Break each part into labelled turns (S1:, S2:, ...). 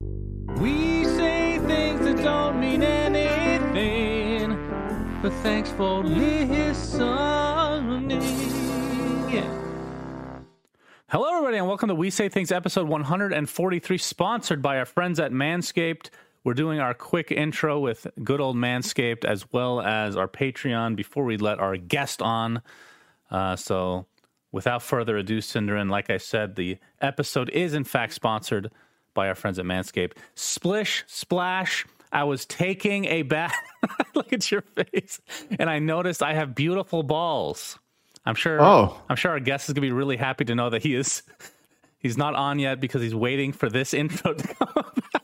S1: We say things that don't mean anything, but thanks for listening. Yeah.
S2: Hello, everybody, and welcome to We Say Things episode 143, sponsored by our friends at Manscaped. We're doing our quick intro with good old Manscaped as well as our Patreon before we let our guest on. Uh, so, without further ado, SyndereN, like I said, the episode is in fact sponsored by our friends at Manscaped. Splish, splash. I was taking a bath. Look at your face. And I noticed I have beautiful balls. I'm sure.
S3: Oh.
S2: I'm sure our guest is gonna be really happy to know that he is. He's not on yet because he's waiting for this intro to come.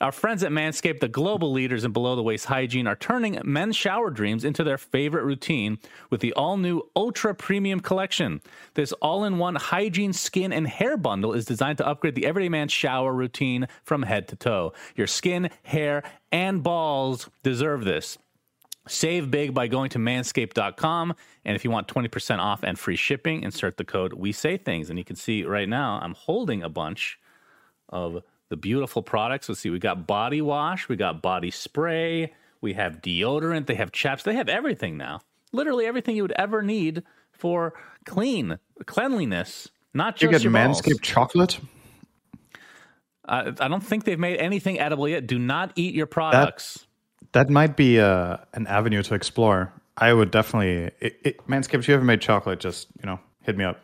S2: Our friends at Manscaped, the global leaders in below the waist hygiene, are turning men's shower dreams into their favorite routine with the all new Ultra Premium Collection. This all in one hygiene, skin, and hair bundle is designed to upgrade the everyday man's shower routine from head to toe. Your skin, hair, and balls deserve this. Save big by going to manscaped.com. And if you want 20% off and free shipping, insert the code We Say Things. And you can see right now, I'm holding a bunch of the beautiful products. Let's see, we got body wash, we got body spray, we have deodorant, they have chaps, they have everything now. Literally everything you would ever need for clean cleanliness, not just You
S3: get
S2: your balls.
S3: Manscaped chocolate.
S2: Uh, I don't think they've made anything edible yet. Do not eat your products.
S3: That might be uh, an avenue to explore. I would definitely. It, it, Manscaped, if you ever made chocolate, just you know, hit me up.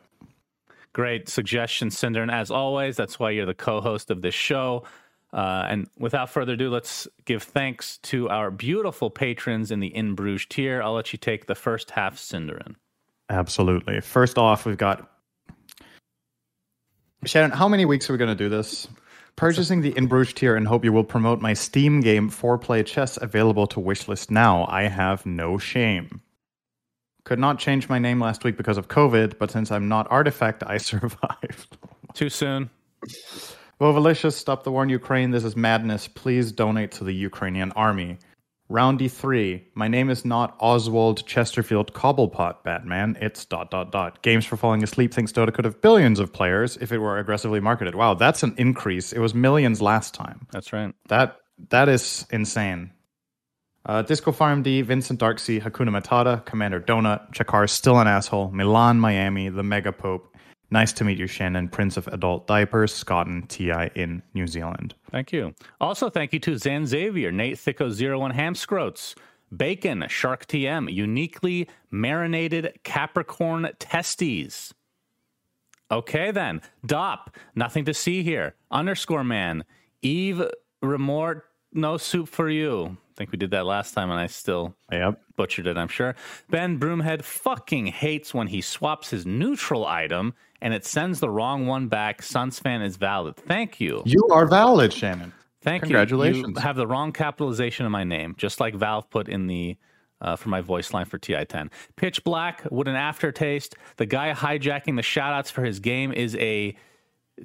S2: Great suggestion, Cinder. And as always, that's why you're the co host of this show. Uh, and without further ado, let's give thanks to our beautiful patrons in the In Bruges tier. I'll let you take the first half, SyndereN.
S3: Absolutely. First off, we've got Shannon. How many weeks are we going to do this? Purchasing the In Bruges tier and hope you will promote my Steam game Foreplay Chess available to wishlist now. I have no shame. Could not change my name last week because of COVID, but since I'm not Artifact, I survived.
S2: Too soon.
S3: Vovalicious, stop the war in Ukraine. This is madness. Please donate to the Ukrainian army. Roundy three. My name is not Oswald Chesterfield Cobblepot Batman. It's dot dot dot. Games for falling asleep thinks Dota could have billions of players if it were aggressively marketed. Wow, that's an increase. It was millions last time.
S2: That's right.
S3: That that is insane. Uh, Disco Farm D, Vincent Darksea, Hakuna Matata, Commander Donut, Chakar still an asshole, Milan, Miami, the Mega Pope. Nice to meet you, Shannon, Prince of Adult Diapers, Scott and Ti in New Zealand.
S2: Thank you. Also, thank you to Zan Xavier, Nate Thicko01, Hamscroats, Bacon, Shark TM, Uniquely Marinated Capricorn Testes. Okay, then. Dop, nothing to see here. Underscore man, Eve Remort, no soup for you. I think we did that last time and I still
S3: Yep.
S2: butchered it, I'm sure. Ben Broomhead fucking hates when he swaps his neutral item and it sends the wrong one back. SUNSfan is valid. Thank you.
S3: You are valid, Shannon.
S2: Thank
S3: Congratulations.
S2: you. Congratulations. have the wrong capitalization in my name, just like Valve put in the uh, for my voice line for TI10. Pitch Black an aftertaste. The guy hijacking the shoutouts for his game is a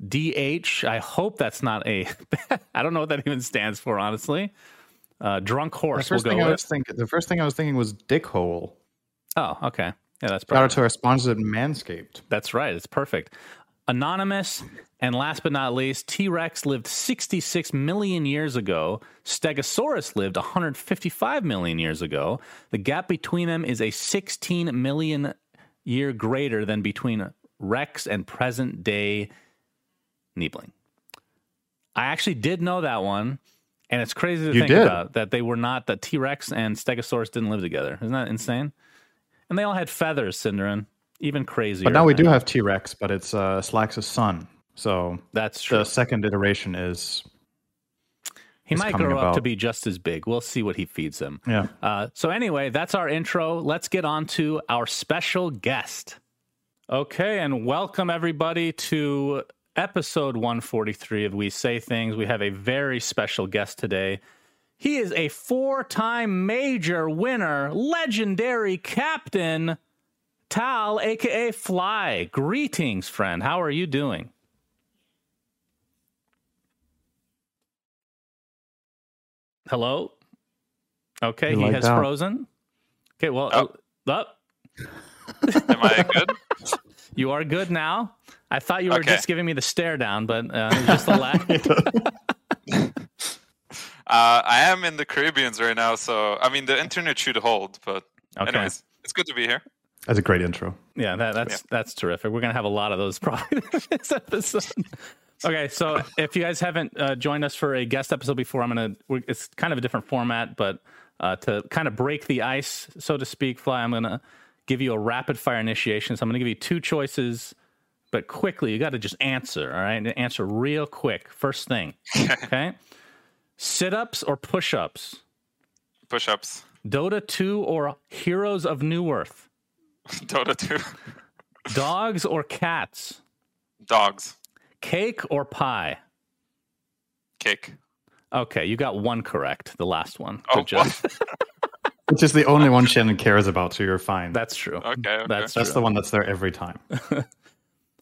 S2: DH. I hope that's not a. I don't know what that even stands for, honestly. Uh, drunk
S3: The
S2: horse. We'll go
S3: thing I was thinking, the first thing I was thinking was dickhole.
S2: Oh, okay. Yeah, that's
S3: Shout
S2: probably
S3: out to our sponsors at Manscaped.
S2: That's right. It's perfect. Anonymous, and last but not least, T Rex lived 66 million years ago. Stegosaurus lived 155 million years ago. The gap between them is a 16 million year greater than between Rex and present day Niebling. I actually did know that one, and it's crazy to
S3: You
S2: think
S3: did?
S2: about that they were not that T Rex and Stegosaurus didn't live together. Isn't that insane? And they all had feathers, SyndereN. Even crazier.
S3: But now we do have T Rex, but it's uh, Slax's son. So
S2: That's true.
S3: the second iteration is
S2: He
S3: is
S2: might grow up to be just as big. We'll see what he feeds him.
S3: yeah.
S2: Uh, so anyway, that's our intro. Let's get on to our special guest. Okay, and welcome everybody to episode 143 of We Say Things. We have a very special guest today. He is a four time major winner, legendary captain, Tal, aka Fly. Greetings, friend. How are you doing? Hello? Okay,
S3: You
S2: he
S3: like
S2: has
S3: that?
S2: frozen. Okay, well,
S4: Oh.
S2: uh, uh,
S4: Am I good?
S2: you are good now. I thought you were
S4: Okay.
S2: just giving me the stare down, but uh, it was just a lag.
S4: Uh, I am in the Caribbeans right now, so I mean the internet should hold. But
S2: Okay.
S4: anyways, it's good to be here.
S3: That's a great intro.
S2: Yeah, that, that's that's terrific. We're gonna have a lot of those probably this episode. Okay, so if you guys haven't uh, joined us for a guest episode before, I'm gonna. We're, it's kind of a different format, but uh, to kind of break the ice, so to speak, Fly, I'm gonna give you a rapid fire initiation. So I'm gonna give you two choices, but quickly. You got to just answer. All right, And answer real quick. First thing, okay? Sit ups or push ups?
S4: Push-ups,
S2: Dota 2 or Heroes of Newerth?
S4: Dota 2,
S2: Dogs or cats?
S4: dogs,
S2: Cake or pie?
S4: cake.
S2: Okay, you got one correct. The last one.
S4: Oh,
S2: Good.
S3: Which is the only one Shannon cares about, so you're fine.
S2: That's true.
S4: Okay, okay.
S2: That's
S3: That's
S2: true.
S3: the one that's there every time.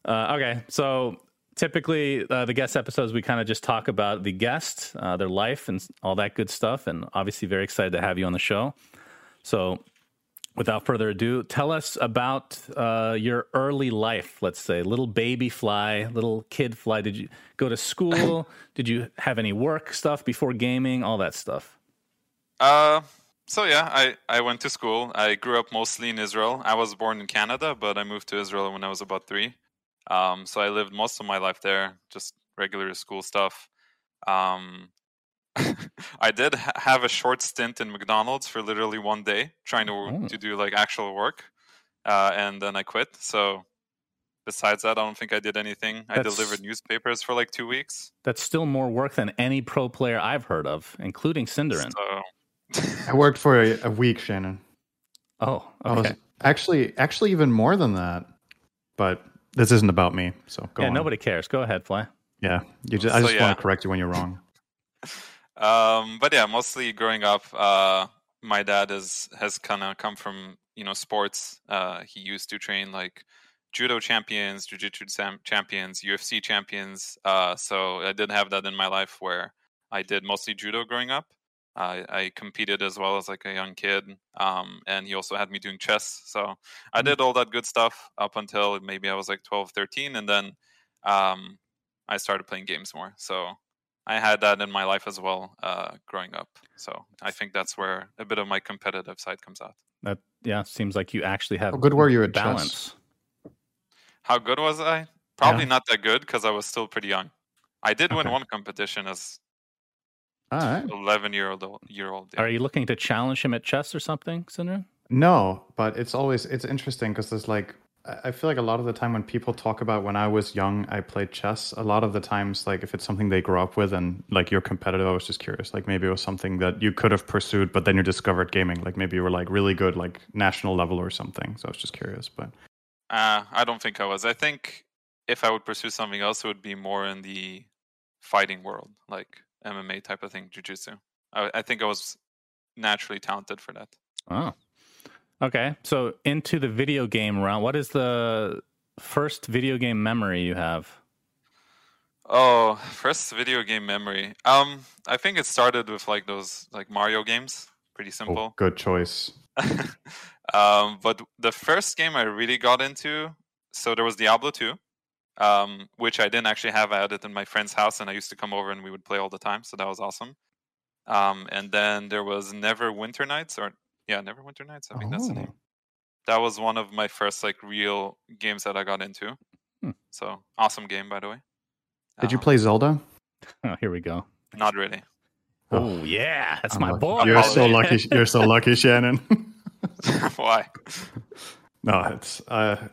S2: Uh, okay, so typically uh, the guest episodes we kind of just talk about the guest, uh, their life, and all that good stuff. And obviously, very excited to have you on the show. So, without further ado, tell us about uh, your early life. Let's say, little baby fly, little kid fly. Did you go to school? Did you have any work stuff before gaming? All that stuff.
S4: Uh, so yeah, I I went to school. I grew up mostly in Israel. I was born in Canada, but I moved to Israel when I was about three. Um, so I lived most of my life there, just regular school stuff. Um, I did ha- have a short stint in McDonald's for literally one day, trying to
S2: Oh.
S4: to do like actual work, uh, and then I quit. So besides that, I don't think I did anything. I delivered newspapers for like two weeks.
S2: That's still more work than any pro player I've heard of, including SyndereN.
S4: So
S3: I worked for a, a week, Shannon.
S2: Oh,
S3: I was
S2: okay.
S3: actually actually even more than that. But this isn't about me, so go
S2: yeah,
S3: on.
S2: nobody cares. Go ahead, Fly.
S3: Yeah, you just, I just
S4: yeah.
S3: want to correct you when you're wrong.
S4: Um, but yeah, mostly growing up, uh, my dad is has kind of come from you know sports. Uh, he used to train like judo champions, jiu-jitsu champions, UFC champions. Uh, so I did have that in my life where I did mostly judo growing up. I, I competed as well as like a young kid, um, and he also had me doing chess. So I did all that good stuff up until maybe I was like 12, 13, and then um, I started playing games more. So I had that in my life as well, uh, growing up. So I think that's where a bit of my competitive side comes out.
S2: That yeah, seems like you actually have
S3: How good were you at chess?
S2: balance.
S4: How good was I? Probably
S3: Yeah.
S4: not that good because I was still pretty young. I did win one competition as
S3: All right.
S4: 11 year old year old. yeah.
S2: Are you looking to challenge him at chess or something, Cinder?
S3: No, but it's always it's interesting because there's like I I feel like a lot of the time when people talk about when I was young I played chess. A lot of the times, like if it's something they grew up with and like you're competitive, I was just curious. Like maybe it was something that you could have pursued, but then you discovered gaming. Like maybe you were like really good, like national level or something. So I was just curious. But
S4: Uh, I don't think I was. I think if I would pursue something else, it would be more in the fighting world, like MMA type of thing, jujitsu. I, I think I was naturally talented for that.
S2: Oh, okay. So into the video game realm. What is the first video game memory you have?
S4: Oh, first video game memory. Um, I think it started with like those like Mario games. Pretty
S3: oh,
S4: simple.
S3: good choice.
S4: um, but the first game I really got into, so there was Diablo 2, um, which I didn't actually have. I had it in my friend's house, and I used to come over and we would play all the time. So that was awesome. Um, and then there was Neverwinter Nights, or yeah, Neverwinter Nights. I think that's the
S3: Oh.
S4: name. That was one of my first like real games that I got into.
S2: Hmm.
S4: So awesome game, by the way.
S3: Did you
S4: Um,
S3: play Zelda?
S2: Oh, here we go.
S4: Not really.
S2: Oh yeah, that's
S3: I'm
S2: my
S3: lucky.
S2: boy.
S3: You're so lucky. You're so lucky, Shannon.
S4: Why?
S3: No, it's uh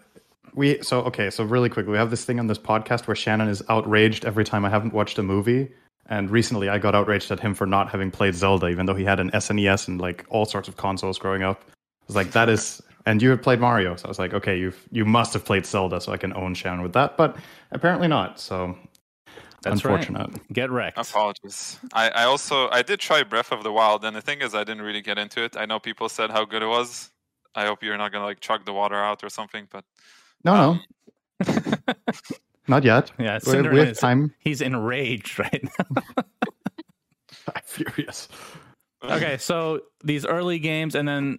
S3: we so okay, so really quickly, we have this thing on this podcast where Shannon is outraged every time I haven't watched a movie. And recently I got outraged at him for not having played Zelda, even though he had an SNES and like all sorts of consoles growing up. I was like, that is And you had played Mario, so I was like, okay, you've you must have played Zelda, so I can own Shannon with that. But apparently not. So
S2: That's right.
S3: unfortunate.
S2: Get wrecked.
S4: Apologies. I, I also I did try Breath of the Wild, and the thing is, I didn't really get into it. I know people said how good it was. I hope you're not gonna like chug the water out or something, but
S3: No, no, not yet.
S2: Yeah,
S3: we,
S2: Cinder
S3: we have
S2: is-
S3: time.
S2: He's enraged right now.
S3: I'm furious.
S2: okay, so these early games, and then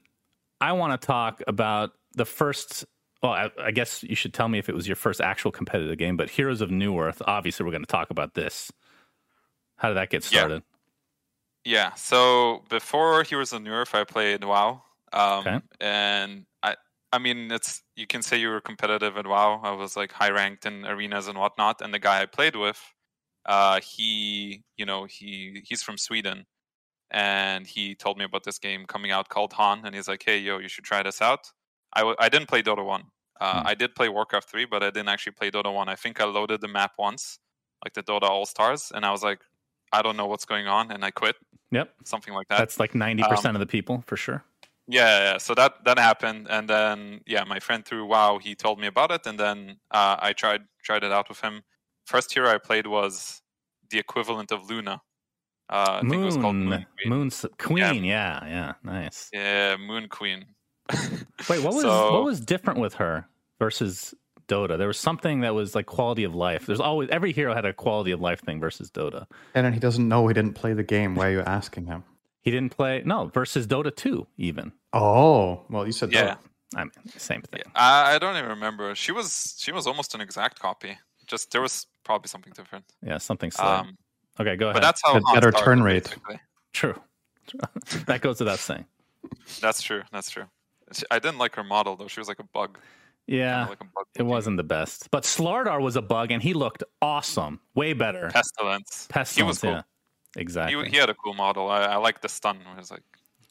S2: I want to talk about the first. Well, I, I guess you should tell me if it was your first actual competitive game, but Heroes of Newerth. Obviously, we're going to talk about this. How did that get
S4: Yeah.
S2: started?
S4: Yeah. So before Heroes of Newerth, I played WoW. Um,
S2: Okay.
S4: And I, mean, it's you can say you were competitive at WoW. I was like high ranked in arenas and whatnot. And the guy I played with, uh, he, you know, he he's from Sweden, and he told me about this game coming out called HoN, and he's like, "Hey, yo, you should try this out." I, w- I didn't play Dota one. Uh,
S2: Hmm.
S4: I did play Warcraft three, but I didn't actually play Dota one. I think I loaded the map once, like the Dota All Stars, and I was like, I don't know what's going on, and I quit.
S2: Yep,
S4: Something like that.
S2: that's like ninety percent of the people for sure.
S4: Yeah, yeah, yeah. So that that happened, and then yeah, my friend through WoW, he told me about it, and then uh, I tried tried it out with him. First hero I played was the equivalent of Luna. Uh, I think it was called
S2: Moon,
S4: Moon Queen.
S2: Moon S- Queen. Yeah, yeah, nice.
S4: Yeah, Moon Queen.
S2: Wait, what was
S4: So-
S2: what was different with her versus Dota? There was something that was like quality of life. There's always every hero had a quality of life thing versus Dota.
S3: And then he doesn't know he didn't play the game. Why are you asking him?
S2: He didn't play no versus Dota two even.
S3: Oh, well, you said
S4: Yeah,
S2: I mean, same thing.
S4: I, I don't even remember. She was she was almost an exact copy. Just there was probably something different.
S2: Yeah, something slight.
S4: Um,
S2: okay, go ahead.
S4: but that's how
S3: Had better
S4: started,
S3: turn rate.
S4: basically.
S2: true. that goes without saying.
S4: That's true. That's true. I didn't like her model though. She was like a bug.
S2: Yeah,
S4: Kinda like a bug
S2: it wasn't the best. But Slardar was a bug, and he looked awesome. Way better.
S4: Pestilence.
S2: Pestilence,
S4: He was cool.
S2: yeah, exactly.
S4: He, he had a cool model. I, I like the stun where it's like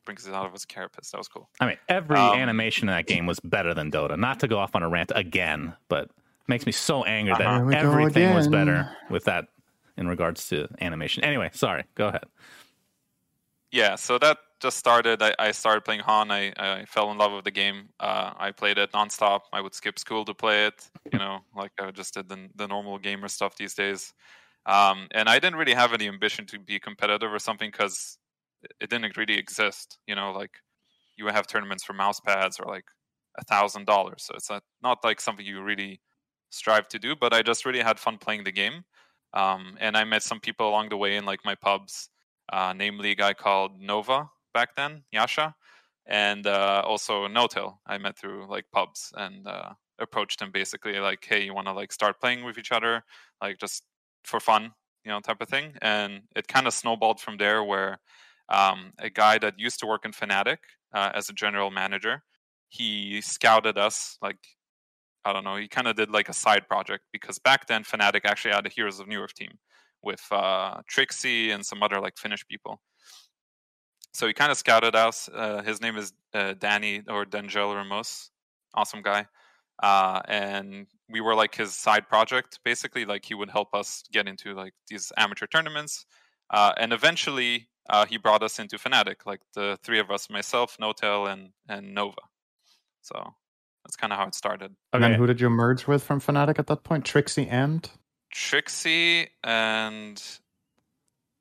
S4: brings it out of his carapace. That was cool.
S2: I mean, every
S4: Um,
S2: animation in that game was better than Dota. Not to go off on a rant again, but makes me so angry
S4: Uh-huh.
S2: that
S3: Here we go
S2: everything was better with that in regards to animation. Anyway, sorry. Go ahead.
S4: Yeah, so that just started. I, I started playing HoN. I, I fell in love with the game. Uh, I played it nonstop. I would skip school to play it. You know, like I just did the, the normal gamer stuff these days. Um, and I didn't really have any ambition to be competitive or something because it didn't really exist. You know, like you would have tournaments for mouse pads or like a thousand dollars. So it's not, not like something you really strive to do. But I just really had fun playing the game. Um, and I met some people along the way in like my pubs uh, namely a guy called Nova back then, Yasha, and uh, also N0tail. I met through like pubs and uh, approached him basically like, "Hey, you want to like start playing with each other, like just for fun, you know, type of thing." And it kind of snowballed from there, where um, a guy that used to work in Fnatic uh, as a general manager, he scouted us like. I don't know. He kind of did like a side project because back then Fnatic actually had a Heroes of Newerth team with uh, Trixie and some other like Finnish people. So he kind of scouted us. Uh, his name is uh, Danny or Dangel Ramos, awesome guy. Uh, and we were like his side project, basically. Like he would help us get into like these amateur tournaments. Uh, and eventually, uh, he brought us into Fnatic, like the three of us, myself, N0tail, and and Nova. So that's kind of how it started.
S3: And
S2: Okay.
S3: then who did you merge with from Fnatic at that point? Trixie and
S4: Trixie and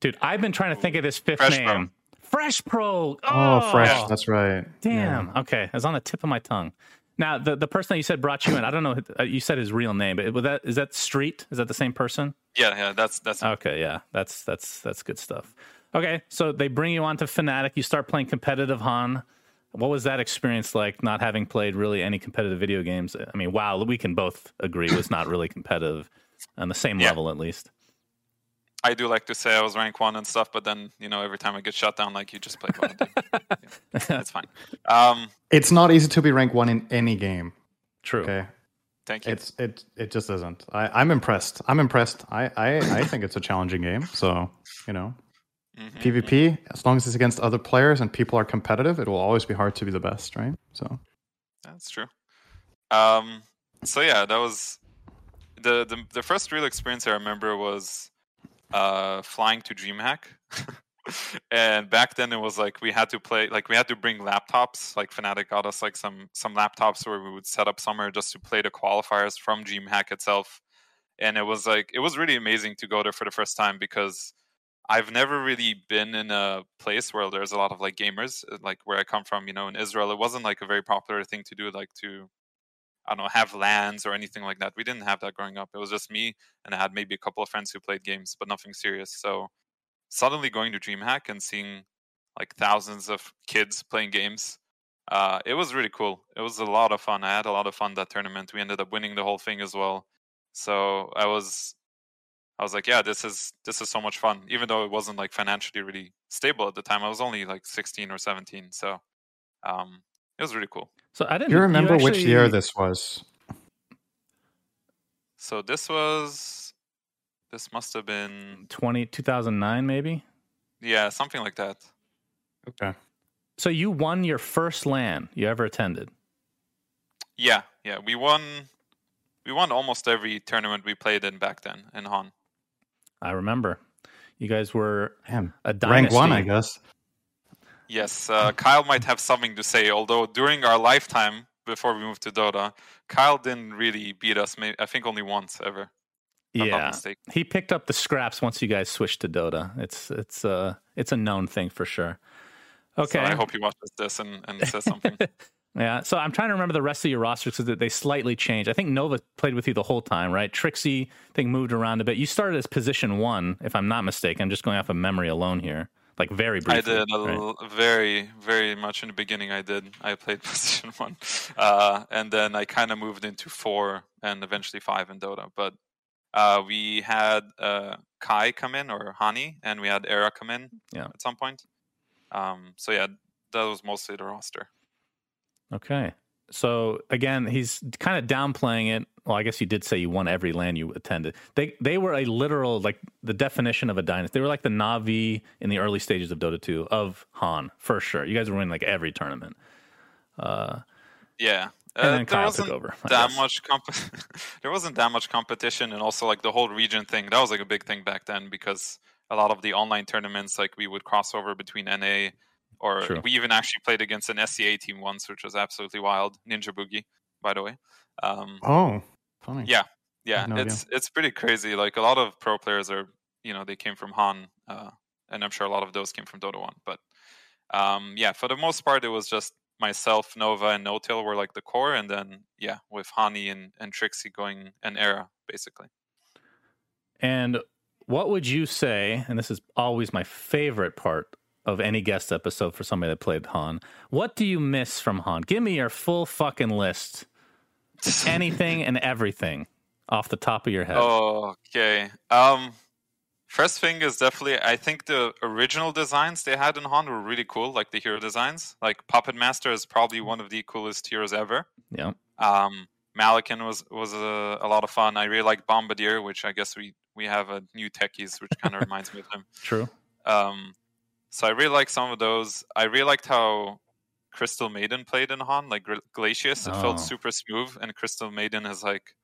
S2: Dude, I've been trying to think of this fifth
S4: Fresh Pro.
S2: Fresh Pro. Oh,
S3: oh, Fresh. That's right.
S2: Damn.
S3: Yeah.
S2: Okay, it was on the tip of my tongue. Now, the, the person that you said brought you in, I don't know. uh, You said his real name, but that is that Street? Is that the same person?
S4: yeah, yeah, that's that's
S2: Okay, yeah, that's that's that's good stuff. Okay, so they bring you on to Fnatic. You start playing competitive HoN. What was that experience like? Not having played really any competitive video games. I mean, wow, we can both agree was not really competitive on the same
S4: Yeah.
S2: level, at least.
S4: I do like to say I was rank one and stuff, but then you know every time I get shut down, like you just play Dota. dude. Yeah, it's fine. Um,
S3: It's not easy to be rank one in any game.
S2: True.
S3: Okay.
S4: thank you.
S3: It's it it just isn't. I, I'm impressed. I'm impressed. I, I, I think it's a challenging game. So, you know.
S4: Mhm.
S3: PvP, as long as it's against other players and people are competitive, it will always be hard to be the best, right? So
S4: That's true. Um, so yeah, that was the, the the first real experience I remember was uh, flying to DreamHack. and back then it was like we had to play like we had to bring laptops like Fnatic got us like some some laptops where we would set up somewhere just to play the qualifiers from DreamHack itself and it was like it was really amazing to go there for the first time because I've never really been in a place where there's a lot of like gamers like where I come from you know in Israel it wasn't like a very popular thing to do like to I don't know, have lands or anything like that. We didn't have that growing up. It was just me, and I had maybe a couple of friends who played games, but nothing serious. So suddenly going to DreamHack and seeing like thousands of kids playing games, uh, it was really cool. It was a lot of fun. I had a lot of fun that tournament. We ended up winning the whole thing as well. So I was, I was like, yeah, this is this is so much fun. Even though it wasn't like financially really stable at the time, I was only like 16 or 17. So um, it was really cool.
S2: So I didn't.
S3: Do you remember
S2: actually,
S3: which year this was?
S4: So this was, this must have been
S2: 20, 2009 maybe.
S4: yeah something like that.
S3: Okay.
S2: So you won your first LAN you ever attended.
S4: Yeah, yeah, we won. We won almost every tournament we played in back then in HoN.
S2: I remember. You guys were
S3: Damn.
S2: a
S3: Rank one, I guess.
S4: Yes, uh, Kyle might have something to say. Although during our lifetime before we moved to Dota, Kyle didn't really beat us. May I think only once ever. if I'm not
S2: Yeah, he picked up the scraps once you guys switched to Dota. It's it's uh it's a known thing for sure. Okay.
S4: So I hope he watches this and, and says something.
S2: Yeah, so I'm trying to remember the rest of your roster because they slightly changed. I think Nova played with you the whole time, right? Trixie, I think, moved around a bit. You started as position one, if I'm not mistaken. I'm just going off of memory alone here, like very briefly.
S4: I did a
S2: right?
S4: l- very, very much in the beginning. I did. I played position one, uh, and then I kind of moved into four and eventually five in Dota. But uh, we had uh, Kai come in or Hani, and we had Era come in
S2: Yeah.
S4: at some point. Um, so yeah, that was mostly the roster.
S2: Okay. So again, he's kind of downplaying it. Well, I guess you did say you won every land you attended. They they were a literal like the definition of a dynasty. They were like the Navi in the early stages of Dota 2 of Han for sure. You guys were winning like every tournament. Uh,
S4: Yeah.
S2: And
S4: Uh,
S2: then
S4: there
S2: Kyle
S4: wasn't
S2: took over,
S4: that much comp- there wasn't that much competition and also like the whole region thing that was like a big thing back then because a lot of the online tournaments like we would cross over between NA or
S2: True.
S4: we even actually played against an SCA team once which was absolutely wild Ninja Boogie by the way um,
S3: Oh, funny.
S4: Yeah. yeah
S3: no idea.
S4: it's it's pretty crazy like a lot of pro players are you know they came from HoN uh, and I'm sure a lot of those came from Dota 1 but um, yeah for the most part it was just myself, Nova, and N0tail were like the core, and then yeah, with Hani and, and Trixie going an era basically.
S2: And what would you say? And this is always my favorite part of any guest episode for somebody that played HoN. What do you miss from HoN? Give me your full fucking list. Anything and everything off the top of your head.
S4: Okay. Um, first thing is definitely I think the original designs they had in HoN were really cool, like the hero designs. Like Puppet Master is probably one of the coolest heroes ever.
S2: Yeah.
S4: Um, Maliken was was a, a lot of fun. I really like Bombardier, which I guess we we have a new techies, which kind of reminds me of him.
S2: True.
S4: Um, so I really like some of those. I really liked how Crystal Maiden played in HoN, like Glacius. It
S2: Oh.
S4: felt super smooth, and Crystal Maiden is like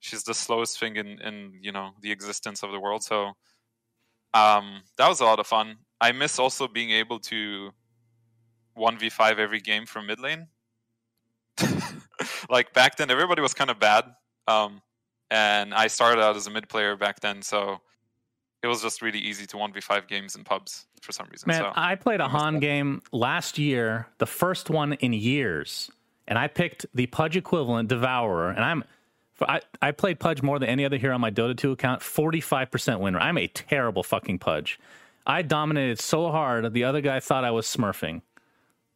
S4: she's the slowest thing in in you know the existence of the world. So um, that was a lot of fun. I miss also being able to one v five every game from mid lane. like back then, everybody was kind of bad, um, and I started out as a mid player back then, so was just really easy to 1v5 games in pubs for some reason.
S2: Man,
S4: so
S2: I played a HoN
S4: that.
S2: game last year, the first one in years, and I picked the Pudge equivalent, Devourer, and I'm. I, I played Pudge more than any other hero on my Dota 2 account. 45% winner. I'm a terrible fucking Pudge. I dominated so hard, the other guy thought I was smurfing.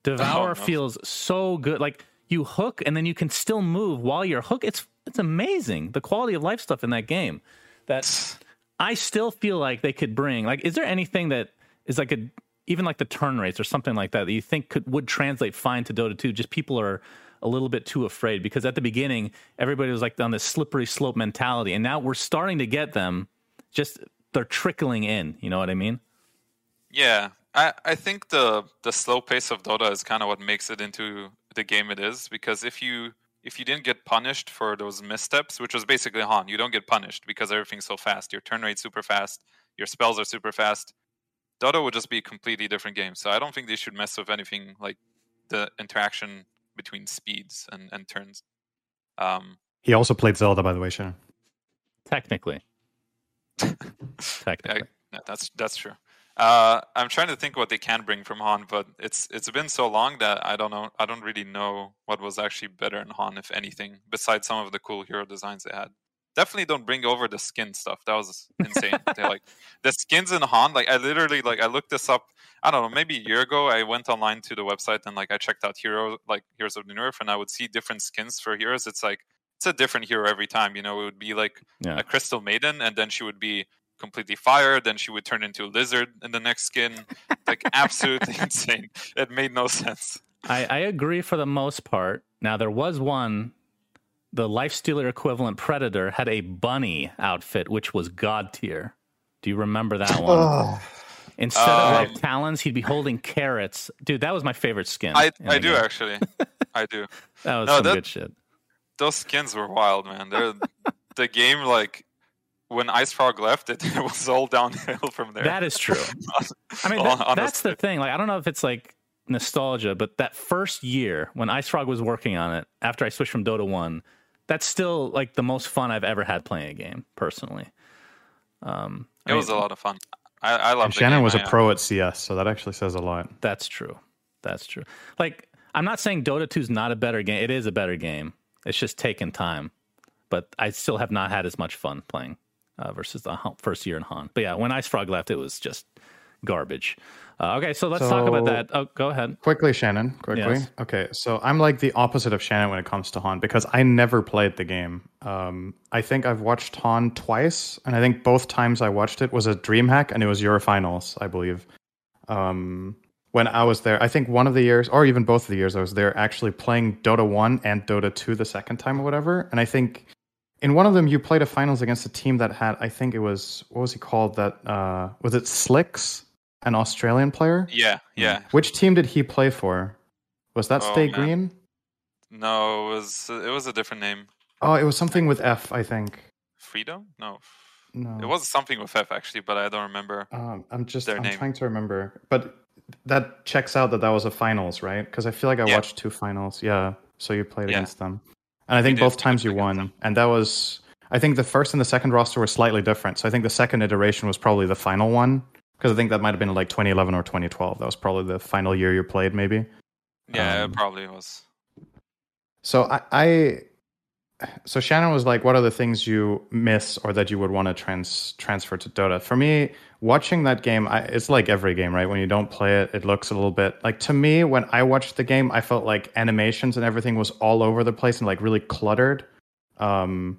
S2: Devour
S4: Oh,
S2: feels so good. Like you hook and then you can still move while you're hook. It's it's amazing the quality of life stuff in that game. That I still feel like they could bring. Like, is there anything that is like a even like the turn rates or something like that that you think could would translate fine to Dota 2? Just people are a little bit too afraid because at the beginning everybody was like on this slippery slope mentality, and now we're starting to get them. Just they're trickling in. You know what I mean?
S4: yeah, I, I think the the slow pace of Dota is kind of what makes it into the game it is. Because if you if you didn't get punished for those missteps, which was basically HoN, you don't get punished because everything's so fast. Your turn rate's super fast. Your spells are super fast. Dota would just be a completely different game. So I don't think they should mess with anything like the interaction between speeds and, and turns. Um,
S3: He also played Zelda, by the way, Shannon.
S2: Technically.
S4: yeah,
S2: Technically.
S4: yeah, that's that's true. Uh, I'm trying to think what they can bring from HoN, but it's it's been so long that I don't know. I don't really know what was actually better in HoN, if anything, besides some of the cool hero designs they had. Definitely don't bring over the skin stuff. That was insane. they like the skins in HoN. Like I literally like I looked this up. I don't know, maybe a year ago. I went online to the website and like I checked out hero like Heroes of the Nerf, and I would see different skins for heroes. It's like it's a different hero every time. You know, it would be like
S2: Yeah.
S4: a crystal maiden and then she would be completely fire then she would turn into a lizard in the next skin like absolutely insane it made no sense
S2: I, I agree for the most part. Now there was one, the Lifestealer equivalent Predator had a bunny outfit, which was god tier. Do you remember that one? Instead of like
S4: Um,
S2: talons, he'd be holding carrots. Dude, that was my favorite skin.
S4: i i do
S2: game.
S4: actually i do
S2: That was
S4: No,
S2: some
S4: that-
S2: good shit.
S4: those skins were wild man They're, the game like when IceFrog left it, it was all downhill from there
S2: That is true. I mean, that, that's the thing. Like, I don't know if it's like nostalgia, but that first year when IceFrog was working on it, after I switched from Dota One, that's still like the most fun I've ever had playing a game. Personally, um, I
S4: it was a lot of fun i, I love
S3: Shannon
S4: game.
S3: was a
S4: I-
S3: pro at CS, so that actually says a lot.
S2: That's true. That's true. Like, I'm not saying Dota 2 is not a better game. It is a better game. It's just taken time. But I still have not had as much fun playing uh, versus the first year in HoN. But yeah, when IceFrog left, it was just garbage. Uh, okay, so let's talk about that. Oh, go ahead.
S3: Quickly, Shannon. Quickly.
S2: Yes.
S3: Okay, so I'm like the opposite of Shannon when it comes to HoN because I never played the game. Um, I think I've watched HoN twice, and I think both times I watched it was a DreamHack, and it was Eurofinals, I believe. Um, when I was there, I think one of the years, or even both of the years I was there, actually playing Dota 1 and Dota 2 the second time or whatever. And I think in one of them, you played a finals against a team that had, I think it was, what was he called? That uh, Was it Slicks, an Australian player?
S4: yeah yeah
S3: Which team did he play for? Was that
S4: Oh,
S3: Stay
S4: man.
S3: Green?
S4: no it was it was a different name
S3: Oh, it was something with F, I think.
S4: Freedom? No.
S3: No.
S4: It was something with F actually, but I don't remember.
S3: Um, I'm just
S4: their
S3: I'm
S4: name.
S3: trying to remember, but that checks out that that was a finals, right? Because I feel like I
S4: Yeah.
S3: watched two finals. Yeah, so you played
S4: Yeah.
S3: against them, and I think both times you won, and that was I think the first and the second roster were slightly different. So I think the second iteration was probably the final one because I think that might have been like 2011 or 2012. That was probably the final year you played, maybe.
S4: Yeah,
S3: Um,
S4: it probably was.
S3: So I, I so Shannon was like, what are the things you miss or that you would want to trans transfer to Dota? For me, watching that game, I, it's like every game, right? When you don't play it, it looks a little bit like to me when I watched the game, I felt like animations and everything was all over the place and like really cluttered. Um,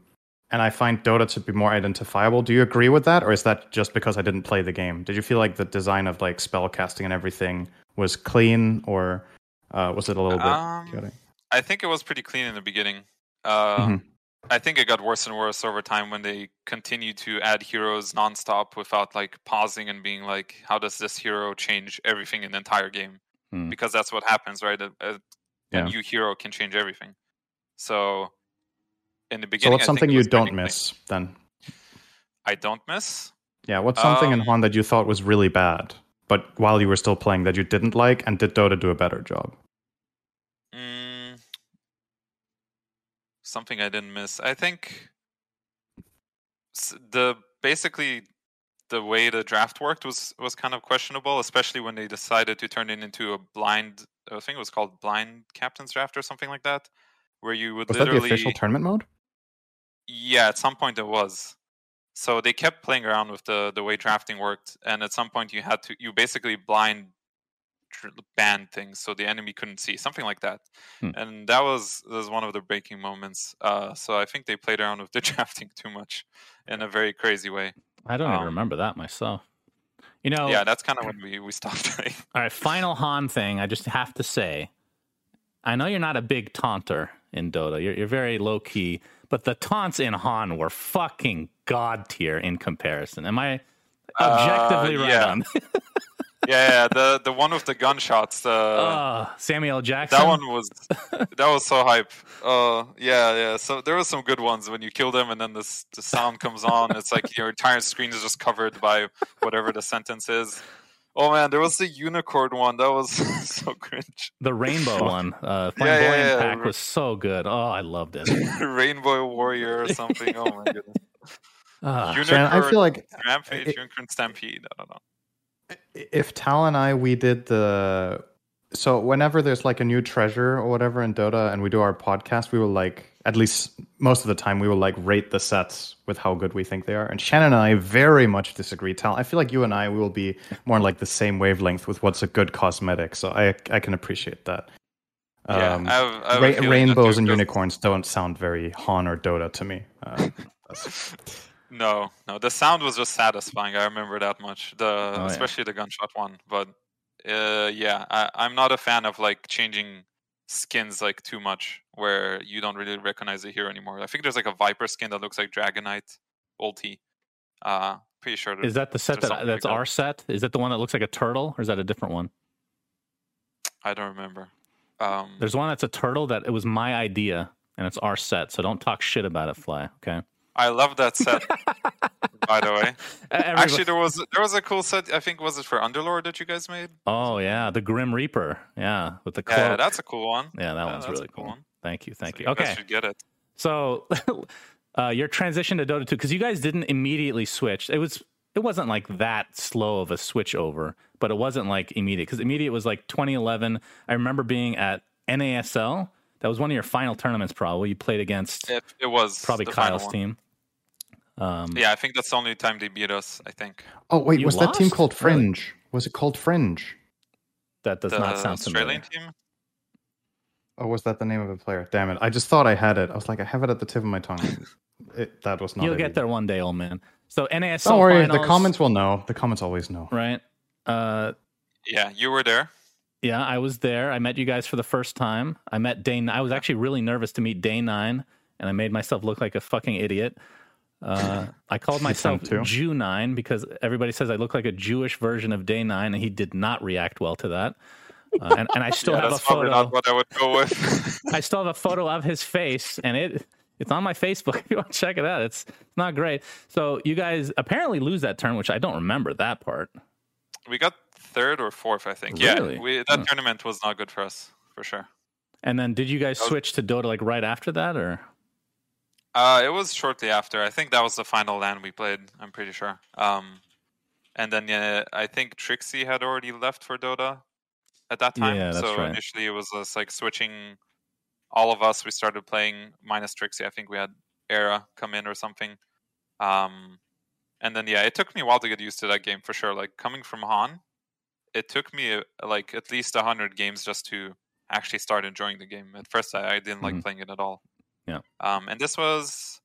S3: and I find Dota to be more identifiable. Do you agree with that, or is that just because I didn't play the game? Did you feel like the design of like spell casting and everything was clean, or uh, was it a little bit
S4: Um? I think it was pretty clean in the beginning. Uh,
S3: Mhm.
S4: I think it got worse and worse over time when they continued to add heroes nonstop without like pausing and being like, "How does this hero change everything in the entire game?"
S2: Hmm.
S4: Because that's what happens, right? A, a,
S3: Yeah.
S4: a new hero can change everything. So, in the beginning, So
S3: what's
S4: I think
S3: something you don't miss then?
S4: I don't miss.
S3: Yeah, what's something in Juan that you thought was really bad, but while you were still playing that you didn't like, and did Dota do a better job?
S4: Mm, something I didn't miss. I think the basically the way the draft worked was was kind of questionable, especially when they decided to turn it into a blind. I think it was called blind captain's draft or something like that, where you would
S3: Was that the
S4: literally.
S3: official tournament mode?
S4: Yeah, at some point it was. So they kept playing around with the the way drafting worked, and at some point you had to you basically blind tr- ban things so the enemy couldn't see something like that,
S2: Hmm.
S4: and that was was one of the breaking moments. Uh, so I think they played around with the drafting too much in a very crazy way.
S2: I don't even
S4: Um,
S2: remember that myself. You know,
S4: Yeah, that's kind of when we we stopped playing.
S2: all right, final HoN thing. I just have to say, I know you're not a big taunter in Dota. You're, you're very low key, but the taunts in HoN were fucking god tier in comparison. Am I objectively
S4: Uh,
S2: right
S4: yeah.
S2: on?
S4: yeah, yeah, the the one with the gunshots. The
S2: Oh, Samuel Jackson.
S4: That one was that was so hype. Uh, yeah, yeah. So there were some good ones when you kill them, and then this the sound comes on. It's like your entire screen is just covered by whatever the sentence is. Oh man, there was the unicorn one. That was so cringe.
S2: The rainbow one, uh,
S4: Yeah, yeah, yeah.
S2: pack was so good. Oh, I loved it.
S4: Rainbow Warrior or something. Oh my goodness.
S2: Ah,
S4: Unicorn
S3: Shannon, I feel like
S4: Rampage,
S3: it-
S4: Unicorn Stampede. I don't know.
S3: If Tal and I we did the so whenever there's like a new treasure or whatever in Dota and we do our podcast, we will like at least most of the time we will like rate the sets with how good we think they are. And Shannon and I very much disagree. Tal, I feel like you and I we will be more like the same wavelength with what's a good cosmetic. So I I can appreciate that.
S4: Yeah,
S3: Um,
S4: I have, I have
S3: ra- rainbows and unicorns don't sound very HoN or Dota to me. Uh,
S4: No, no. The sound was just satisfying. I remember that much. The
S2: Oh, yeah.
S4: especially the gunshot one. But uh, yeah, I, I'm not a fan of like changing skins like too much, where you don't really recognize the hero anymore. I think there's like a Viper skin that looks like Dragonite ulti. Uh, pretty sure.
S2: is that the set that that's
S4: like that.
S2: our set? Is that the one that looks like a turtle, or is that a different one?
S4: I don't remember. Um,
S2: There's one that's a turtle that it was my idea, and it's our set. So don't talk shit about it, Fly. Okay.
S4: I love that set. by the way,
S2: Everybody-
S4: actually, there was there was a cool set. I think was it for Underlord that you guys made?
S2: oh yeah, the Grim Reaper. Yeah, with the cloak.
S4: Yeah, that's a cool one.
S2: yeah, that
S4: yeah,
S2: one's really
S4: cool
S2: cool.
S4: one.
S2: Thank you, thank
S4: So
S2: you.
S4: guys
S2: Okay,
S4: should get it.
S2: so uh, your transition to Dota 2 because you guys didn't immediately switch. It was it wasn't like that slow of a switch over, but it wasn't like immediate because immediate was like 2011. I remember being at NASL. That was one of your final tournaments, probably. You played against
S4: It, it was
S2: probably
S4: the final
S2: Kyle's
S4: one.
S2: team. Um,
S4: Yeah, I think that's the only time they beat us. I think
S3: oh wait,
S2: You
S3: was that team
S2: lost?
S3: called
S2: Really?
S3: Fringe? Was it called Fringe?
S2: that does
S4: the
S2: not sound familiar.
S4: Australian
S2: familiar.
S4: team.
S3: Oh, was that the name of a player? Damn it! I just thought I had it. I was like, I have it at the tip of my tongue. it, that was not.
S2: You'll get
S3: either.
S2: there one day, old man. So NASL
S3: Don't worry.
S2: finals,
S3: The comments will know. The comments always know.
S2: right? Uh,
S4: Yeah, you were there.
S2: Yeah, I was there. I met you guys for the first time. I met Day. I was actually really nervous to meet Day Nine, and I made myself look like a fucking idiot. Uh, I called myself
S3: too.
S2: Jew Nine because everybody says I look like a Jewish version of Day Nine, and he did not react well to that. Uh, and, and I still
S4: Yeah,
S2: have a
S4: that's probably
S2: photo.
S4: not what I would go with.
S2: I still have a photo of his face, and it it's on my Facebook. If you want to check it out, it's it's not great. So you guys apparently lose that turn, which I don't remember that part.
S4: we got third or fourth, I think.
S2: Really?
S4: Yeah, we, that
S2: Huh.
S4: tournament was not good for us for sure.
S2: And then did you guys
S4: was-
S2: switch to Dota like right after that, or
S4: Uh, it was shortly after. I think that was the final LAN we played. I'm pretty sure. Um, and then yeah, I think Trixie had already left for Dota at that time.
S2: Yeah, that's
S4: so
S2: right.
S4: initially it was just like switching. All of us we started playing minus Trixie. I think we had Era come in or something. Um, and then yeah, it took me a while to get used to that game for sure. Like coming from HoN, it took me like at least hundred games just to actually start enjoying the game. At first, I, I didn't like
S2: Mhm.
S4: playing it at all.
S2: Yeah.
S4: Um, and this was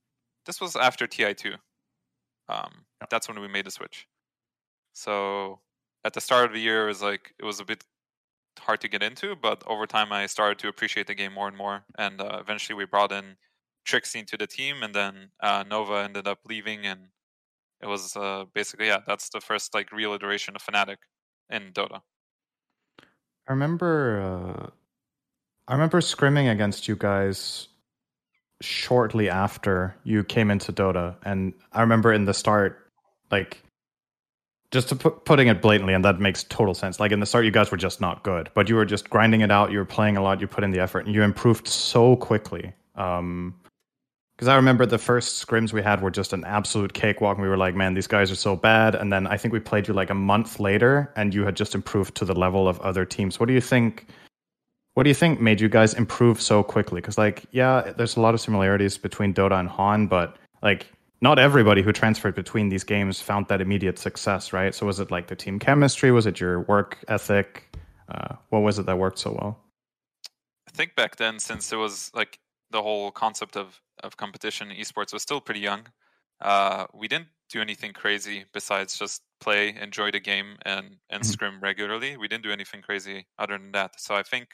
S4: this was after TI two. Um, that's when we made the switch. So at the start of the year, it was like it was a bit hard to get into, but over time, I started to appreciate the game more and more. And uh, eventually, we brought in Trixie into the team, and then uh, Nova ended up leaving, and it was uh, basically yeah, that's the first like real iteration of Fnatic in Dota.
S3: I remember. Uh, I remember scrimming against you guys shortly after you came into Dota, and I remember in the start, like, just to put putting it blatantly, and that makes total sense. Like in the start, you guys were just not good, but you were just grinding it out. You were playing a lot. You put in the effort, and you improved so quickly. Um, because I remember the first scrims we had were just an absolute cakewalk, and we were like, "Man, these guys are so bad." And then I think we played you like a month later, and you had just improved to the level of other teams. What do you think? What do you think made you guys improve so quickly? Because like, yeah, there's a lot of similarities between Dota and HoN, but like, not everybody who transferred between these games found that immediate success, right? So was it like the team chemistry? Was it your work ethic? Uh, what was it that worked so well?
S4: I think back then, since it was like the whole concept of of competition in esports was still pretty young, uh, we didn't do anything crazy besides just play, enjoy the game, and and
S3: Mhm.
S4: scrim regularly. We didn't do anything crazy other than that. So I think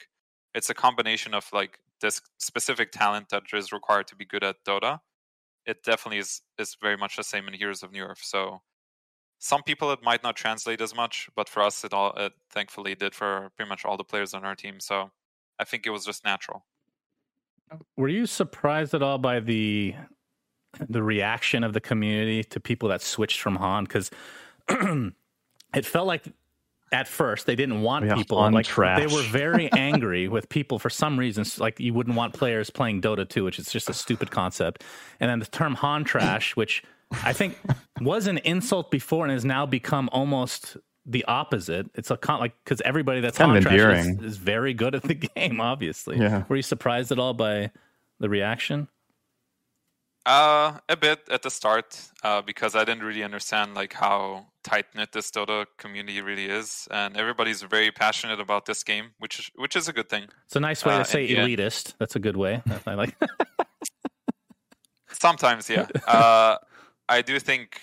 S4: it's a combination of like this specific talent that is required to be good at Dota. It definitely is is very much the same in Heroes of Newerth. So some people it might not translate as much, but for us it all it thankfully did for pretty much all the players on our team. So I think it was just natural.
S2: Were you surprised at all by the the reaction of the community to people that switched from HoN? Because it felt like at first they didn't want
S3: Yeah,
S2: people
S3: fun
S2: like
S3: trash.
S2: they were very angry with people for some reasons like you wouldn't want players playing dota 2 which is just a stupid concept and then the term HoN trash which i think was an insult before and has now become almost the opposite it's a con like because everybody that's
S3: Kind
S2: HoN
S3: of
S2: trash is,
S3: endearing.
S2: is very good at the game obviously
S3: Yeah.
S2: were you surprised at all by the reaction
S4: Uh, a bit at the start, uh, because I didn't really understand like how tight knit this Dota community really is, and everybody's very passionate about this game, which is which is a good thing.
S2: it's a nice way
S4: Uh,
S2: to say
S4: and yeah.
S2: elitist that's a good way i like
S4: Sometimes, yeah. uh, I do think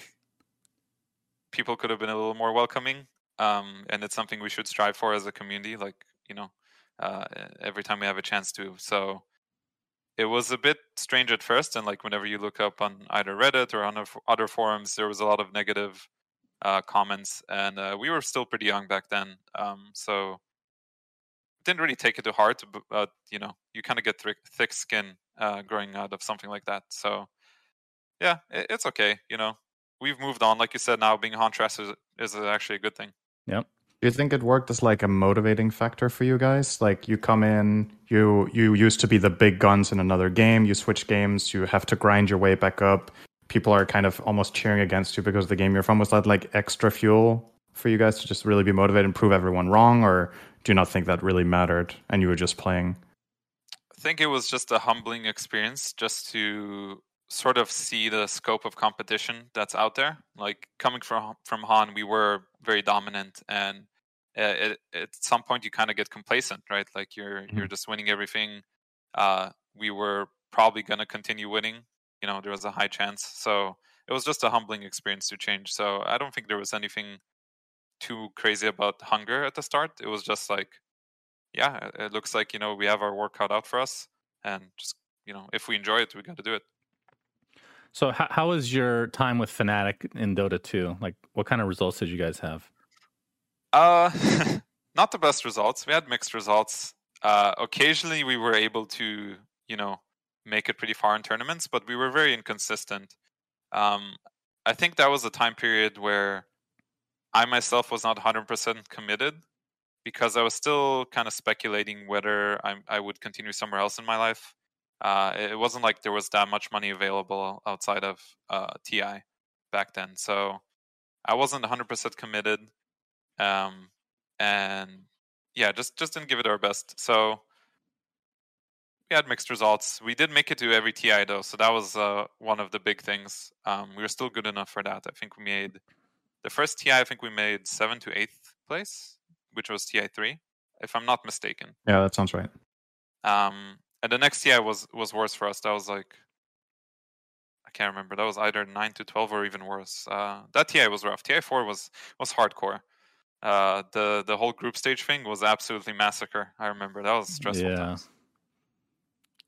S4: people could have been a little more welcoming, um, and it's something we should strive for as a community. Like you know, uh, every time we have a chance to. So it was a bit strange at first, and like whenever you look up on either Reddit or on other- forums, there was a lot of negative comments, and uh, we were still pretty young back then, um, so didn't really take it to heart. But, you know, you kind of get thick, thick skin uh, growing out of something like that. So yeah, it, it's okay. You know, we've moved on. Like you said, now being Huntress is, is actually a good thing.
S2: yep
S3: Do you think it worked as like a motivating factor for you guys? Like you come in, you you used to be the big guns in another game, you switch games, you have to grind your way back up. People are kind of almost cheering against you because the game you're from. Was that like extra fuel for you guys to just really be motivated and prove everyone wrong, or do you not think that really mattered and you were just playing?
S4: I think it was just a humbling experience just to sort of see the scope of competition that's out there. Like coming from from HoN, we were very dominant, and uh, it, at some point you kind of get complacent, right? Like you're you're just winning everything. Uh, we were probably going to continue winning. You know, there was a high chance. So it was just a humbling experience to change. So I don't think there was anything too crazy about hunger at the start. It was just like, yeah, it- looks like you know we have our work cut out for us, and just you know if we enjoy it, we got to do it.
S2: So how, how was your time with Fnatic in Dota 2? Like what kind of results did you guys have?
S4: Uh, not the best results. We had mixed results. Uh, occasionally we were able to, you know, make it pretty far in tournaments, but we were very inconsistent. Um, I think that was a time period where I myself was not 100% committed because I was still kind of speculating whether I, I would continue somewhere else in my life. Uh, it wasn't like there was that much money available outside of uh, TI back then. So I wasn't 100% committed um, and yeah, just just didn't give it our best. So we had mixed results. We did make it to every TI though, so that was uh, one of the big things. Um, we were still good enough for that. I think we made the first TI. I think we made seven to eighth place, which was TI three, if I'm not mistaken.
S3: Yeah, that sounds right.
S4: Um, and the next TI was was worse for us. That was like I can't remember. That was either nine to twelve or even worse. Uh, that TI was rough. TI four was was hardcore. Uh, the the whole group stage thing was absolutely massacre. I remember that was stressful.
S2: Yeah.
S4: times.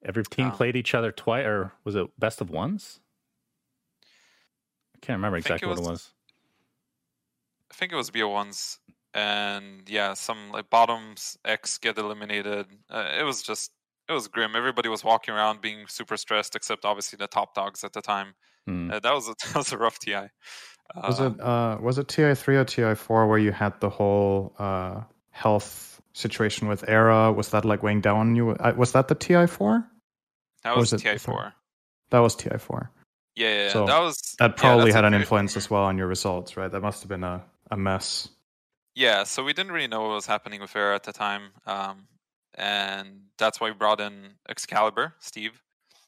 S2: Every team
S4: Oh.
S2: played each other twice, or was it best of ones? I can't remember
S4: I
S2: exactly
S4: it
S2: what it
S4: was-
S2: was.
S4: I think it was BO ones, and yeah, some like bottoms X get eliminated. Uh, it was just it was grim. Everybody was walking around being super stressed, except obviously the top dogs at the time.
S2: Hmm.
S4: Uh, that was a, that was a rough TI.
S3: Was
S4: Uh,
S3: it uh was it TI three or TI four where you had the whole uh health situation with Era? Was that like weighing down on you? Uh, was that the TI four?
S4: That was
S3: was
S4: TI four.
S3: That was TI four.
S4: Yeah, yeah, yeah,
S3: So,
S4: that was
S3: That probably
S4: that's
S3: had an influence as well on your results, right? That must have been a, a mess.
S4: Yeah, so we didn't really know what was happening with Era at the time, um, and that's why we brought in Excalibur, Steve,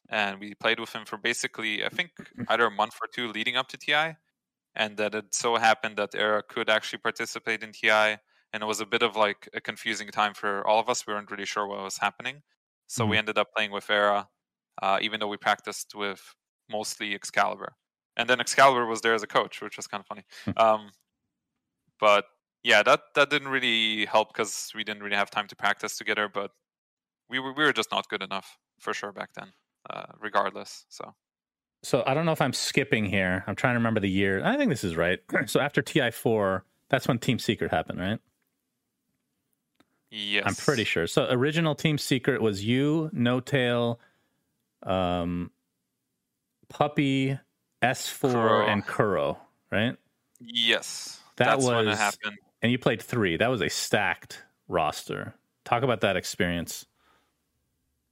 S4: and we played with him for basically, I think, either a month or two leading up to TI, and that it so happened that Era could actually participate in TI, and it was a bit of like a confusing time for all of us. We weren't really sure what was happening, so we ended up playing with Era, uh, even though we practiced with mostly Excalibur, and then Excalibur was there as a coach, which was kind of funny. um, but yeah, that that didn't really help because we didn't really have time to practice together. But we were we were just not good enough for sure back then, uh, regardless. So
S2: So I don't know if I'm skipping here. I'm trying to remember the year. I think this is right. so after TI four, that's when Team Secret happened, right?
S4: yes,
S2: I'm pretty sure. So original Team Secret was you, N0tail, um, Puppey, S4,
S4: Kuro.
S2: and Kuro, right?
S4: Yes,
S2: That
S4: that's when it
S2: was-
S4: happened.
S2: and you played three. That was a stacked roster. Talk about that experience.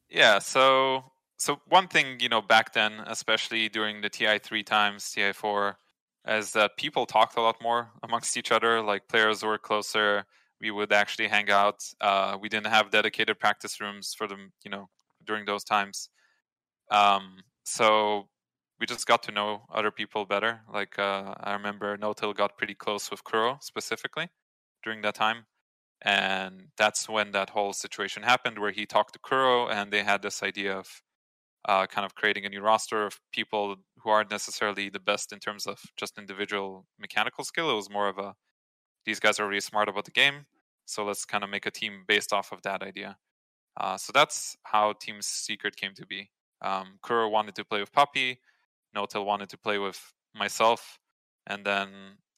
S4: Yeah, so so one thing you know back then, especially during the TI three times, TI four, is that people talked a lot more amongst each other. Like players were closer. We would actually hang out. Uh, we didn't have dedicated practice rooms for them, you know, during those times. Um, so we just got to know other people better. Like uh, I remember N0tail got pretty close with Kuro specifically during that time, and that's when that whole situation happened, where he talked to Kuro, and they had this idea of uh, kind of creating a new roster of people who aren't necessarily the best in terms of just individual mechanical skill. It was more of a these guys are really smart about the game, so let's kind of make a team based off of that idea. Uh, so that's how Team Secret came to be. Um, Kuro wanted to play with Puppey, N0tail wanted to play with myself, and then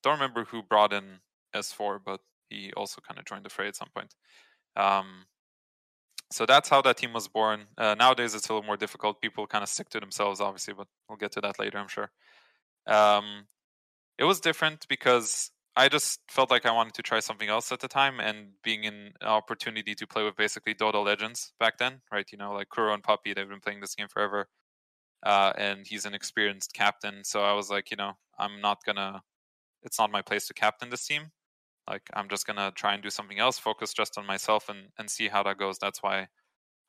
S4: don't remember who brought in S4, but he also kind of joined the fray at some point. Um, so that's how that team was born. Uh, nowadays, it's a little more difficult. People kind of stick to themselves, obviously, but we'll get to that later, I'm sure. Um, it was different because I just felt like I wanted to try something else at the time, and being in an opportunity to play with basically Dota legends back then, right? You know, like Kuro and Puppey, they've been playing this game forever, uh, and he's an experienced captain. So I was like, you know, I'm not gonna. It's not my place to captain this team. Like I'm just gonna try and do something else, focus just on myself, and and see how that goes. That's why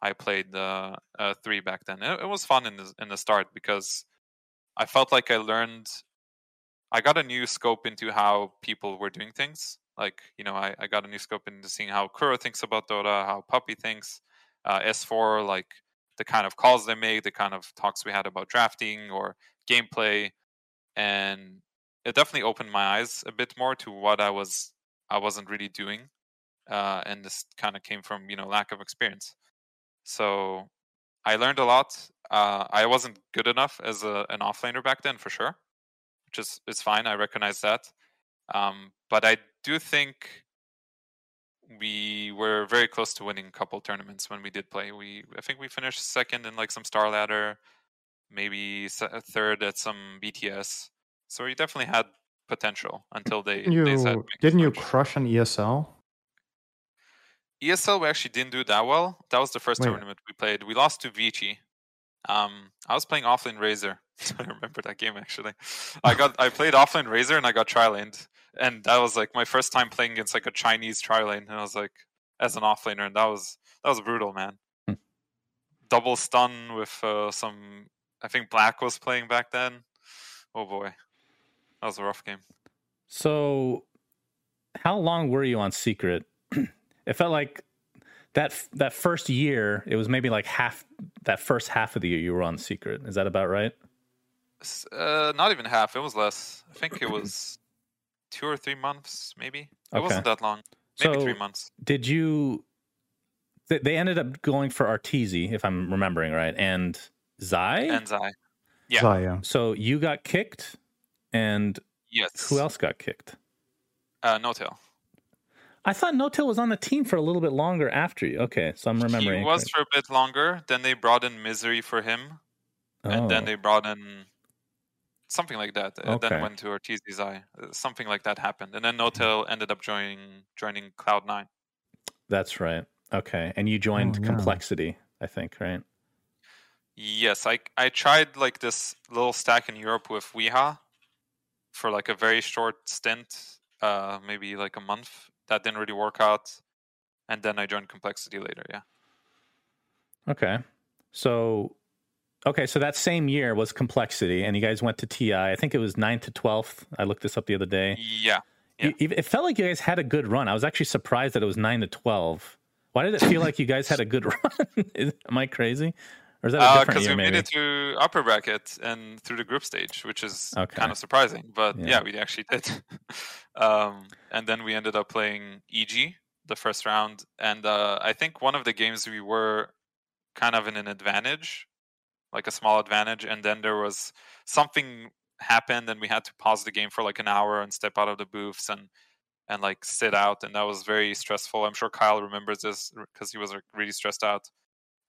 S4: I played the uh, three back then. It, it was fun in the in the start because I felt like I learned. I got a new scope into how people were doing things. Like you know, I, I got a new scope into seeing how Kuro thinks about Dota, how Puppey thinks, uh, S4, like the kind of calls they make, the kind of talks we had about drafting or gameplay, and it definitely opened my eyes a bit more to what I was I wasn't really doing, uh, and this kind of came from you know lack of experience. So I learned a lot. Uh, I wasn't good enough as a, an offlaner back then for sure, which is is fine. I recognize that, um, but I do think we were very close to winning a couple tournaments when we did play. We I think we finished second in like some StarLadder, maybe third at some BTS. So we definitely had potential until they
S3: Didn't
S4: they said
S3: you, didn't you crush an ESL?
S4: ESL we actually didn't do that well. That was the first
S3: Wait.
S4: tournament we played. We lost to Vici. Um, I was playing offlane Razor. I remember that game actually. I got I played offlane Razor and I got tri laned, and that was like my first time playing against like a Chinese tri lane, and I was like as an offlaner, and that was that was brutal, man.
S2: Hmm.
S4: Double stun with uh, some. I think Black was playing back then. Oh boy, that was a rough game.
S2: So, how long were you on Secret? it felt like that that first year. It was maybe like half that first half of the year you were on Secret. Is that about right?
S4: Uh, not even half. It was less. I think it was two or three months, maybe. It
S2: Okay.
S4: wasn't that long. Maybe
S2: So-
S4: three months.
S2: Did you? They they ended up going for Arteezy, if I'm remembering right, and Zai.
S4: And Zai. Yeah.
S3: Zaya.
S2: so you got kicked, and
S4: Yes.
S2: who else got kicked?
S4: Uh, N0tail.
S2: I thought N0tail was on the team for a little bit longer after you. Okay, so I'm remembering.
S4: He was
S2: correct.
S4: for a bit longer. Then they brought in Misery for him, and then
S2: Oh.
S4: they brought in something like that. And then went to Ortiz's eye. Uh, Something like that happened, and then N0tail ended up joining joining Cloud Nine.
S2: That's right. Okay, and you joined
S3: Oh, yeah.
S2: Complexity, I think, right?
S4: Yes, I I tried like this little stack in Europe with Weha for like a very short stint, uh, maybe like a month. That didn't really work out, and then I joined Complexity later. Yeah.
S2: Okay. So, okay, so that same year was Complexity, and you guys went to TI. I think it was 9th to 12th. I looked this up the other day.
S4: Yeah.
S2: You- It felt like you guys had a good run. I was actually surprised that it was 9 to 12. Why did it feel like you guys had a good run? Am I crazy? Or is that a different
S4: Because
S2: year,
S4: Uh, we
S2: maybe?
S4: made it to upper bracket and through the group stage, which is
S2: Okay.
S4: kind of surprising. But
S2: Yeah.
S4: yeah, we actually did. um, and then we ended up playing EG the first round, and uh, I think one of the games we were kind of in an advantage, like a small advantage, and then there was something happened, and we had to pause the game for like an hour and step out of the booths and and like sit out, and that was very stressful. I'm sure Kyle remembers this because he was like, really stressed out.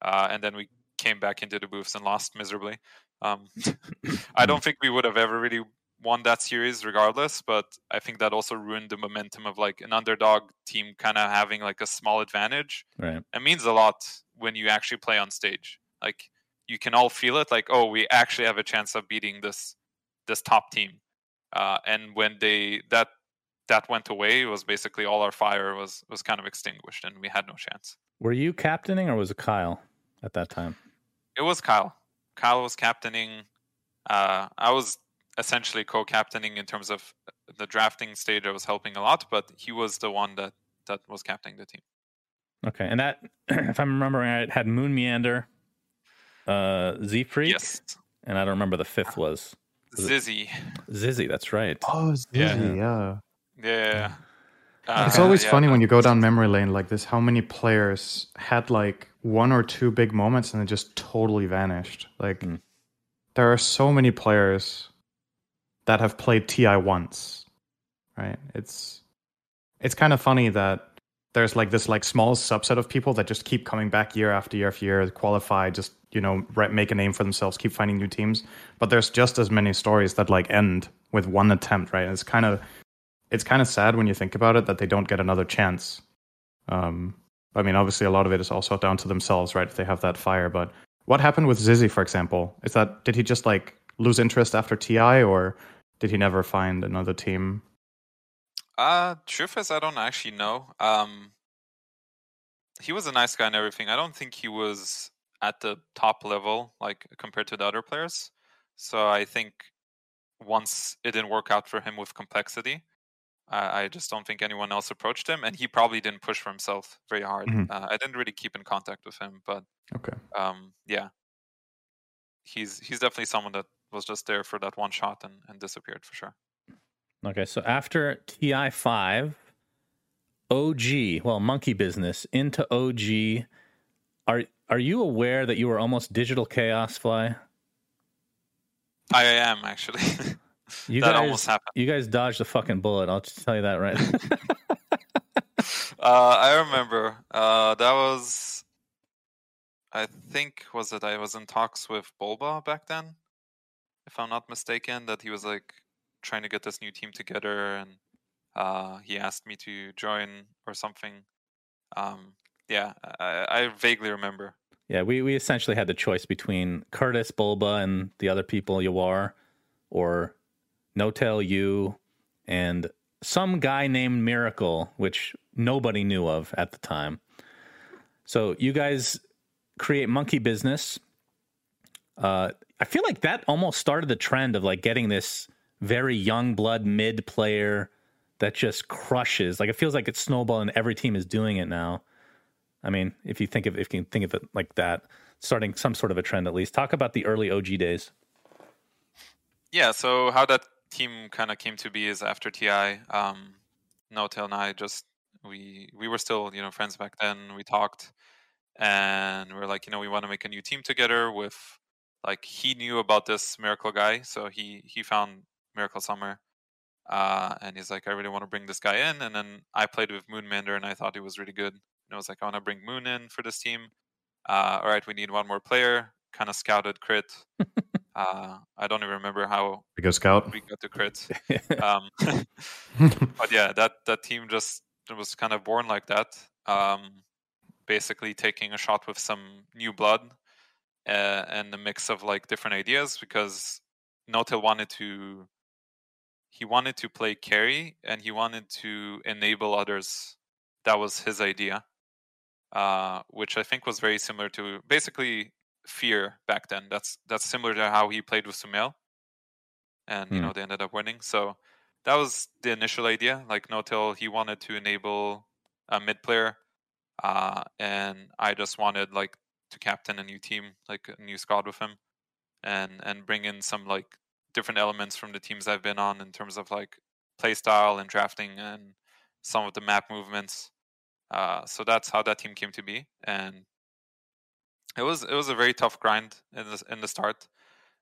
S4: Uh, and then we came back into the booths and lost miserably. Um, I don't think we would have ever really won that series regardless, but I think that also ruined the momentum of like an underdog team kind of having like a small advantage.
S2: Right.
S4: It means a lot when you actually play on stage. Like you can all feel it like, oh, we actually have a chance of beating this this top team. Uh, and when they that that went away, it was basically all our fire was was kind of extinguished, and we had no chance.
S2: Were you captaining or was it Kyle at that time?
S4: It was Kyle. Kyle was captaining. Uh, I was essentially co-captaining in terms of the drafting stage. I was helping a lot, but he was the one that that was captaining the team.
S2: Okay, and that, if I'm remembering right, had MoonMeander, uh, Zfreek,
S4: Yes,
S2: and I don't remember the fifth was Was it-
S4: Zizzy.
S2: Zizzy. That's right.
S3: Oh,
S4: Yeah.
S3: Zizzy, yeah.
S4: Yeah. Uh,
S3: It's always
S4: yeah,
S3: funny
S4: but-
S3: when you go down memory lane like this how many players had like one or two big moments and they just totally vanished. Like
S2: Hmm.
S3: there are so many players that have played TI once. Right? It's it's kind of funny that there's like this like small subset of people that just keep coming back year after year after year, qualify, just you know, re- make a name for themselves, keep finding new teams. But there's just as many stories that like end with one attempt, right? It's kind of it's kind of sad when you think about it that they don't get another chance. Um, I mean, obviously, a lot of it is also down to themselves, right? If they have that fire. But what happened with Zizzy, for example? Is that did he just like lose interest after TI, or did he never find another team?
S4: Uh, truth is, I don't actually know. Um, he was a nice guy and everything. I don't think he was at the top level, like compared to the other players. So I think once it didn't work out for him with complexity, I, I just don't think anyone else approached him, and he probably didn't push for himself very hard.
S3: Mhm.
S4: Uh, I didn't really keep in contact with him, but
S3: Okay.
S4: um, yeah, he's he's definitely someone that was just there for that one shot and, and disappeared for sure.
S2: Okay, so after TI five, OG, well, Monkey Business into OG. Are are you aware that you were almost digital chaos fly?
S4: I am actually.
S2: You
S4: that
S2: guys,
S4: almost happened.
S2: You guys dodged a fucking bullet. I'll just tell you that right.
S4: Uh, I remember. Uh, that was, I think, was it? I was in talks with Bulba back then, if I'm not mistaken. That he was like trying to get this new team together, and uh, he asked me to join or something. Um, yeah, I, I vaguely remember.
S2: yeah, we we essentially had the choice between Curtis Bulba and the other people Yawar, or N0tail You, and some guy named Miracle, which nobody knew of at the time. So you guys create Monkey Business. Uh, I feel like that almost started the trend of like getting this very young blood mid player that just crushes. Like it feels like it's snowballing. Every team is doing it now. I mean, if you think of if you think of it like that, starting some sort of a trend at least. Talk about the early OG days.
S4: Yeah, so how that team kind of came to be is after TI. Um, N0tail and I just we we were still you know friends back then. We talked, and we are like, you know, we want to make a new team together. With like he knew about this miracle guy, so he he found Miracle Summer, uh, and he's like, I really want to bring this guy in. And then I played with MoonMeander, and I thought he was really good. And I was like, I want to bring Moon in for this team. Uh, all right, we need one more player. Kind of scouted crit. uh, I don't even remember how
S3: We go scout.
S4: we got the crit. Um, but yeah, that that team just was kind of born like that. Um, basically, taking a shot with some new blood uh, and a mix of like different ideas because N0tail wanted to he wanted to play carry and he wanted to enable others. That was his idea, uh, which I think was very similar to basically fear back then. That's that's similar to how he played with Sumail, and you
S2: Hmm.
S4: know they ended up winning. So that was the initial idea. Like N0tail, he wanted to enable a mid player, uh, and I just wanted like to captain a new team, like a new squad with him, and and bring in some like different elements from the teams I've been on in terms of like play style and drafting and some of the map movements. Uh, so that's how that team came to be, and it was it was a very tough grind in the in the start.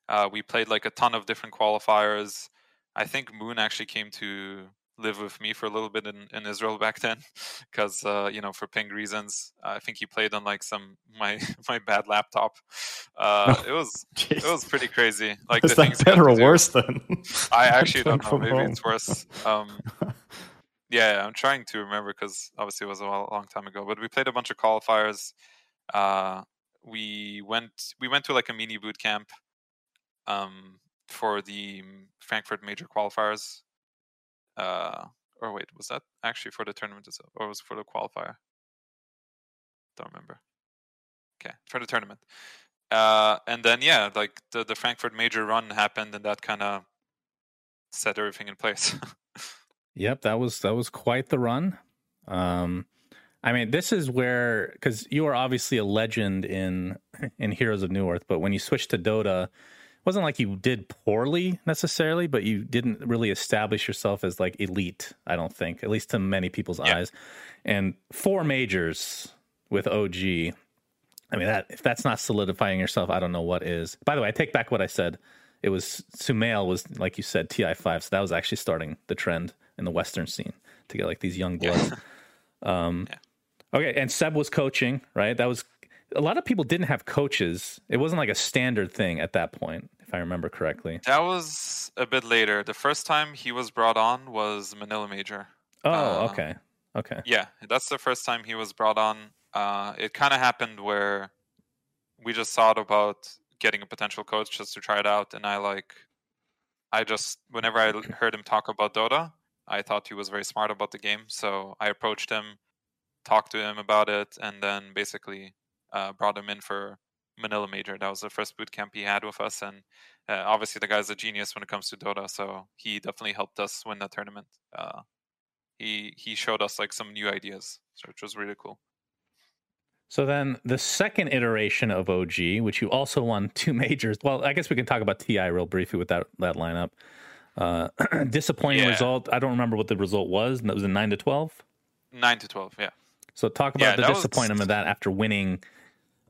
S4: Uh, we played like a ton of different qualifiers. I think Moon actually came to live with me for a little bit in, in Israel back then, because uh, you know for ping reasons. I think he played on like some my my bad laptop. Uh, it was it was pretty crazy. Like
S3: Is
S4: the
S3: that
S4: things we had
S3: better or worse than?
S4: I actually don't know. Maybe
S3: home?
S4: it's worse. Um, yeah, yeah, I'm trying to remember because obviously it was a long time ago. But we played a bunch of qualifiers. Uh, we went we went to like a mini boot camp um, for the Frankfurt major qualifiers. Uh, or wait, was that actually for the tournament itself, or was it for the qualifier? Don't remember. Okay, for the tournament. Uh, and then yeah, like the the Frankfurt major run happened, and that kind of set everything in place.
S2: Yep, that was that was quite the run. Um, I mean, this is where because you are obviously a legend in in Heroes of Newerth, but when you switched to Dota, it wasn't like you did poorly necessarily, but you didn't really establish yourself as like elite. I don't think, at least to many people's
S4: Yeah.
S2: eyes. And four majors with OG. I mean, that if that's not solidifying yourself, I don't know what is. By the way, I take back what I said. It was Sumail was like you said TI five, so that was actually starting the trend in the Western scene to get like these young bloods. Um, Okay, and Seb was coaching, right? That was a lot of people didn't have coaches. It wasn't like a standard thing at that point, if I remember correctly.
S4: that was a bit later. The first time he was brought on was Manila Major.
S2: Oh,
S4: Uh,
S2: okay, okay.
S4: Yeah, that's the first time he was brought on. Uh, it kind of happened where we just thought about getting a potential coach just to try it out, and I like, I just whenever I heard him talk about Dota, I thought he was very smart about the game, so I approached him, talked to him about it, and then basically uh, brought him in for Manila Major. That was the first boot camp he had with us, and uh, obviously the guy's a genius when it comes to Dota, so he definitely helped us win that tournament. Uh, he he showed us like some new ideas, so which was really cool.
S2: So then the second iteration of OG, which you also won two majors. Well, I guess we can talk about TI real briefly with that that lineup. Uh, disappointing
S4: Yeah.
S2: result. I don't remember what the result was. and That was a nine to twelve.
S4: Nine to twelve, yeah.
S2: So talk about
S4: Yeah,
S2: the
S4: that was-
S2: disappointment of that after winning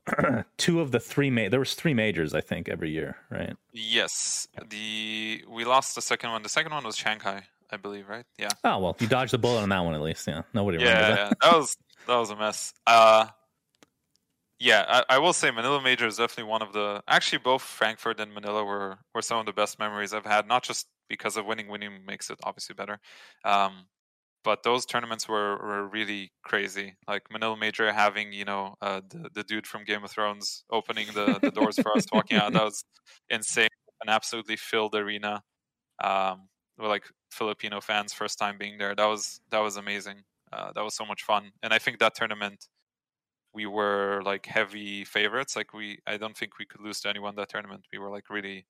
S2: two of the three. Ma- there was three majors, I think, every year, right?
S4: Yes, the we lost the second one. The second one was Shanghai, I believe, right? Yeah.
S2: Oh well, you dodged the bullet on that one at least. Yeah, nobody
S4: yeah,
S2: that.
S4: yeah, that was that was a mess. Uh yeah, I, I will say Manila Major is definitely one of the. Actually, both Frankfurt and Manila were were some of the best memories I've had. Not just because of winning, winning makes it obviously better, um, but those tournaments were were really crazy. Like Manila Major having you know uh, the the dude from Game of Thrones opening the the doors for us walking out. That was insane. An absolutely filled arena. Um, with like Filipino fans first time being there. That was that was amazing. Uh, that was so much fun, and I think that tournament we were like heavy favorites. Like we, I don't think we could lose to anyone that tournament. We were like really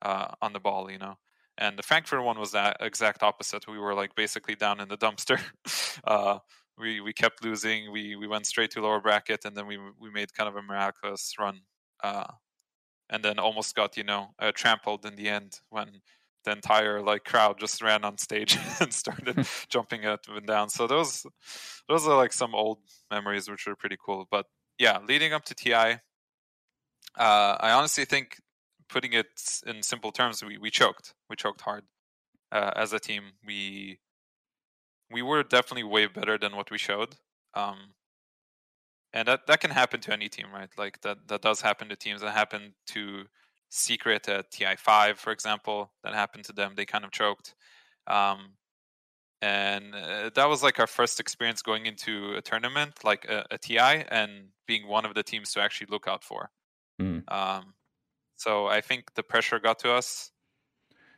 S4: uh, on the ball, you know. And the Frankfurt one was that exact opposite. We were like basically down in the dumpster. uh, we we kept losing. We we went straight to lower bracket, and then we we made kind of a miraculous run. Uh, and then almost got you know uh, trampled in the end when the entire like crowd just ran on stage and started jumping up and down. So those those are like some old memories which are pretty cool. But yeah, leading up to TI, uh, I honestly think putting it in simple terms, we, we choked. We choked hard uh, as a team. We we were definitely way better than what we showed. Um, and that, that can happen to any team, right? Like that that does happen to teams. That happened to Secret at TI five, for example. That happened to them. They kind of choked. Um, and uh, that was like our first experience going into a tournament like a, a ti and being one of the teams to actually look out for
S2: Mm.
S4: um, so i think the pressure got to us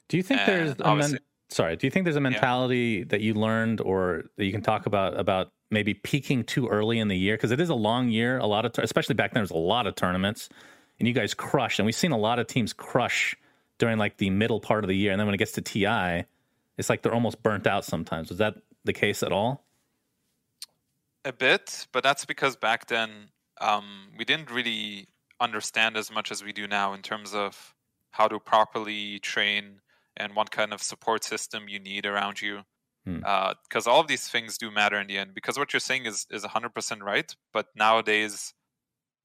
S2: Do you think there's a men- sorry? Do you think there's a mentality that you learned or that you can talk about about maybe peaking too early in the year because it is a long year. A lot of especially back then, there was a lot of tournaments, and you guys crushed. And we've seen a lot of teams crush during like the middle part of the year, and then when it gets to TI, it's like they're almost burnt out sometimes. Was that the case at all?
S4: a bit but that's because back then um, we didn't really understand as much as we do now in terms of how to properly train and what kind of support system you need around you
S2: Hmm.
S4: because all of these things do matter in the end because what you're saying is is 100% right but nowadays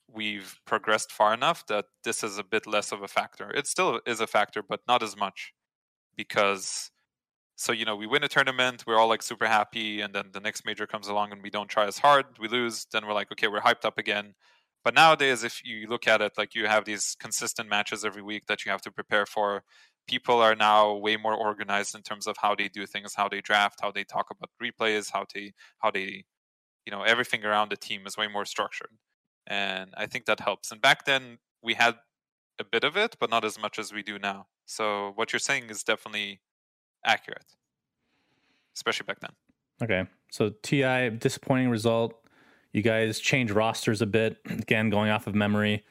S4: we've progressed far enough that this is a bit less of a factor it still is a factor but not as much because So you know, we win a tournament, we're all like super happy, and then the next major comes along and we don't try as hard, we lose, then we're like, okay, we're hyped up again. But nowadays, if you look at it, like you have these consistent matches every week that you have to prepare for. People are now way more organized in terms of how they do things, how they draft, how they talk about replays, how they how they, you know, everything around the team is way more structured, and I think that helps. And back then, we had a bit of it, but not as much as we do now. So what you're saying is definitely accurate, especially back then.
S2: Okay. So TI disappointing result. You guys change rosters a bit again, going off of memory.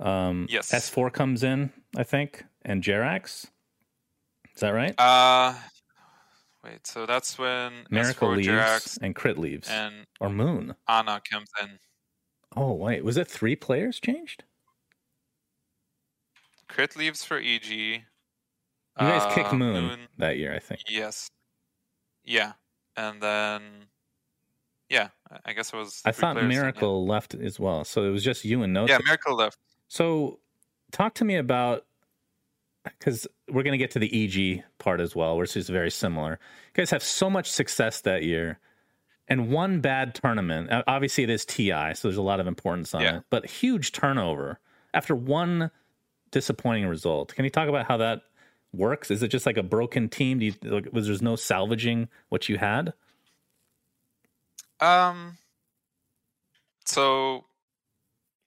S2: Um,
S4: Yes.
S2: S4 comes in, I think, and JerAx. Is that right?
S4: Uh, wait. So that's when
S2: Miracle
S4: S4
S2: leaves
S4: JerAx
S2: and Crit leaves,
S4: and
S2: or Moon.
S4: Anna comes in.
S2: Oh wait, was it three players changed?
S4: Crit leaves for EG. You
S2: You guys kicked Moon, that year, I think.
S4: Yes. Yeah, and then yeah, I- guess it was.
S2: I thought
S4: then, yeah.
S2: Miracle left as well, so it was just you and no.
S4: Yeah, Miracle left.
S2: So, talk to me about because we're going to get to the EG part as well, which is very similar. You guys have so much success that year, and one bad tournament. Obviously, it is TI, so there's a lot of importance on
S4: Yeah.
S2: it, but huge turnover after one disappointing result. Can you talk about how that works? Is it just like a broken team? Do you, like, was there's no salvaging what you had?
S4: Um. So,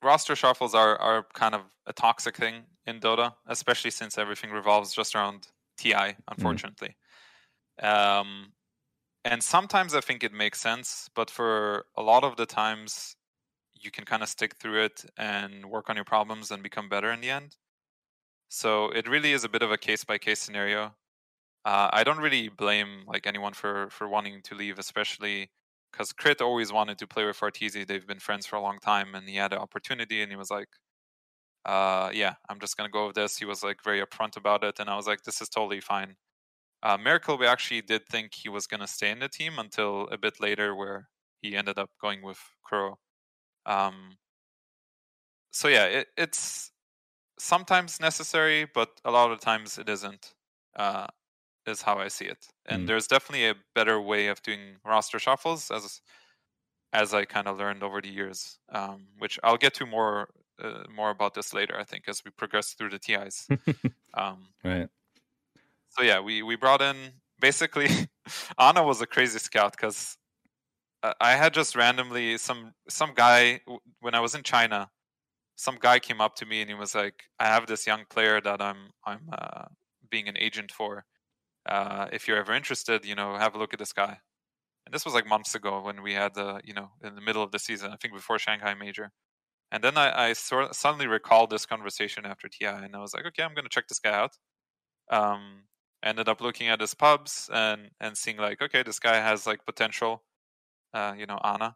S4: roster shuffles are are kind of a toxic thing in Dota, especially since everything revolves just around TI. Unfortunately, um, and sometimes I think it makes sense, but for a lot of the times, you can kind of stick through it and work on your problems and become better in the end. So it really is a bit of a case by case scenario. Uh, I don't really blame like anyone for for wanting to leave, especially because Crit always wanted to play with Arteezy. They've been friends for a long time, and he had an opportunity, and he was like, uh, "Yeah, I'm just gonna go with this." He was like very upfront about it, and I was like, "This is totally fine." Uh, Miracle, we actually did think he was gonna stay in the team until a bit later, where he ended up going with Kuro. Um, so yeah, it, it's sometimes necessary, but a lot of times it isn't. Uh, is how I see it. And
S2: Mm.
S4: there's definitely a better way of doing roster shuffles, as as I kind of learned over the years. Um, which I'll get to more uh, more about this later. I think as we progress through the TIs. um,
S2: Right.
S4: so yeah, we we brought in basically Anna was a crazy scout because I had just randomly some some guy when I was in China, some guy came up to me and he was like, "I have this young player that I'm I'm uh, being an agent for. Uh, if you're ever interested, you know, have a look at this guy." And this was like months ago when we had the you know in the middle of the season, I think before Shanghai Major. And then I, I sort suddenly recalled this conversation after TI, and I was like, "Okay, I'm going to check this guy out." Um, ended up looking at his pubs and and seeing like, okay, this guy has like potential uh, you know, Anna,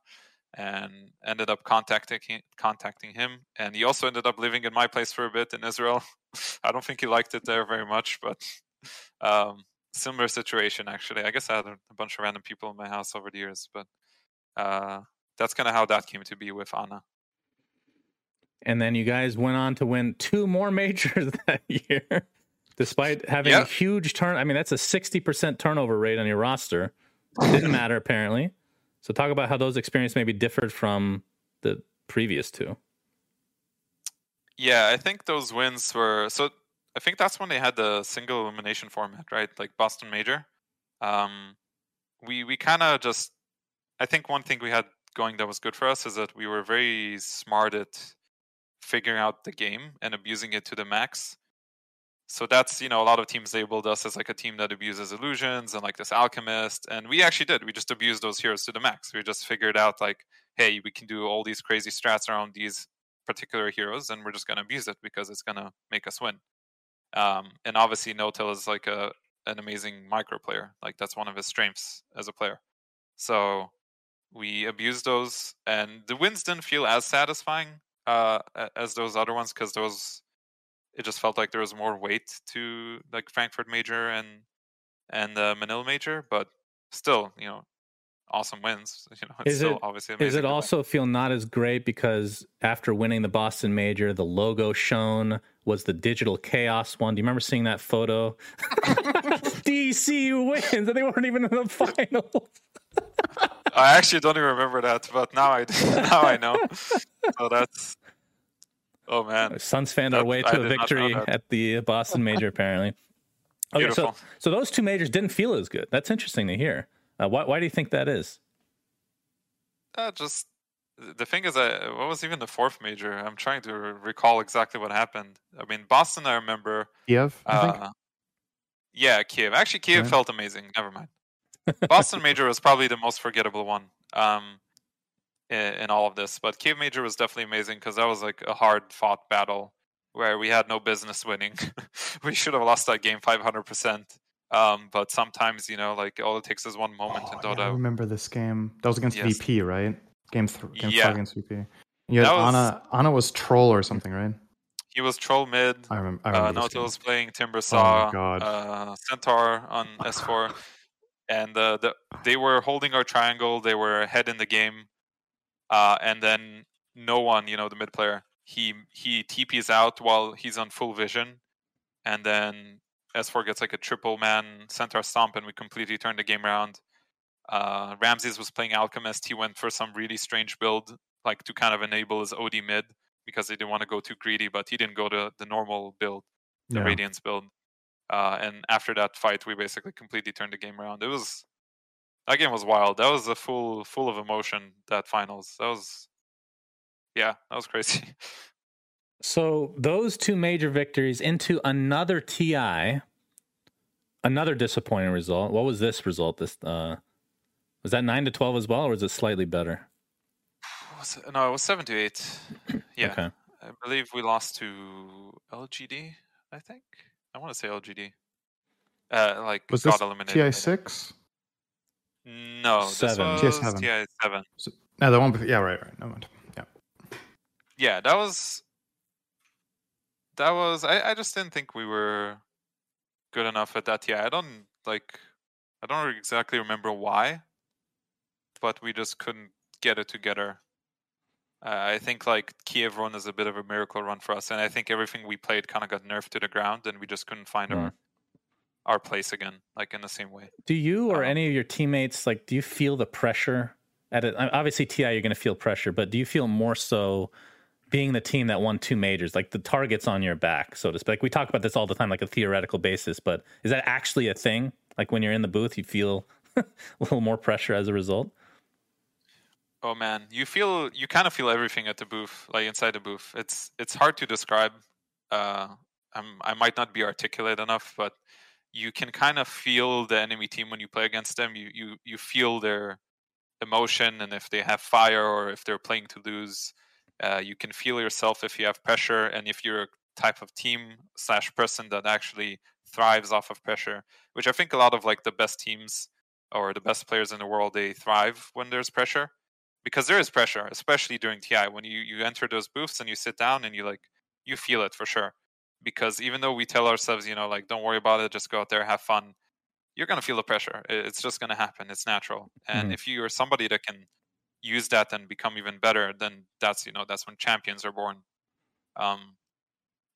S4: and ended up contacting contacting him. And he also ended up living in my place for a bit in Israel. I don't think he liked it there very much, but um, similar situation actually. I guess I had a, a bunch of random people in my house over the years, but uh, that's kind of how that came to be with Anna.
S2: And then you guys went on to win two more majors that year, despite having a huge turn. I mean, that's a 60% turnover rate on your roster. Didn't matter, apparently. So, talk about how those experiences maybe differed from the previous two.
S4: Yeah, I think those wins were so. I think that's when they had the single elimination format, right? Like Boston Major. Um, we we kind of just. I think one thing we had going that was good for us is that we were very smart at figuring out the game and abusing it to the max. So that's you know a lot of teams labeled us as like a team that abuses illusions and like this alchemist, and we actually did. We just abused those heroes to the max. We just figured out like, hey, we can do all these crazy strats around these particular heroes, and we're just gonna abuse it because it's gonna make us win. Um, and obviously, N0tail is like a an amazing micro player. Like that's one of his strengths as a player. So we abused those, and the wins didn't feel as satisfying uh, as those other ones because those it just felt like there was more weight to like Frankfurt Major and and uh, Manila Major, but still, you know, awesome wins. You know, it's
S2: Is
S4: still
S2: it-
S4: obviously
S2: Is it
S4: to win.
S2: also feel not as great because after winning the Boston Major, the logo shown was the digital chaos one? Do you remember seeing that photo? DC wins, and they weren't even in the finals.
S4: I actually don't even remember that, but now I now I know. So that's oh man,
S2: SUNSfan our way to a
S4: not know
S2: victory at the Boston Major, apparently. Okay, so so those two majors didn't feel as good. That's interesting to hear. Uh, why why do you think that is?
S4: uh, just the thing is, I, what was even the fourth major? I'm trying to recall exactly what happened. I mean, Boston, I remember.
S3: Kiev, I think.
S4: Uh, yeah, Kiev. Actually, Kiev
S3: Yeah.
S4: felt amazing. Never mind. Boston Major was probably the most forgettable one um, in, in all of this, but Kiev Major was definitely amazing because that was like a hard fought battle where we had no business winning. we should have lost that game 500%. Um, but sometimes, you know, like all it takes is one moment
S3: Oh,
S4: in
S3: yeah, I remember this game. That was against
S4: Yes.
S3: VP, right? Game, th- game
S4: Yeah.
S3: against VP. You had
S4: was-
S3: Anna. Anna was troll or something, right?
S4: He was troll mid.
S3: I remember. I
S4: Uh,
S3: remember
S4: Naruto was playing Timber
S3: Oh
S4: Saw,
S3: my God.
S4: uh, Centaur on S4, and uh, the, they were holding our triangle. They were ahead in the game, uh, and then no one, you know, the mid player, he he TPs out while he's on full vision, and then S4 gets like a triple man Centaur stomp, and we completely turn the game around. Uh, Ramzes was playing Alchemist. He went for some really strange build, like to kind of enable his OD mid because he didn't want to go too greedy, but he didn't go to the normal build the
S3: Yeah.
S4: Radiance build. Uh, and after that fight, we basically completely turned the game around. It was that game was wild. That was a full full of emotion. That finals. That was yeah, that was crazy.
S2: So those two major victories into another TI, another disappointing result. What was this result? This uh, was that nine to twelve as well, or was it slightly better?
S4: It- no, it was seven to eight. Yeah,
S2: Okay.
S4: I believe we lost to LGD. I think I want to say LGD. Uh, like
S3: Was
S4: got
S3: this
S4: eliminated.
S3: TI six?
S4: No,
S2: Seven.
S4: this
S3: TI
S4: was
S3: seven.
S4: TI seven.
S3: No, the one. Before, yeah, right, right. No mind. Yeah.
S4: yeah that was that was I, I just didn't think we were good enough at that yeah i don't like i don't exactly remember why but we just couldn't get it together uh, i think like kiev run is a bit of a miracle run for us and i think everything we played kind of got nerfed to the ground and we just couldn't find
S2: Hmm.
S4: our our place again like in the same way
S2: Do you or
S4: Um,
S2: any of your teammates like? Do you feel the pressure at it? Obviously, TI, you're going to feel pressure, but do you feel more so being the team that won two majors, like the target's on your back, so to speak? Like we talk about this all the time, like a theoretical basis, but is that actually a thing? Like when you're in the booth, you feel a little more pressure as a result.
S4: Oh man, you feel you kind of feel everything at the booth, like inside the booth. It's it's hard to describe. Uh, I'm I might not be articulate enough, but you can kind of feel the enemy team when you play against them. You you you feel their emotion, and if they have fire or if they're playing to lose, uh, you can feel yourself if you have pressure, and if you're a type of team slash person that actually thrives off of pressure, which I think a lot of like the best teams or the best players in the world they thrive when there's pressure because there is pressure, especially during TI. When you you enter those booths and you sit down and you like you feel it for sure. Because even though we tell ourselves, you know, like don't worry about it, just go out there, have fun, you're gonna feel the pressure. It's just gonna happen. It's natural. And
S2: Mhm.
S4: if you are somebody that can use that and become even better, then that's you know that's when champions are born. Um,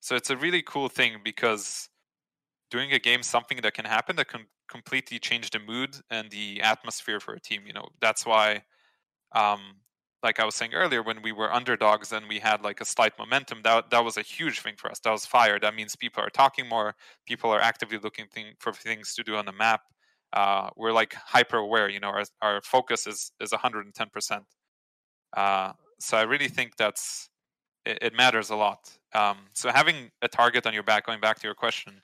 S4: so it's a really cool thing because doing a game, something that can happen that can completely change the mood and the atmosphere for a team. You know, that's why um, like I was saying earlier, when we were underdogs and we had like a slight momentum, that that was a huge thing for us. That was fire. That means people are talking more. People are actively looking thing, for things to do on the map. Uh, we're like hyper aware. You know, our our focus is is 110 percent. Uh, so I really think that's it, it matters a lot. Um, so having a target on your back, going back to your question,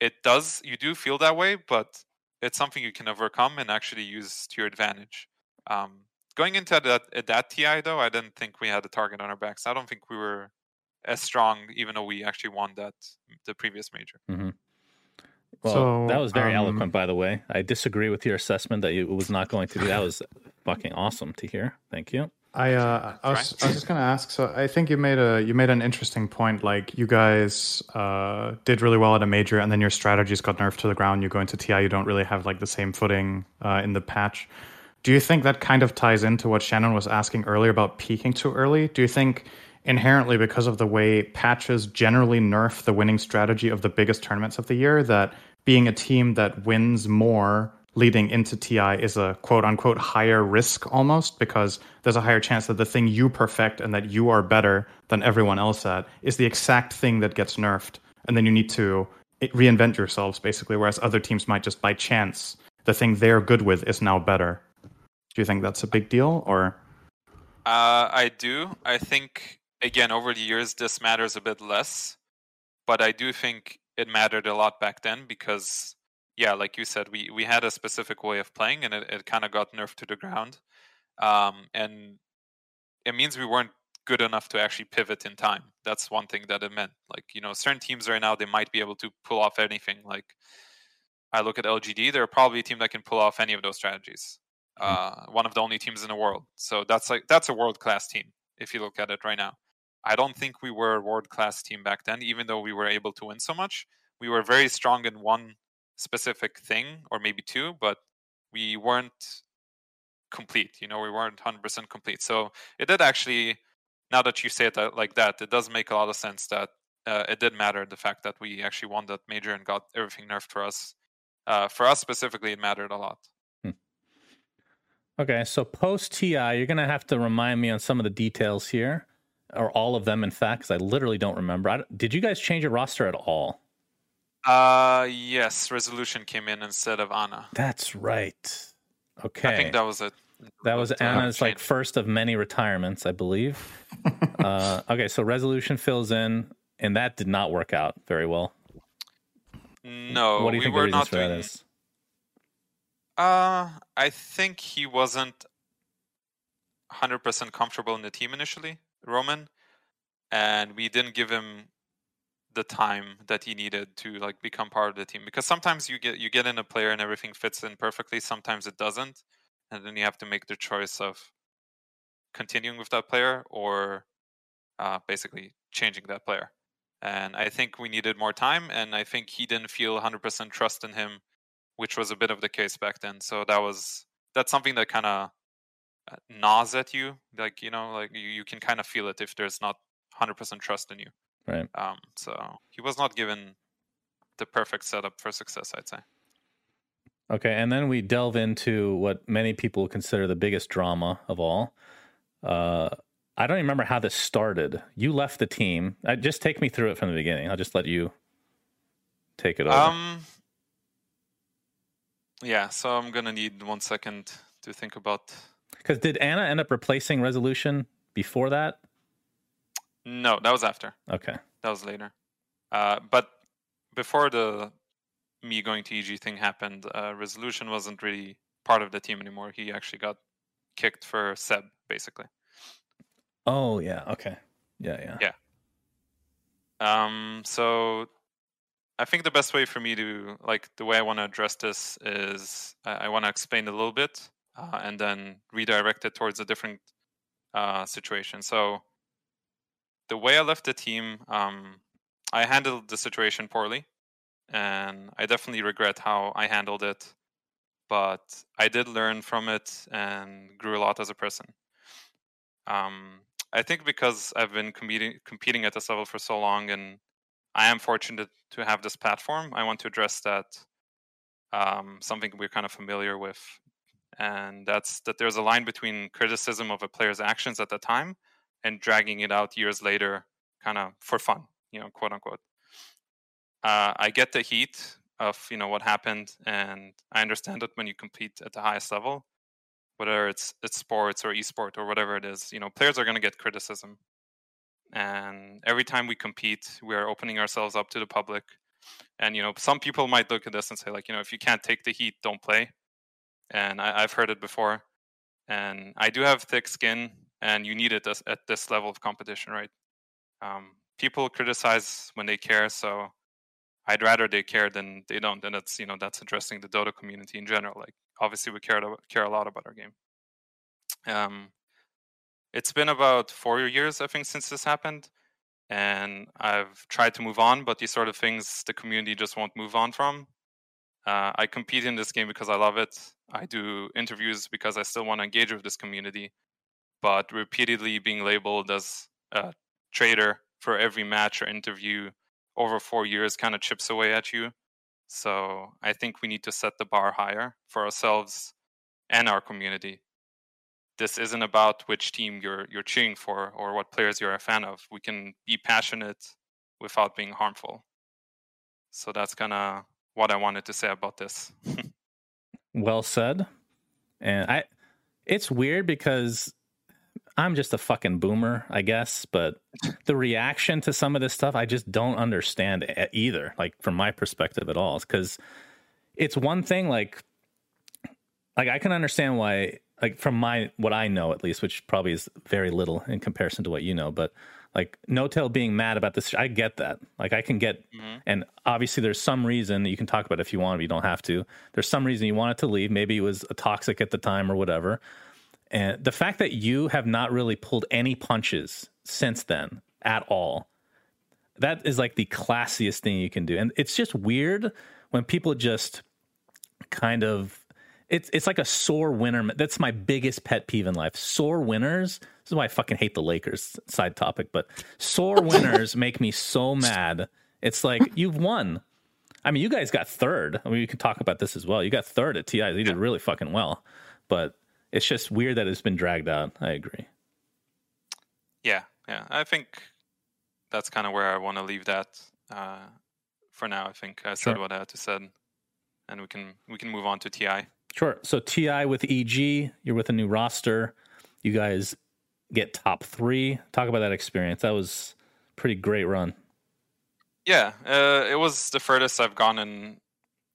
S4: it does. You do feel that way, but it's something you can overcome and actually use to your advantage. Um, going into that that TI though, I didn't think we had a target on our backs. I don't think we were as strong, even though we actually won that the previous major.
S2: Well,
S3: So,
S2: that was very
S3: um,
S2: eloquent, by the way. I disagree with your assessment that it was not going to be. That was fucking awesome to hear. Thank you.
S3: I uh, I was, I was just gonna ask. So I think you made a you made an interesting point. Like you guys uh, did really well at a major, and then your strategies got nerfed to the ground. You go into TI, you don't really have like the same footing uh, in the patch. Do you think that kind of ties into what Shannon was asking earlier about peaking too early? Do you think inherently because of the way patches generally nerf the winning strategy of the biggest tournaments of the year that being a team that wins more leading into TI is a quote unquote higher risk almost because there's a higher chance that the thing you perfect and that you are better than everyone else at is the exact thing that gets nerfed. And then you need to reinvent yourselves basically, whereas other teams might just by chance, the thing they're good with is now better. Do you think that's a big deal or?
S4: Uh, I do. I think, again, over the years, this matters a bit less. But I do think it mattered a lot back then because yeah, like you said, we we had a specific way of playing, and it, it kind of got nerfed to the ground. Um, and it means we weren't good enough to actually pivot in time. That's one thing that it meant. Like you know, certain teams right now they might be able to pull off anything. Like I look at LGD, they're probably a team that can pull off any of those strategies. Mm-hmm. Uh, one of the only teams in the world. So that's like that's a world class team if you look at it right now. I don't think we were a world class team back then, even though we were able to win so much. We were very strong in one specific thing or maybe two, but we weren't complete. You know, we weren't 100% complete. So it did actually, now that you say it uh, like that, it does make a lot of sense that uh, it did matter the fact that we actually won that major and got everything nerfed for us. Uh, for us specifically, it mattered a lot.
S2: Okay, so post TI, you're going to have to remind me on some of the details here, or all of them, in fact, because I literally don't remember. I, did you guys change your roster at all?
S4: Uh, yes, resolution came in instead of Ana.
S2: That's right. Okay.
S4: I think that was it.
S2: That was Ana's like first of many retirements, I believe. uh, okay, so resolution fills in, and that did not work out very well.
S4: No,
S2: what do you
S4: we
S2: think
S4: were
S2: the reasons
S4: not
S2: for
S4: doing.
S2: that is?
S4: Uh, I think he wasn't 100% comfortable in the team initially, Roman, and we didn't give him the time that he needed to like become part of the team because sometimes you get you get in a player and everything fits in perfectly sometimes it doesn't and then you have to make the choice of continuing with that player or uh, basically changing that player. And i think we needed more time and i think he didn't feel 100% trust in him which was a bit of the case back then so that was that's something that kind of uh, gnaws at you like you know like you, you can kind of feel it if there's not 100% trust in you
S2: Right.
S4: um, so he was not given the perfect setup for success, I'd say.
S2: Okay, and then we delve into what many people consider the biggest drama of all. Uh, I don't even remember how this started. You left the team. Uh, just take me through it from the beginning. I'll just let you take it over.
S4: Um, yeah, so I'm gonna need one second to think about.
S2: Because did Ana end up replacing Resolution before that?
S4: No, that was after.
S2: Okay.
S4: That was later. Uh, but before the me going to EG thing happened, uh, Resolution wasn't really part of the team anymore. He actually got kicked for Ceb, basically.
S2: Oh yeah. Okay. Yeah. Yeah.
S4: Yeah. Um, so I think the best way for me to like the way I want to address this is I, I want to explain a little bit uh, and then redirect it towards a different uh, situation. So the way I left the team, um, I handled the situation poorly, and I definitely regret how I handled it. But I did learn from it and grew a lot as a person. Um, I think because I've been competing competing at this level for so long, and I am fortunate to have this platform. I want to address that um, something we're kind of familiar with, and that's that there's a line between criticism of a player's actions at the time and dragging it out years later, kind of for fun, you know, quote unquote. Uh, I get the heat of you know what happened, and I understand that when you compete at the highest level, whether it's it's sports or esport or whatever it is, you know, players are going to get criticism. And every time we compete, we are opening ourselves up to the public. And you know, some people might look at this and say, like, you know, if you can't take the heat, don't play. And I, I've heard it before. And I do have thick skin, and you need it at this level of competition, right? Um, people criticize when they care, so I'd rather they care than they don't. And that's you know that's addressing the Dota community in general. Like obviously we care care a lot about our game. Um, it's been about four years, I think, since this happened, and I've tried to move on, but these sort of things the community just won't move on from. Uh, I compete in this game because I love it. I do interviews because I still want to engage with this community, but repeatedly being labeled as a traitor for every match or interview over four years kind of chips away at you. So I think we need to set the bar higher for ourselves and our community. This isn't about which team you're you're cheering for or what players you're a fan of. We can be passionate without being harmful. So that's kind of what I wanted to say about this.
S2: well said. And I it's weird because I'm just a fucking boomer, I guess, but the reaction to some of this stuff I just don't understand either, like from my perspective at all. Cuz it's one thing like like I can understand why like from my what I know at least, which probably is very little in comparison to what you know, but like N0tail being mad about this, I get that. Like I can get, mm-hmm. and obviously there's some reason you can talk about if you want, but you don't have to. There's some reason you wanted to leave. Maybe it was toxic at the time or whatever. And the fact that you have not really pulled any punches since then at all, that is like the classiest thing you can do. And it's just weird when people just kind of it's it's like a sore winner. That's my biggest pet peeve in life. Sore winners. This is why I fucking hate the Lakers. Side topic, but sore winners make me so mad. It's like you've won. I mean, you guys got third. I mean, you can talk about this as well. You got third at TI. You did really fucking well, but it's just weird that it's been dragged out. I agree.
S4: Yeah, yeah. I think that's kind of where I want to leave that uh, for now. I think I said sure. what I had to say, and we can we can move on to TI.
S2: Sure. So TI with EG, you're with a new roster. You guys get top three. Talk about that experience. That was pretty great run.
S4: Yeah, uh, it was the furthest I've gone in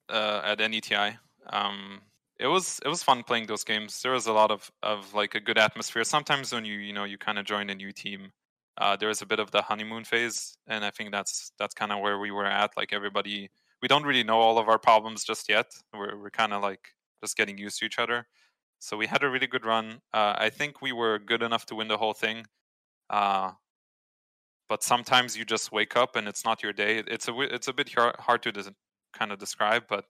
S4: uh, at any TI. Um, it was it was fun playing those games. There was a lot of, of like a good atmosphere. Sometimes when you you know you kind of join a new team, uh, there was a bit of the honeymoon phase, and I think that's that's kind of where we were at. Like everybody, we don't really know all of our problems just yet. We're we're kind of like just getting used to each other. So we had a really good run. Uh, I think we were good enough to win the whole thing. Uh, but sometimes you just wake up and it's not your day. It's a it's a bit hard to kind of describe, but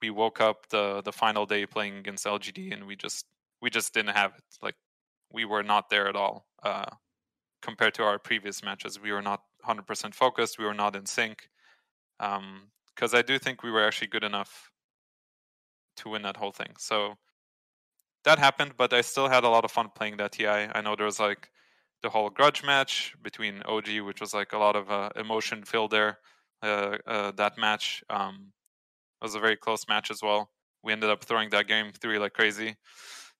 S4: we woke up the the final day playing against LGD and we just we just didn't have it. Like we were not there at all. Uh, compared to our previous matches, we were not 100% focused. We were not in sync. Because um, I do think we were actually good enough to win that whole thing. So that happened, but I still had a lot of fun playing that TI. I know there was like the whole grudge match between OG, which was like a lot of uh, emotion filled there. Uh, uh, that match um, was a very close match as well. We ended up throwing that game three like crazy.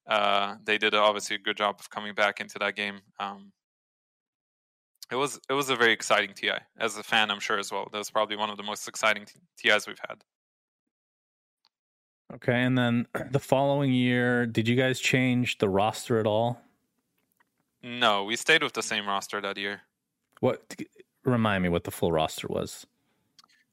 S4: Uh, they did obviously a good job of coming back into that game. Um, it was it was a very exciting TI as a fan, I'm sure as well. That was probably one of the most exciting TIs we've had.
S2: Okay, and then the following year, did you guys change the roster at all?
S4: No, we stayed with the same roster that year.
S2: What? Remind me what the full roster was.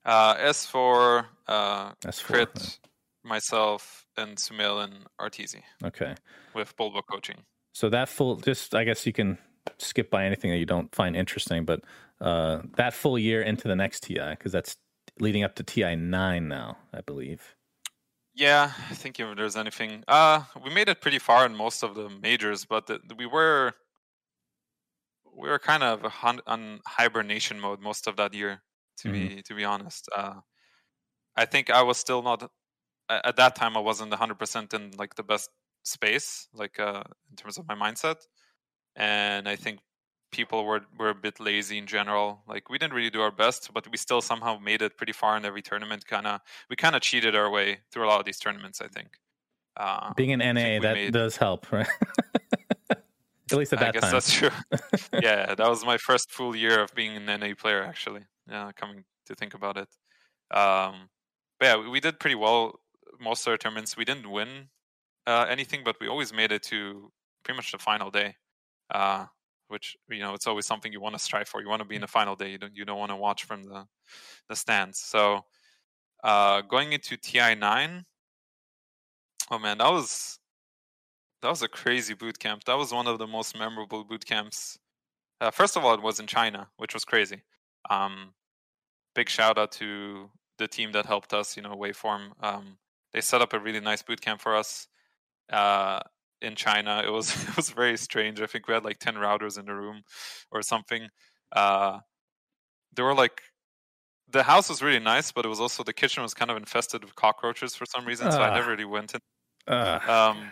S4: Uh, S4, uh, S4 Crit, yeah. myself, and Sumail and Arteezy.
S2: Okay.
S4: With Bulba coaching.
S2: So that full, just I guess you can skip by anything that you don't find interesting, but uh, that full year into the next TI because that's leading up to TI nine now, I believe.
S4: Yeah, I think if there's anything, uh, we made it pretty far in most of the majors, but the, we were we were kind of on hibernation mode most of that year. To mm-hmm. be to be honest, uh, I think I was still not at that time. I wasn't 100 percent in like the best space, like uh, in terms of my mindset, and I think people were were a bit lazy in general. Like we didn't really do our best, but we still somehow made it pretty far in every tournament. Kind of, we kind of cheated our way through a lot of these tournaments. I think.
S2: Uh, Being an NA, that made... does help, right? at least at that
S4: I guess
S2: time.
S4: that's true. yeah, that was my first full year of being an NA player, actually. Yeah, coming to think about it. Um, but yeah, we did pretty well most of our tournaments. We didn't win uh, anything, but we always made it to pretty much the final day. Uh, which you know it's always something you want to strive for. You want to be in the final day. You don't you don't want to watch from the the stands. So uh, going into TI nine, oh man, that was that was a crazy boot camp. That was one of the most memorable boot camps. Uh, first of all, it was in China, which was crazy. Um, big shout out to the team that helped us. You know, Waveform. Um, they set up a really nice boot camp for us. Uh, in China. It was it was very strange. I think we had like ten routers in the room or something. Uh, there were like the house was really nice, but it was also the kitchen was kind of infested with cockroaches for some reason, so I never really went in.
S2: Ugh.
S4: Um,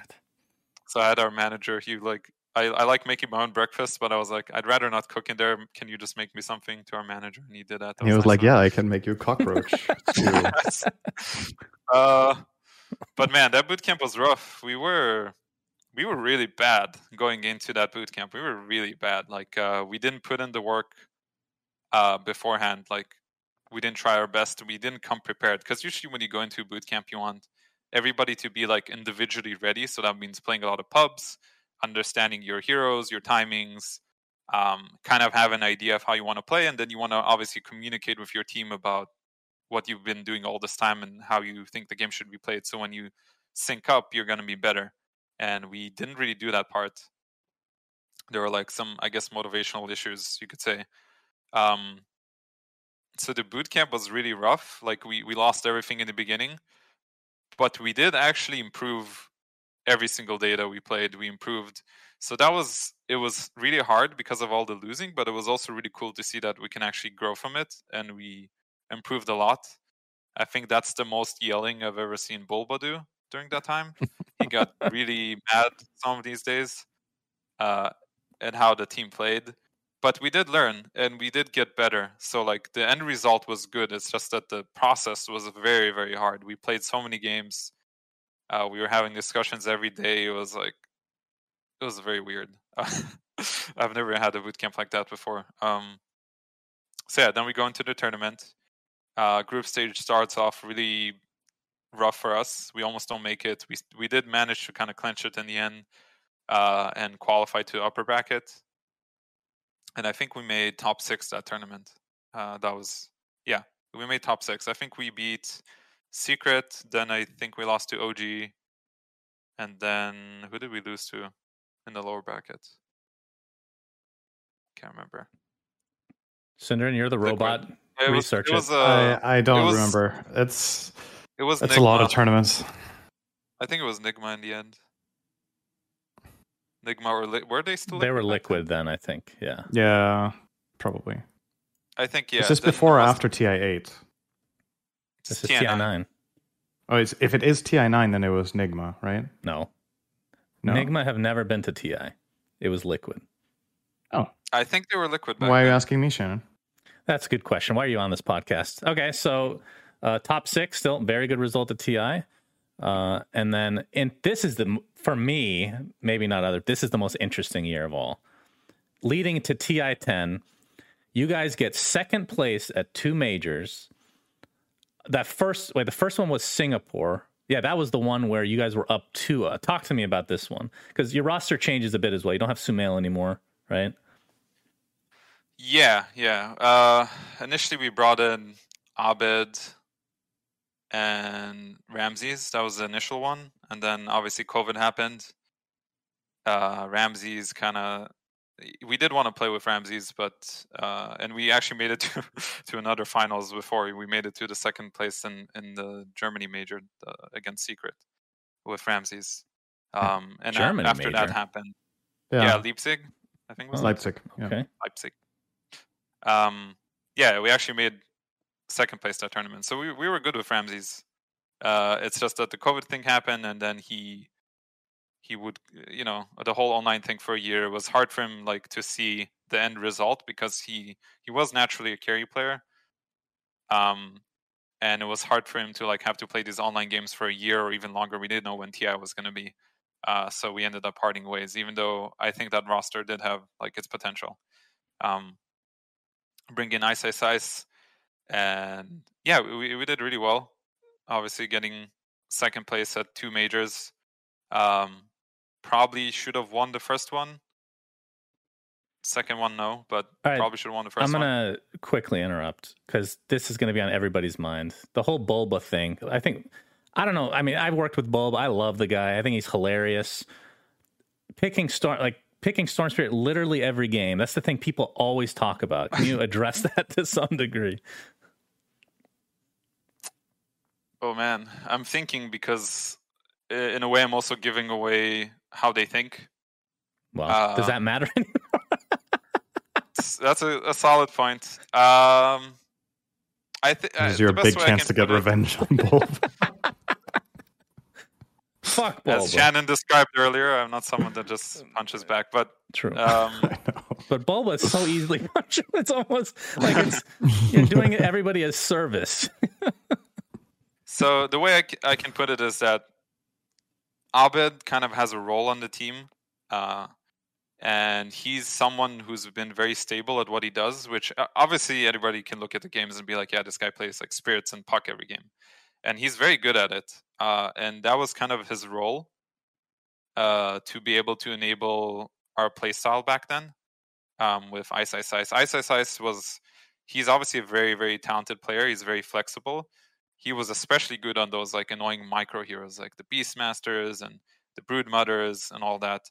S4: so I had our manager. He like I, I like making my own breakfast, but I was like, I'd rather not cook in there. Can you just make me something to our manager? And he did that. That
S3: he was
S4: nice
S3: like, "Yeah, I can make you cockroach."
S4: uh, but man, that boot camp was rough. We were we were really bad going into that boot camp. We were really bad. Like uh, we didn't put in the work uh, beforehand. Like we didn't try our best. We didn't come prepared. Because usually when you go into boot camp, you want everybody to be like individually ready. So that means playing a lot of pubs, understanding your heroes, your timings, um, kind of have an idea of how you want to play, and then you want to obviously communicate with your team about what you've been doing all this time and how you think the game should be played. So when you sync up, you're going to be better. And we didn't really do that part. There were like some, I guess, motivational issues, you could say. Um, so the boot camp was really rough. Like we we lost everything in the beginning, but we did actually improve every single day that we played. We improved. So that was it was really hard because of all the losing, but it was also really cool to see that we can actually grow from it and we improved a lot. I think that's the most yelling I've ever seen Bulba do during that time. he got really mad some of these days uh, at how the team played. But we did learn and we did get better. So like the end result was good. It's just that the process was very, very hard. We played so many games. Uh, we were having discussions every day. It was like it was very weird. I've never had a boot camp like that before. Um, so yeah, then we go into the tournament. Uh, group stage starts off really rough for us. We almost don't make it. We we did manage to kind of clinch it in the end uh, and qualify to upper bracket. And I think we made top six that tournament. Uh, that was yeah, we made top six. I think we beat Secret. Then I think we lost to OG, and then who did we lose to in the lower bracket? Can't remember.
S2: SyndereN, you're the
S4: Liquid.
S2: robot.
S4: It was,
S2: Research
S4: it
S2: it.
S4: was, uh,
S3: I, I don't
S4: was-
S3: remember. It's
S4: it was
S3: it's a lot of tournaments.
S4: I think it was Nigma in the end. Nigma or li- were they still?
S2: They were
S4: back then?
S2: liquid then, I think. Yeah.
S3: Yeah, probably.
S4: I think yeah.
S3: is this
S4: then it
S3: before or after TI eight?
S2: This is
S4: TI9.
S2: TI9.
S3: Oh, it's, if it is TI nine, then it was Nigma, right?
S2: No.
S3: No.
S2: Nigma have never been to TI. It was liquid. Oh.
S4: I think they were liquid. Back
S3: Why are you asking me, Shannon?
S2: That's a good question. Why are you on this podcast? Okay, so uh, top six, still very good result at TI. Uh, and then, and this is the for me, maybe not other. This is the most interesting year of all. Leading to TI ten, you guys get second place at two majors. That first, wait, the first one was Singapore. Yeah, that was the one where you guys were up two. Uh, talk to me about this one because your roster changes a bit as well. You don't have Sumail anymore, right?
S4: Yeah, yeah. Uh, initially, we brought in Abed and Ramzes. That was the initial one, and then obviously COVID happened. Uh, Ramzes kind of. We did want to play with Ramzes, but uh, and we actually made it to to another finals before. We made it to the second place in in the Germany major uh, against Secret with Ramzes. Um, and a-
S2: Germany
S4: after that happened, yeah, Leipzig, I think it was
S2: Oh.
S3: Leipzig.
S2: Okay.
S4: Leipzig. Um, yeah, we actually made second place that tournament, so we we were good with Ramzes. Uh, it's just that the COVID thing happened, and then he he would you know the whole online thing for a year it was hard for him like to see the end result because he he was naturally a carry player. Um, and it was hard for him to like have to play these online games for a year or even longer. We didn't know when TI was going to be. Uh, so we ended up parting ways, even though I think that roster did have like its potential. Um, bring in Ice Ice Ice, and yeah, we we did really well. Obviously, getting second place at two majors. Um, probably should have won the first one. Second one, no, but
S2: right,
S4: probably should have won the 1st
S2: I'm gonna quickly interrupt because this is gonna be on everybody's mind. The whole Bulba thing. I think I don't know. I mean, I've worked with Bulba. I love the guy. I think he's hilarious. Picking Storm like picking Storm Spirit literally every game. That's the thing people always talk about. Can you address that to some degree?
S4: Oh man, I'm thinking because in a way I'm also giving away how they think.
S2: Well,
S4: Uh,
S2: does that matter?
S4: That's a, a solid point. Um, I think
S3: This is your big chance to get revenge on Bulb.
S2: Fuck
S4: As Shannon described earlier, I'm not someone that just punches back, but
S2: True.
S4: um,
S2: but Bulba is so easily punchable. It's almost like it's you're doing everybody a service.
S4: So the way I, c- I can put it is that Abed kind of has a role on the team, uh, and he's someone who's been very stable at what he does. Which uh, obviously anybody can look at the games and be like, "Yeah, this guy plays like spirits and puck every game," and he's very good at it. Uh, and that was kind of his role uh, to be able to enable our playstyle back then um, with Ice Ice Ice. Ice Ice Ice was he's obviously a very very talented player. He's very flexible he was especially good on those like annoying micro heroes like the Beastmasters and the Brood Mothers and all that.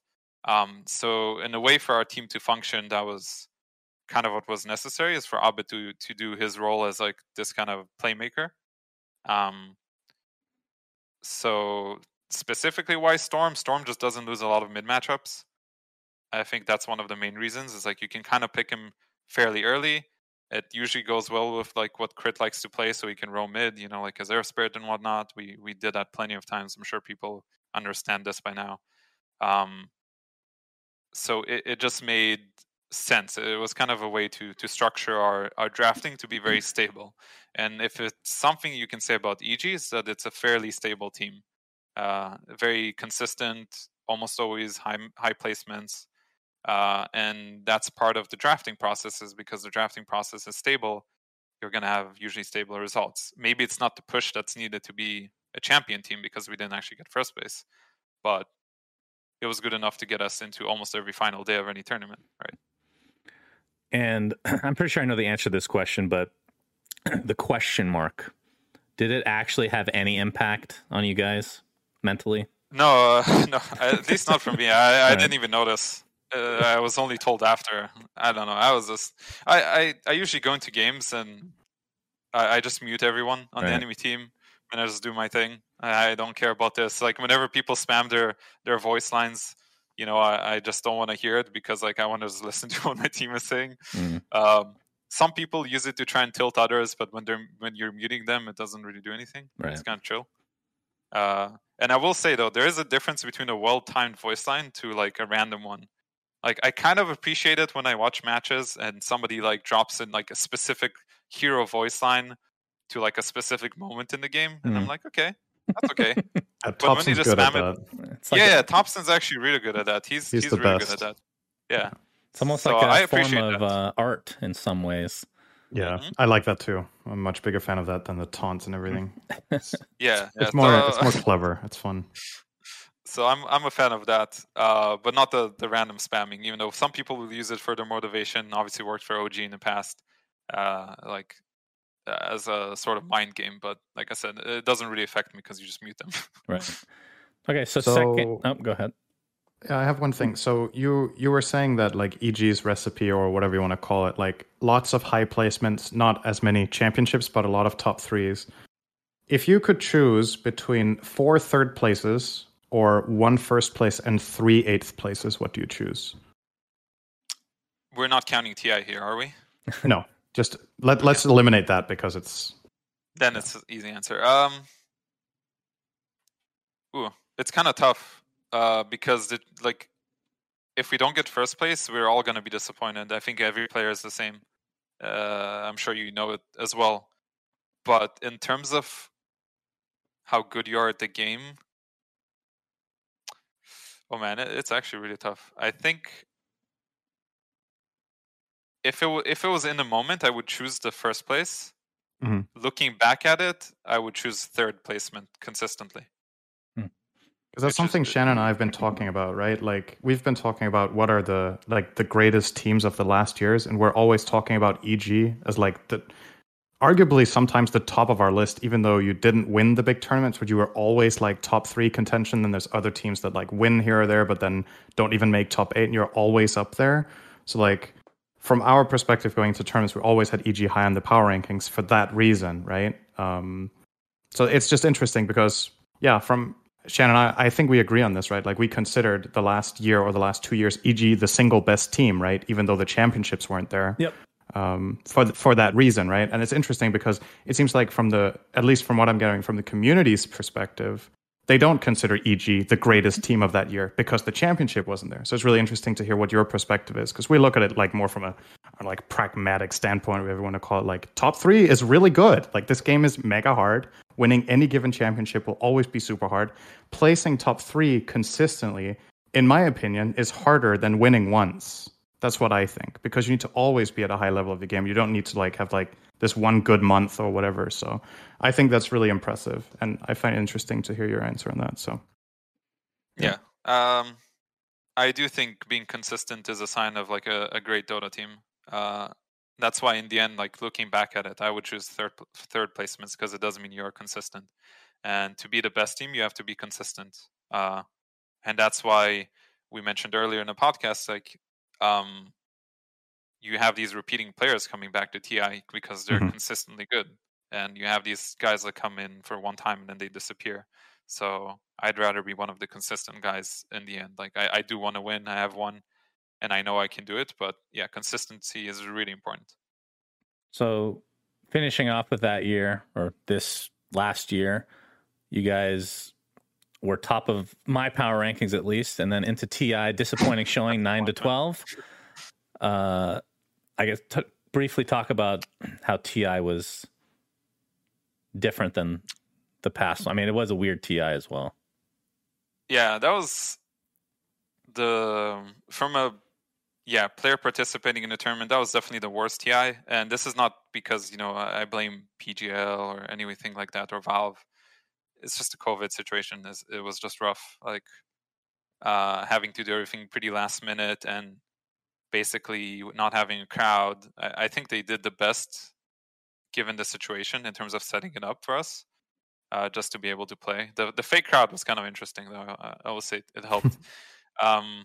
S4: Um, so in a way for our team to function, that was kind of what was necessary is for Abed to to do his role as like this kind of playmaker. Um, so specifically why Storm? Storm just doesn't lose a lot of mid matchups. I think that's one of the main reasons. Is like you can kind of pick him fairly early. It usually goes well with like what Crit likes to play, so he can roam mid. You know, like as Earth Spirit and whatnot. We we did that plenty of times. I'm sure people understand this by now. Um, so it, it just made sense. It was kind of a way to to structure our our drafting to be very stable. And if it's something you can say about EG is that it's a fairly stable team, uh, very consistent, almost always high high placements. Uh, and that's part of the drafting process is because the drafting process is stable you're going to have usually stable results. Maybe it's not the push that's needed to be a champion team because we didn't actually get first place but it was good enough to get us into almost every final day of any tournament right?
S2: And I'm pretty sure I know the answer to this question, but the question mark did it actually have any impact on you guys mentally?
S4: no uh, no at least not for me. I, I didn't even notice uh, i was only told after i don't know i was just i i, I usually go into games and I, I just mute everyone on the enemy team and I just do my thing. I I don't care about this. Like whenever people spam their their voice lines, you know, I, I just don't want to hear it because like I want to just listen to what my team is saying.
S2: Mm.
S4: Um, some people use it to try and tilt others, but when they're when you're muting them, it doesn't really do anything.
S2: Right.
S4: It's kind of chill. Uh, and I will say though, there is a difference between a well-timed voice line to like a random one. Like I kind of appreciate it when I watch matches and somebody like drops in like a specific hero voice line to like a specific moment in the game, and I'm
S2: Mhm.
S4: like, okay, that's okay.
S3: Uh,
S4: when you
S3: Topson's
S4: just
S3: good at
S4: spam
S3: that.
S2: Like
S4: yeah, yeah, Topson's actually really good at that. He's
S3: He's
S4: he's,
S3: the
S4: really
S3: best.
S4: good at that. Yeah,
S2: it's almost
S4: So
S2: like a
S4: I
S2: form of uh, art in some ways.
S3: Yeah,
S4: Mhm.
S3: I like that too. I'm a much bigger fan of that than the taunts and everything.
S4: yeah. yeah.
S3: It's more,
S4: so-
S3: it's more clever. It's fun.
S4: So I'm I'm a fan of that, uh, but not the the random spamming. Even though some people will use it for their motivation. Obviously, worked for OG in the past, uh, like uh, as a sort of mind game. But like I said, it doesn't really affect me because you just mute them.
S2: Right. Okay, so,
S3: So-
S2: second. Oh, go ahead.
S3: Yeah, I have one thing. So you you were saying that like EG's recipe or whatever you want to call it, like lots of high placements, not as many championships, but a lot of top threes. If you could choose between four third places or one first place and three eighth places, what do you choose?
S4: We're not counting TI here, are we?
S3: no, just let let's eliminate that because it's
S4: Then it's an easy answer. Um, ooh, it's kind of tough uh, because it, like if we don't get first place, we're all going to be disappointed. I think every player is the same. Uh, I'm sure you know it as well. But in terms of how good you are at the game, oh man, it, it's actually really tough. I think if it wa- if it was in the moment, I would choose the first place.
S3: Mhm.
S4: Looking back at it, I would choose third placement consistently.
S3: Because that's something. Shannon and I have been talking about, right? Like we've been talking about what are the like the greatest teams of the last years, and we're always talking about EG as like the arguably sometimes the top of our list, even though you didn't win the big tournaments, but you were always like top three contention. Then there's other teams that like win here or there, but then don't even make top eight, and you're always up there. So like from our perspective, going to tournaments, we always had EG high on the power rankings for that reason, right? Um, so it's just interesting because yeah, from Shannon, I, I think we agree on this, right? Like we considered the last year or the last two years, EG the single best team, right? Even though the championships weren't there.
S2: Yep.
S3: Um, for th- for that reason, right? And it's interesting because it seems like from the at least from what I'm getting from the community's perspective, they don't consider EG the greatest team of that year because the championship wasn't there. So it's really interesting to hear what your perspective is because we look at it like more from a, like pragmatic standpoint, whatever you want to call it. Like top three is really good. Like this game is mega hard. Winning any given championship will always be super hard. Placing top three consistently, in my opinion, is harder than winning once. That's what I think because you need to always be at a high level of the game. You don't need to like have like this one good month or whatever. So I think that's really impressive, and I find it interesting to hear your answer on that. So
S4: yeah, yeah. um, I do think being consistent is a sign of like a, a great Dota team. Uh, that's why in the end, like looking back at it, I would choose third third placements because it doesn't mean you're consistent. And to be the best team, you have to be consistent. Uh, and that's why we mentioned earlier in the podcast, like um, you have these repeating players coming back to TI because they're mm-hmm. consistently good, and you have these guys that come in for one time and then they disappear. So I'd rather be one of the consistent guys in the end. Like I, I do want to win. I have one, and I know I can do it. But yeah, consistency is really important.
S2: So finishing off with that year or this last year, you guys were top of my power rankings at least, and then into TI, disappointing showing nine to twelve. Uh, I guess t- briefly talk about how TI was different than the past. I mean, it was a weird TI as well.
S4: Yeah, that was the from a yeah player participating in the tournament. That was definitely the worst TI, and this is not because you know I blame PGL or anything like that or Valve it's just a COVID situation. It was just rough, like uh, having to do everything pretty last minute and basically not having a crowd. I, I, think they did the best given the situation in terms of setting it up for us, uh, just to be able to play. The the fake crowd was kind of interesting, though. I, I will say it helped. um,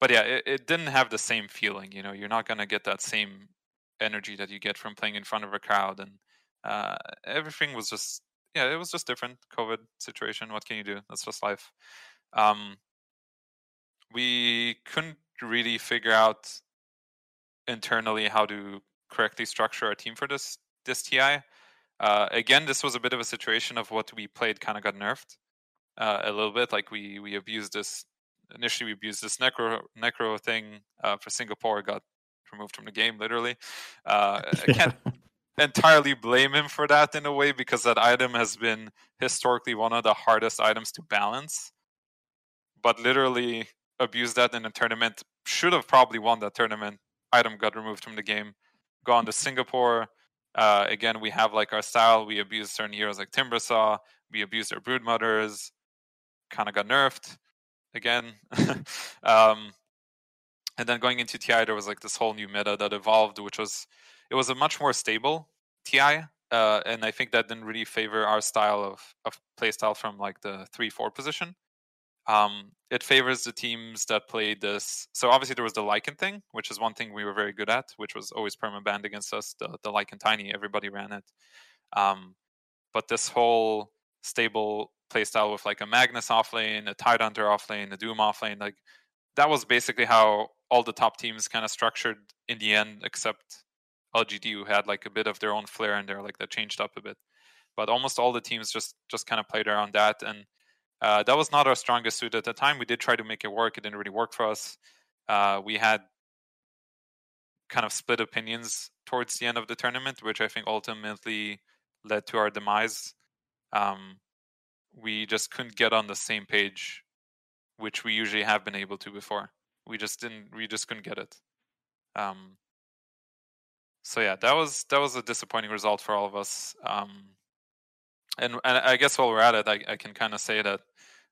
S4: but yeah, it, it didn't have the same feeling. You know, you're not gonna get that same energy that you get from playing in front of a crowd, and uh, everything was just yeah, it was just different COVID situation. What can you do? That's just life. Um, we couldn't really figure out internally how to correctly structure our team for this this TI. Uh, again, this was a bit of a situation of what we played kind of got nerfed uh, a little bit. Like we we abused this initially. We abused this necro necro thing uh, for Singapore. Got removed from the game literally. Uh, I can't entirely blame him for that in a way because that item has been historically one of the hardest items to balance. But literally abused that in a tournament. Should have probably won that tournament. Item got removed from the game. Gone to Singapore. Uh, again, we have like our style. We abuse certain heroes like Timbersaw. We abuse our brood mothers. Kind of got nerfed again. um, and then going into TI, there was like this whole new meta that evolved, which was it was a much more stable TI, uh, and I think that didn't really favor our style of of play style from like the three four position. Um, it favors the teams that played this. So obviously there was the Lycan thing, which is one thing we were very good at, which was always perma banned against us. The the Lycan Tiny, everybody ran it. Um, but this whole stable playstyle with like a Magnus offlane, a Tidehunter offlane, a Doom offlane, like that was basically how all the top teams kind of structured in the end, except LGD who had like a bit of their own flair in there, like that changed up a bit. But almost all the teams just just kind of played around that, and uh, that was not our strongest suit at the time. We did try to make it work; it didn't really work for us. Uh, we had kind of split opinions towards the end of the tournament, which I think ultimately led to our demise. Um, we just couldn't get on the same page, which we usually have been able to before. We just didn't. We just couldn't get it. Um, so yeah, that was that was a disappointing result for all of us. Um, and and I guess while we're at it, I, I can kind of say that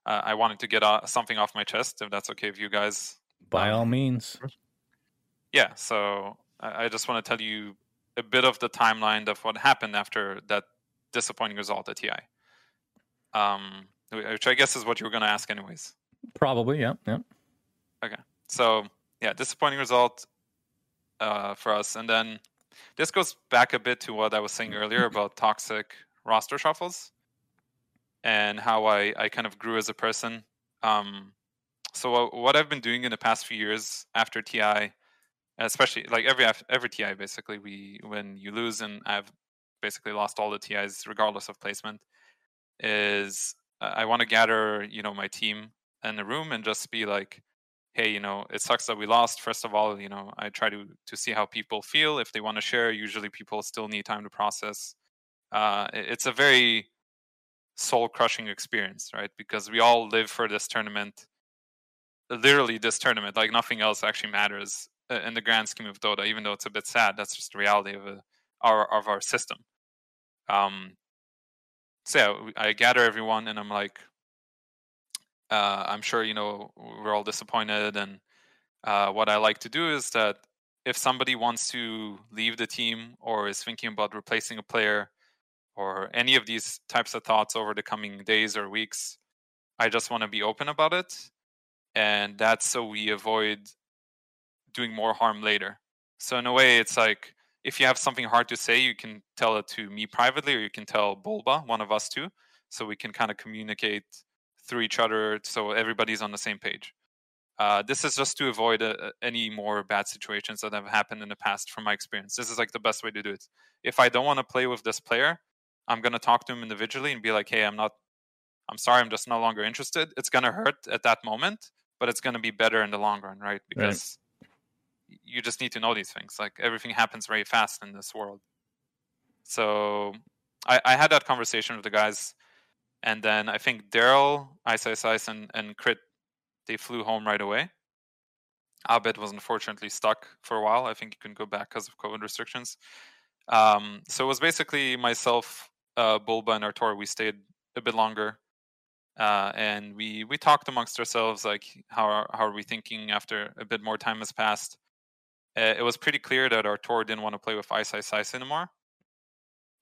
S4: uh, I wanted to get uh, something off my chest, if that's okay with you guys.
S2: By um, all means.
S4: Yeah. So I, I just want to tell you a bit of the timeline of what happened after that disappointing result at TI. Um, which I guess is what you were going to ask, anyways.
S2: Probably, yeah, yeah.
S4: Okay, so yeah, disappointing result uh, for us, and then this goes back a bit to what I was saying earlier about toxic roster shuffles and how I, I kind of grew as a person. Um, so what I've been doing in the past few years after TI especially like every every TI basically we when you lose and I've basically lost all the TIs regardless of placement is uh, I want to gather you know my team in the room and just be like hey you know it sucks that we lost first of all you know I try to to see how people feel if they want to share usually people still need time to process uh, it- it's a very soul crushing experience right because we all live for this tournament literally this tournament like nothing else actually matters uh, in the grand scheme of Dota, even though it's a bit sad. That's just the reality of a, our of our system. Um, so yeah, I gather everyone, and I'm like, uh, I'm sure you know we're all disappointed, and uh, what I like to do is that if somebody wants to leave the team or is thinking about replacing a player or any of these types of thoughts over the coming days or weeks, I just want to be open about it, and that's so we avoid doing more harm later. So in a way, it's like if you have something hard to say, you can tell it to me privately, or you can tell Bulba, one of us two, so we can kind of communicate through each other, so everybody's on the same page. Uh, this is just to avoid uh, any more bad situations that have happened in the past, from my experience. This is like the best way to do it. If I don't want to play with this player, I'm gonna talk to him individually and be like, "Hey, I'm not. I'm sorry, I'm just no longer interested." It's gonna hurt at that moment, but it's gonna be better in the long run, right? Because you just need to know these things. Like everything happens very fast in this world. So I, I had that conversation with the guys, and then I think Daryl, Ice Ice Ice, and, and Crit, they flew home right away. Abed was unfortunately stuck for a while. I think he couldn't go back because of COVID restrictions. Um, so it was basically myself, uh, Bulba, and Artour. We stayed a bit longer, uh, and we we talked amongst ourselves like how are, how are we thinking after a bit more time has passed uh, it was pretty clear that Artour didn't want to play with Ice Ice Ice anymore.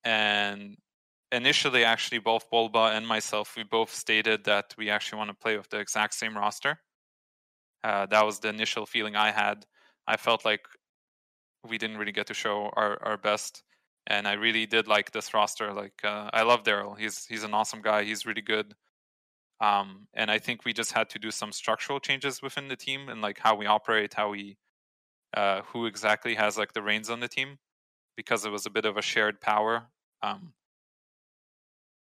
S4: And initially, actually, both Bulba and myself, we both stated that we actually want to play with the exact same roster. Uh, that was the initial feeling I had. I felt like we didn't really get to show our, our best. And I really did like this roster. Like uh, I love Daryl. He's he's an awesome guy. He's really good. Um, and I think we just had to do some structural changes within the team and like how we operate, how we uh, who exactly has like the reins on the team because it was a bit of a shared power. Um,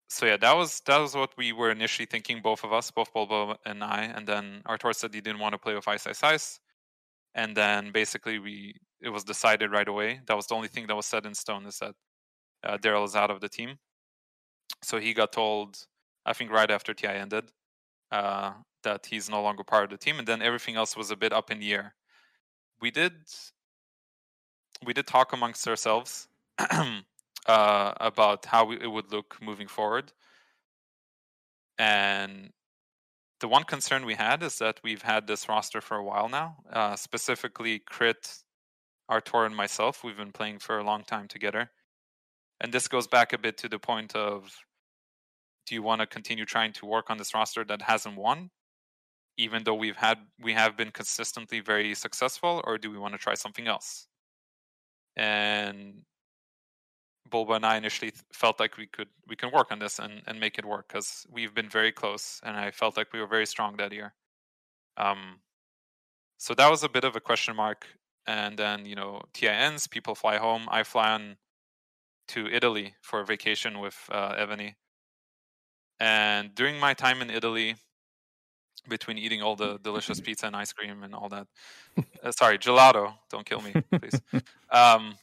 S4: so yeah, that was that was what we were initially thinking, both of us, both Bulba and I. And then Artour said he didn't want to play with Ice Ice Ice, and then basically we it was decided right away. That was the only thing that was set in stone is that uh, Daryl is out of the team. So he got told, I think right after TI ended, uh, that he's no longer part of the team, and then everything else was a bit up in the air we did we did talk amongst ourselves uh, about how it would look moving forward. And the one concern we had is that we've had this roster for a while now uh, specifically crit artour and myself. We've been playing for a long time together. And this goes back a bit to the point of do you want to continue trying to work on this roster that hasn't won even though we've had we have been consistently very successful or do we want to try something else? And Bulba and I initially felt like we could we can work on this and, and make it work because we've been very close and I felt like we were very strong that year. Um, so that was a bit of a question mark. And then you know TINs, people fly home. I fly on to Italy for a vacation with uh, Evany. And during my time in Italy, between eating all the delicious pizza and ice cream and all that. Uh, sorry, gelato. Don't kill me, please. um,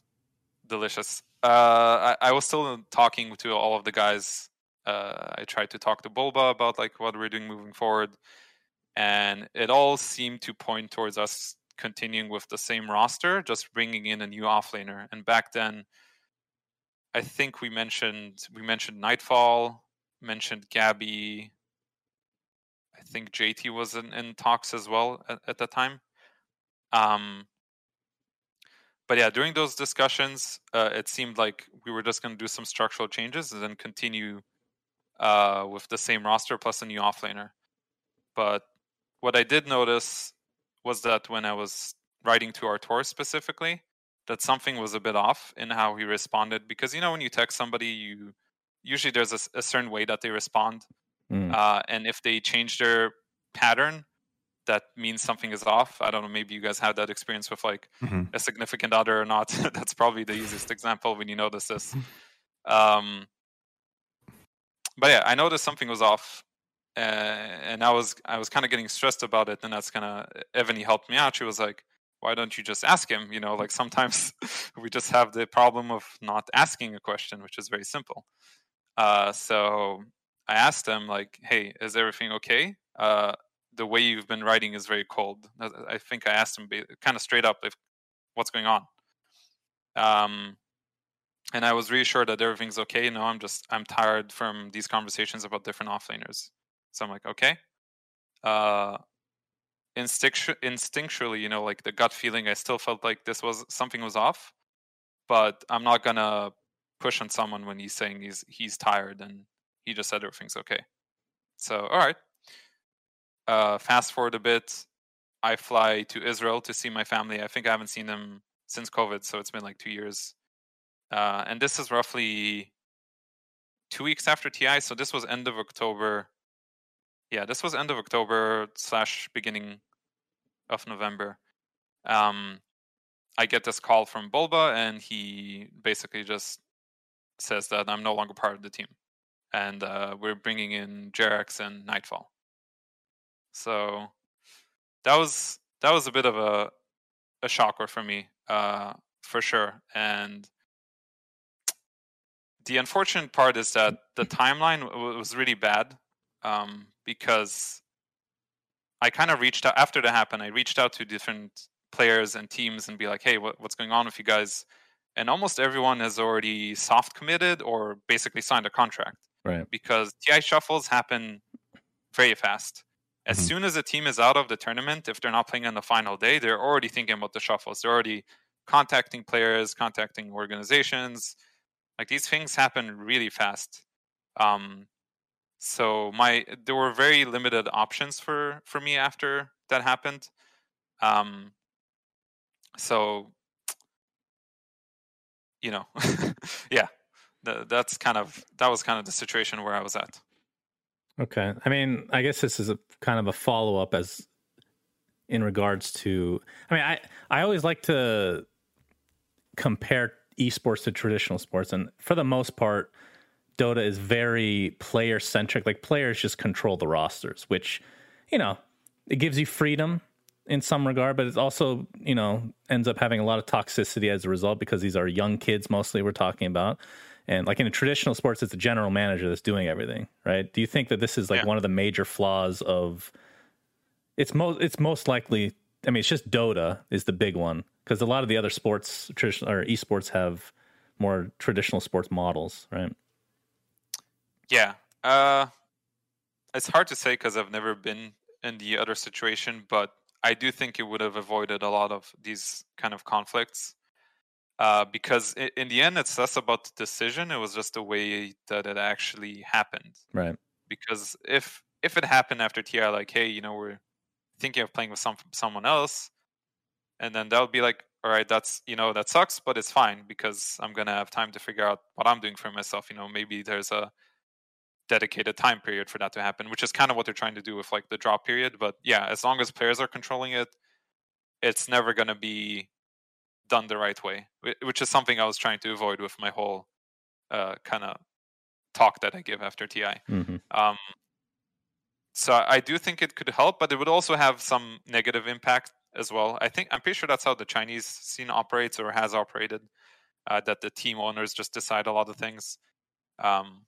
S4: delicious. Uh, I, I was still talking to all of the guys. Uh, I tried to talk to Bulba about like what we're doing moving forward, and it all seemed to point towards us continuing with the same roster, just bringing in a new offlaner. And back then, I think we mentioned we mentioned Nightfall, mentioned Gabbi, I think JT was in, in talks as well at, at the time. Um, but yeah, during those discussions, uh, it seemed like we were just going to do some structural changes and then continue uh, with the same roster plus a new offlaner. But what I did notice was that when I was writing to Artour specifically, that something was a bit off in how he responded. Because you know, when you text somebody, you usually there's a, a certain way that they respond
S3: Mm.
S4: uh, and if they change their pattern that means something is off. I don't know. Maybe you guys had that experience with like
S3: Mhm.
S4: a significant other or not. That's probably the easiest example when you notice this. Um, but yeah, I noticed something was off, uh, and I was I was kind of getting stressed about it. And that's kind of Evany helped me out. She was like, "Why don't you just ask him?" You know, like sometimes we just have the problem of not asking a question, which is very simple. Uh, so I asked him like, "Hey, is everything okay?" Uh, the way you've been writing is very cold. I think I asked him kind of straight up if what's going on. Um, and I was reassured that everything's okay. No, I'm just I'm tired from these conversations about different offlaners. So I'm like, okay. Uh, instinctu- instinctually, you know, like the gut feeling, I still felt like this was something was off, but I'm not gonna push on someone when he's saying he's he's tired and he just said everything's okay. So all right. Uh, fast forward a bit, I fly to Israel to see my family. I think I haven't seen them since COVID, so it's been like two years. Uh, and this is roughly two weeks after TI, so this was end of October. Yeah, this was end of October slash beginning of November. Um, I get this call from Bulba, and he basically just says that I'm no longer part of the team, and uh, we're bringing in JerAx and Nightfall. So that was that was a bit of a a shocker for me, uh, for sure. And the unfortunate part is that the timeline w- was really bad um, because I kind of reached out after that happened. I reached out to different players and teams and be like, "Hey, what, what's going on with you guys?" And almost everyone has already soft committed or basically signed a contract
S2: Right.
S4: because TI shuffles happen very fast. As
S3: Mhm.
S4: soon as a team is out of the tournament, if they're not playing on the final day, they're already thinking about the shuffles. They're already contacting players, contacting organizations. Like these things happen really fast. Um, so my there were very limited options for for me after that happened. Um, so you know, yeah, tha- that's kind of that was kind of the situation where I was at.
S2: Okay. I mean, I guess this is a kind of a follow up as in regards to I mean, I I always like to compare esports to traditional sports and for the most part Dota is very player centric. Like players just control the rosters, which, you know, it gives you freedom in some regard, but it also, you know, ends up having a lot of toxicity as a result because these are young kids mostly we're talking about. And like in a traditional sports, it's a general manager that's doing everything, right? Do you think that this is like
S4: Yeah.
S2: one of the major flaws of it's most it's most likely I mean it's just Dota is the big one because a lot of the other sports traditional or esports have more traditional sports models, right?
S4: Yeah. Uh, it's hard to say because I've never been in the other situation, but I do think it would have avoided a lot of these kind of conflicts. Uh, because i- in the end, it's less about the decision; it was just the way that it actually happened.
S2: Right.
S4: Because if if it happened after TI, like, hey, you know, we're thinking of playing with some someone else, and then that would be like, all right, that's you know that sucks, but it's fine because I'm gonna have time to figure out what I'm doing for myself. You know, maybe there's a dedicated time period for that to happen, which is kind of what they're trying to do with like the drop period. But yeah, as long as players are controlling it, it's never gonna be done the right way, which is something I was trying to avoid with my whole uh, kind of talk that I give after TI.
S2: hmm
S4: Um, so I do think it could help, but it would also have some negative impact as well. I think I'm pretty sure that's how the Chinese scene operates or has operated. Uh, that the team owners just decide a lot of things. Um,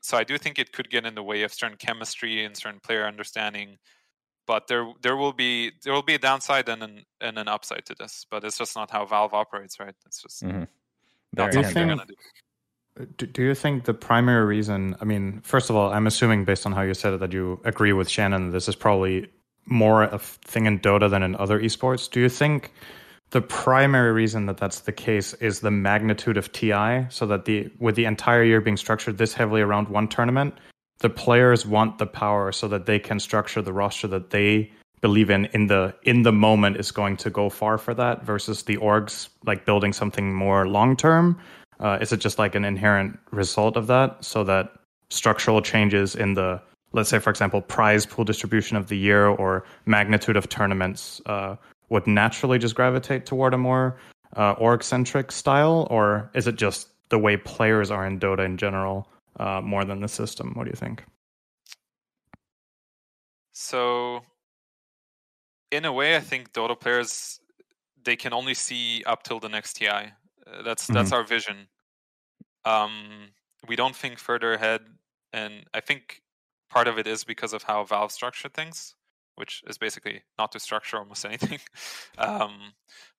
S4: so I do think it could get in the way of certain chemistry and certain player understanding. But there there will be there will be a downside and an and an upside to this. But it's just not how Valve operates, right? It's just
S2: Mhm.
S4: not
S2: Very
S4: something they're gonna do.
S3: Do, do you think the primary reason? I mean, first of all, I'm assuming based on how you said it that you agree with Shannon. This is probably more a thing in Dota than in other esports. Do you think the primary reason that that's the case is the magnitude of TI? So that the with the entire year being structured this heavily around one tournament, the players want the power so that they can structure the roster that they believe in in the in the moment is going to go far for that versus the orgs like building something more long term uh, is it just like an inherent result of that? So that structural changes in the let's say, for example, prize pool distribution of the year or magnitude of tournaments, uh, would naturally just gravitate toward a more uh, org centric style, or is it just the way players are in Dota in general uh, more than the system? What do you think?
S4: So, in a way, I think Dota players they can only see up till the next TI. Uh, that's mm-hmm. that's our vision. Um, we don't think further ahead, and I think part of it is because of how Valve structured things, which is basically not to structure almost anything. um,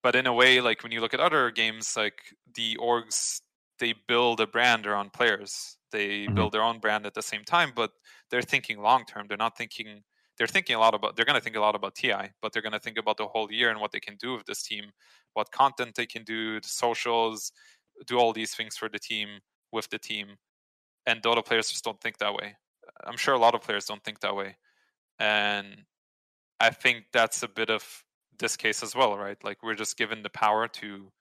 S4: but in a way, like when you look at other games, like the orgs, they build a brand around players. They mm-hmm. build their own brand at the same time, but they're thinking long term. They're not thinking. They're thinking a lot about. They're going to think a lot about TI, but they're going to think about the whole year and what they can do with this team, what content they can do, the socials, do all these things for the team with the team. And Dota players just don't think that way. I'm sure a lot of players don't think that way, and I think that's a bit of this case as well, right? Like we're just given the power to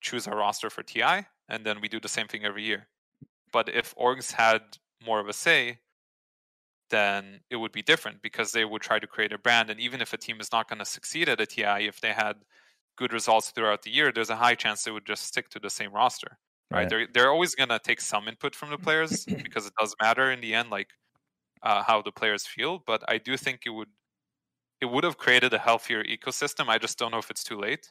S4: choose our roster for TI, and then we do the same thing every year. But if orgs had more of a say, then it would be different because they would try to create a brand. And even if a team is not going to succeed at a TI, if they had good results throughout the year, there's a high chance they would just stick to the same roster. Right? right. They're they're always going to take some input from the players because it does matter in the end, like uh, how the players feel. But I do think it would it would have created a healthier ecosystem. I just don't know if it's too late.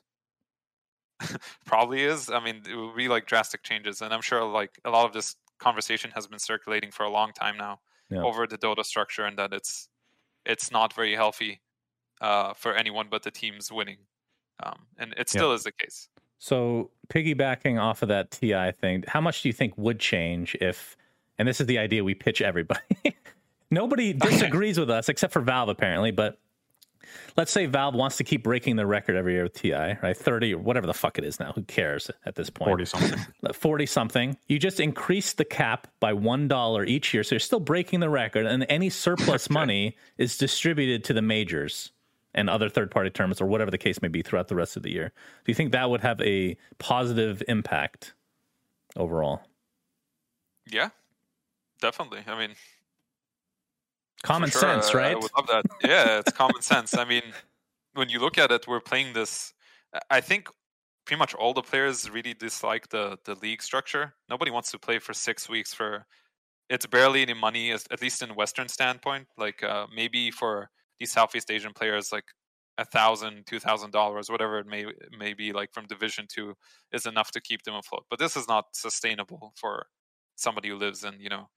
S4: Probably is. I mean, it would be like drastic changes, and I'm sure like a lot of this conversation has been circulating for a long time now yeah. over the Dota structure, and that it's it's not very healthy uh, for anyone but the teams winning, um, and it still yeah. is the case.
S2: So piggybacking off of that TI thing, how much do you think would change if? And this is the idea we pitch everybody. Nobody disagrees with us except for Valve apparently, but let's say Valve wants to keep breaking the record every year with TI, right? 30 or whatever the fuck it is now. Who cares at this point?
S3: 40 something.
S2: 40 something. You just increase the cap by $1 each year. So you're still breaking the record, and any surplus money is distributed to the majors and other third party tournaments or whatever the case may be throughout the rest of the year. Do you think that would have a positive impact overall?
S4: Yeah, definitely. I mean,
S2: common sure. sense, right? I
S4: would love that. Yeah, it's common sense. I mean, when you look at it, we're playing this. I think pretty much all the players really dislike the the league structure. Nobody wants to play for six weeks for. It's barely any money, at least in Western standpoint. Like uh, maybe for these Southeast Asian players, like a thousand, two thousand dollars, whatever it may may be, like from Division Two, is enough to keep them afloat. But this is not sustainable for somebody who lives in you know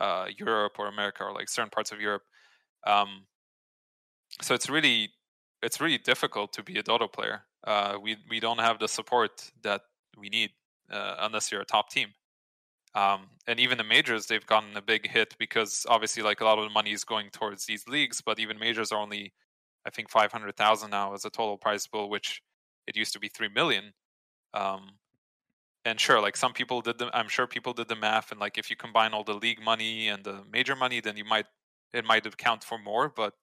S4: uh, Europe or America or like certain parts of Europe. Um, so it's really it's really difficult to be a Dota player. Uh, we we don't have the support that we need uh, unless you're a top team. Um, and even the majors, they've gotten a big hit because obviously, like a lot of the money is going towards these leagues, but even majors are only, I think, five hundred thousand now as a total prize pool, which it used to be three million. Um, and sure, like some people did the, I'm sure people did the math, and like if you combine all the league money and the major money, then you might it might account for more, but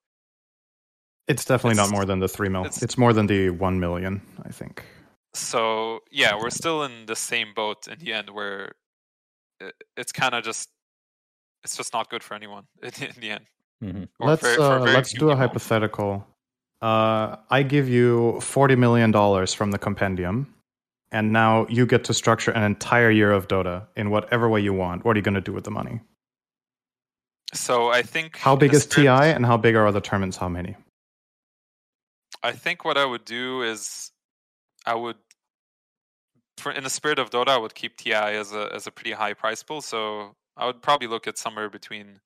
S3: it's definitely it's, not more than the three mil. It's, it's more than the one million, I think.
S4: So yeah, we're still in the same boat in the end, where it's kind of just it's just not good for anyone in, the end.
S3: Mm-hmm. Let's for, uh, let's do a hypothetical. Uh, I give you forty million dollars from the compendium, and now you get to structure an entire year of Dota in whatever way you want. What are you going to do with the money?
S4: So I think
S3: how big is TI and how big are other tournaments? How many?
S4: I think what I would do is I would for, in the spirit of Dota, I would keep TI as a as a pretty high price pool. So I would probably look at somewhere between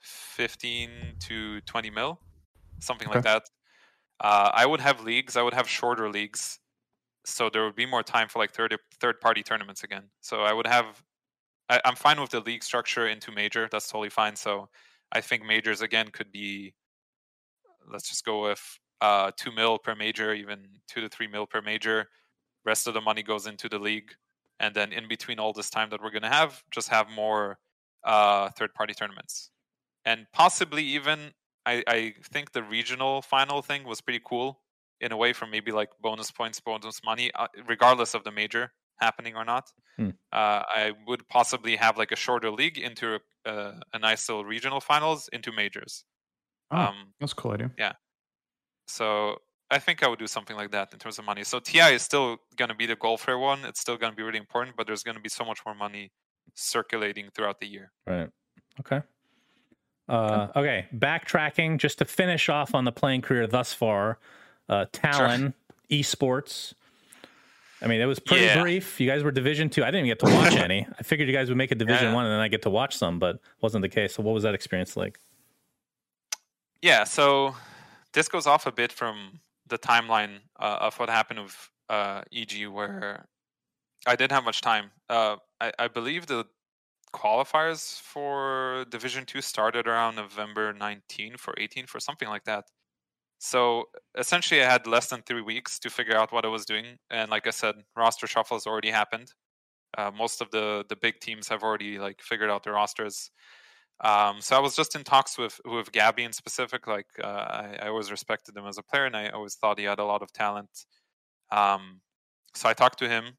S4: fifteen to twenty mil, something okay. like that. Uh, I would have leagues. I would have shorter leagues, so there would be more time for like third third party tournaments again. So I would have. I, I'm fine with the league structure into major. That's totally fine. So I think majors again could be. Let's just go with uh, two mil per major, even two to three mil per major rest of the money goes into the league and then in between all this time that we're to have just have more uh, third party tournaments and possibly even I, I think the regional final thing was pretty cool in a way from maybe like bonus points bonus money uh, regardless of the major happening or not.
S2: Hmm.
S4: Uh, I would possibly have like a shorter league into a, uh, a nice little regional finals into majors.
S3: Oh,
S4: Um,
S3: that's a cool idea. Yeah.
S4: So I think I would do something like that in terms of money. So TI is still going to be the goal for one. It's still going to be really important, but there's going to be so much more money circulating throughout the year.
S2: Right. Okay. Uh, okay. Backtracking just to finish off on the playing career thus far. Uh, Talon esports. I mean, it was pretty
S4: Yeah.
S2: brief. You guys were Division Two. I didn't even get to watch any. I figured you guys would make a Division
S4: Yeah.
S2: One, and then I get to watch some, but wasn't the case. So, what was that experience like?
S4: Yeah, so this goes off a bit from the timeline uh, of what happened with uh, EG, where I didn't have much time. Uh, I, I believe the qualifiers for Division Two started around November 19th or 18th or something like that. So essentially, I had less than three weeks to figure out what I was doing, and like I said, roster shuffle has already happened. Uh, most of the the big teams have already like figured out their rosters. Um, so I was just in talks with with Gabbi in specific. Like uh, I, I always respected him as a player, and I always thought he had a lot of talent. Um, so I talked to him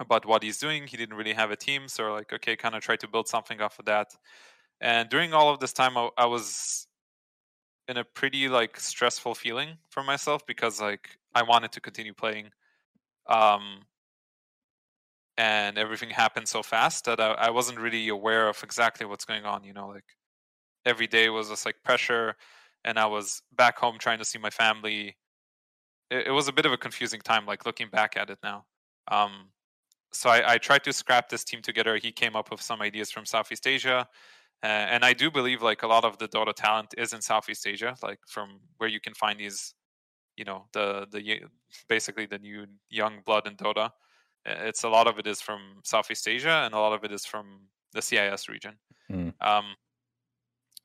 S4: about what he's doing. He didn't really have a team, so like okay, kind of try to build something off of that. And during all of this time, I, I was in a pretty like stressful feeling for myself because like I wanted to continue playing. Um, and everything happened so fast that I, I wasn't really aware of exactly what's going on. You know, like every day was just like pressure, and I was back home trying to see my family. It, it was a bit of a confusing time, like looking back at it now. Um, so I, I tried to scrap this team together. He came up with some ideas from Southeast Asia, uh, and I do believe like a lot of the Dota talent is in Southeast Asia, like from where you can find these, you know, the the basically the new young blood in Dota. It's a lot of it is from Southeast Asia, and a lot of it is from the CIS region.
S2: Hmm.
S4: Um,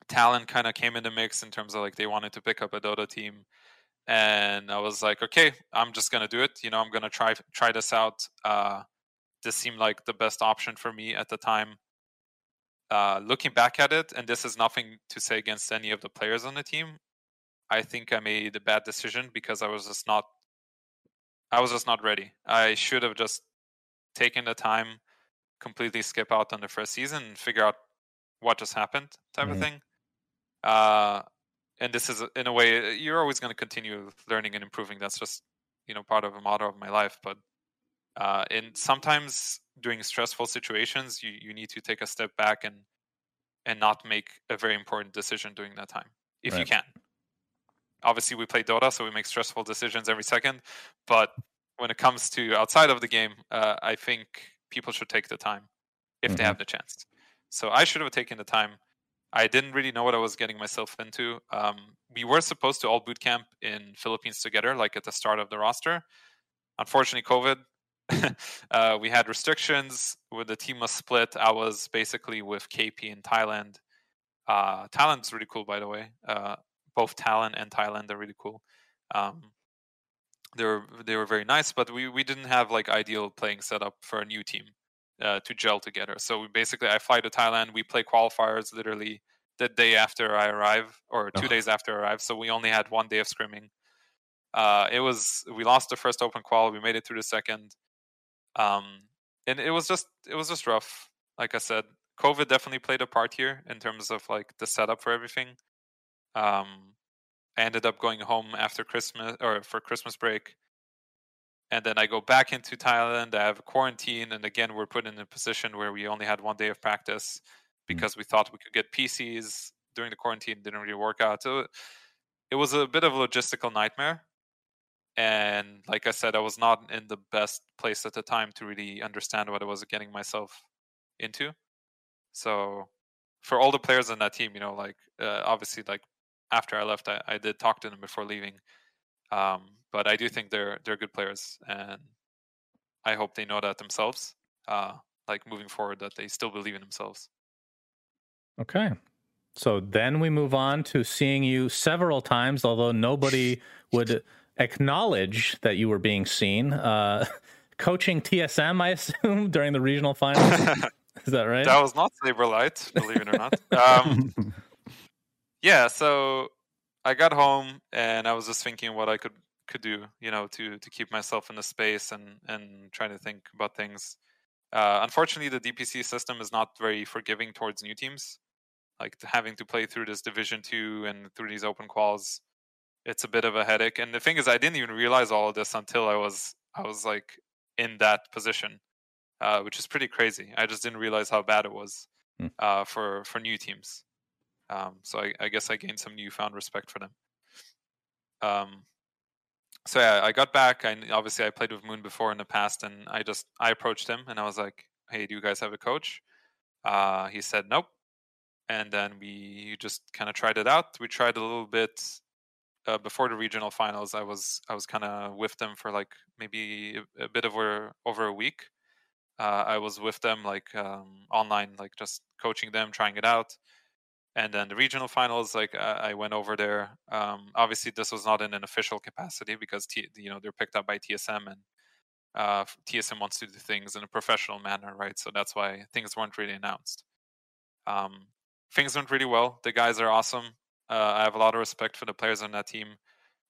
S4: Talon kind of came in the mix in terms of like they wanted to pick up a Dota team, and I was like, okay, I'm just gonna do it. You know, I'm gonna try try this out. Uh, this seemed like the best option for me at the time. Uh, looking back at it, and this is nothing to say against any of the players on the team, I think I made a bad decision because I was just not. I was just not ready. I should have just taken the time, completely skip out on the first season, and figure out what just happened, type
S2: Mhm.
S4: of thing. Uh, and this is in a way you're always going to continue learning and improving. That's just you know part of a motto of my life. But uh, in sometimes during stressful situations, you you need to take a step back and and not make a very important decision during that time if you can. Obviously, we play Dota, so we make stressful decisions every second. But when it comes to outside of the game, uh, I think people should take the time if
S2: Mhm.
S4: they have the chance. So I should have taken the time. I didn't really know what I was getting myself into. Um, we were supposed to all boot camp in Philippines together, like at the start of the roster. Unfortunately, COVID, uh, we had restrictions. When the team was split, I was basically with KP in Thailand. Uh, Thailand's really cool, by the way. Uh, both Thailand and Thailand are really cool. Um, they were they were very nice, but we, we didn't have like ideal playing setup for a new team uh, to gel together. So we basically, I fly to Thailand. We play qualifiers literally the day after I arrive, or two days after I arrive. So we only had one day of scrimming. Uh, it was we lost the first open qual. We made it through the second, um, and it was just it was just rough. Like I said, COVID definitely played a part here in terms of like the setup for everything. Um, I ended up going home after Christmas or for Christmas break. And then I go back into Thailand. I have a quarantine. And again, we're put in a position where we only had one day of practice because we thought we could get PCs during the quarantine. Didn't really work out. So it was a bit of a logistical nightmare. And like I said, I was not in the best place at the time to really understand what I was getting myself into. So for all the players on that team, you know, like uh, obviously, like after I left, I, I did talk to them before leaving. Um, but I do think they're they're good players, and I hope they know that themselves. Uh, like moving forward, that they still believe in themselves.
S2: Okay. So then we move on to seeing you several times, although nobody would acknowledge that you were being seen. Uh, coaching TSM, I assume, during the regional finals. Is that right?
S4: That was not Saberlight, believe it or not. Um, yeah, so I got home and I was just thinking what I could could do, you know, to to keep myself in the space and and trying to think about things. Uh, unfortunately, the DPC system is not very forgiving towards new teams. Like having to play through this Division Two and through these open quals, it's a bit of a headache. And the thing is, I didn't even realize all of this until I was I was like in that position, uh, which is pretty crazy. I just didn't realize how bad it was
S2: Hmm.
S4: uh, for for new teams. Um, so I, I guess I gained some newfound respect for them. Um, so yeah, I got back. I obviously I played with Moon before in the past, and I just I approached him and I was like, "Hey, do you guys have a coach?" Uh, he said nope, and then we just kind of tried it out. We tried a little bit uh, before the regional finals. I was I was kind of with them for like maybe a, a bit over over a week. Uh, I was with them like um, online, like just coaching them, trying it out. And then the regional finals like uh, i went over there. Um, obviously this was not in an official capacity because T- you know they're picked up by tsm and uh, tsm wants to do things in a professional manner right? So that's why things weren't really announced. Um, things went really well. The guys are awesome uh, i have a lot of respect for the players on that team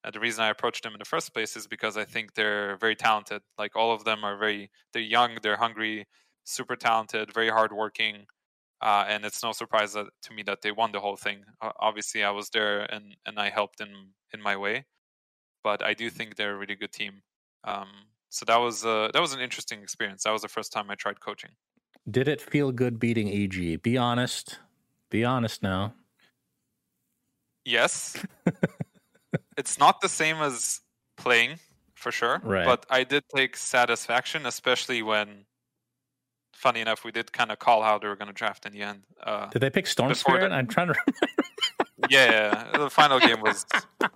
S4: and the reason i approached them in the first place is because i think they're very talented like all of them are very they're young they're hungry super talented very hardworking uh, and it's no surprise that, to me that they won the whole thing. Uh, obviously, I was there and, and I helped in in my way, but I do think they're a really good team. Um, so that was uh, that was an interesting experience. That was the first time I tried coaching.
S2: Did it feel good beating EG? Be honest. Be honest now.
S4: Yes, it's not the same as playing for sure,
S2: Right.
S4: but I did take satisfaction, especially when. Funny enough, we did kind of call how they were going to draft in the end. Uh,
S2: Did they pick Storm Spirit?
S4: the-
S2: I'm trying to
S4: yeah, yeah, the final game was.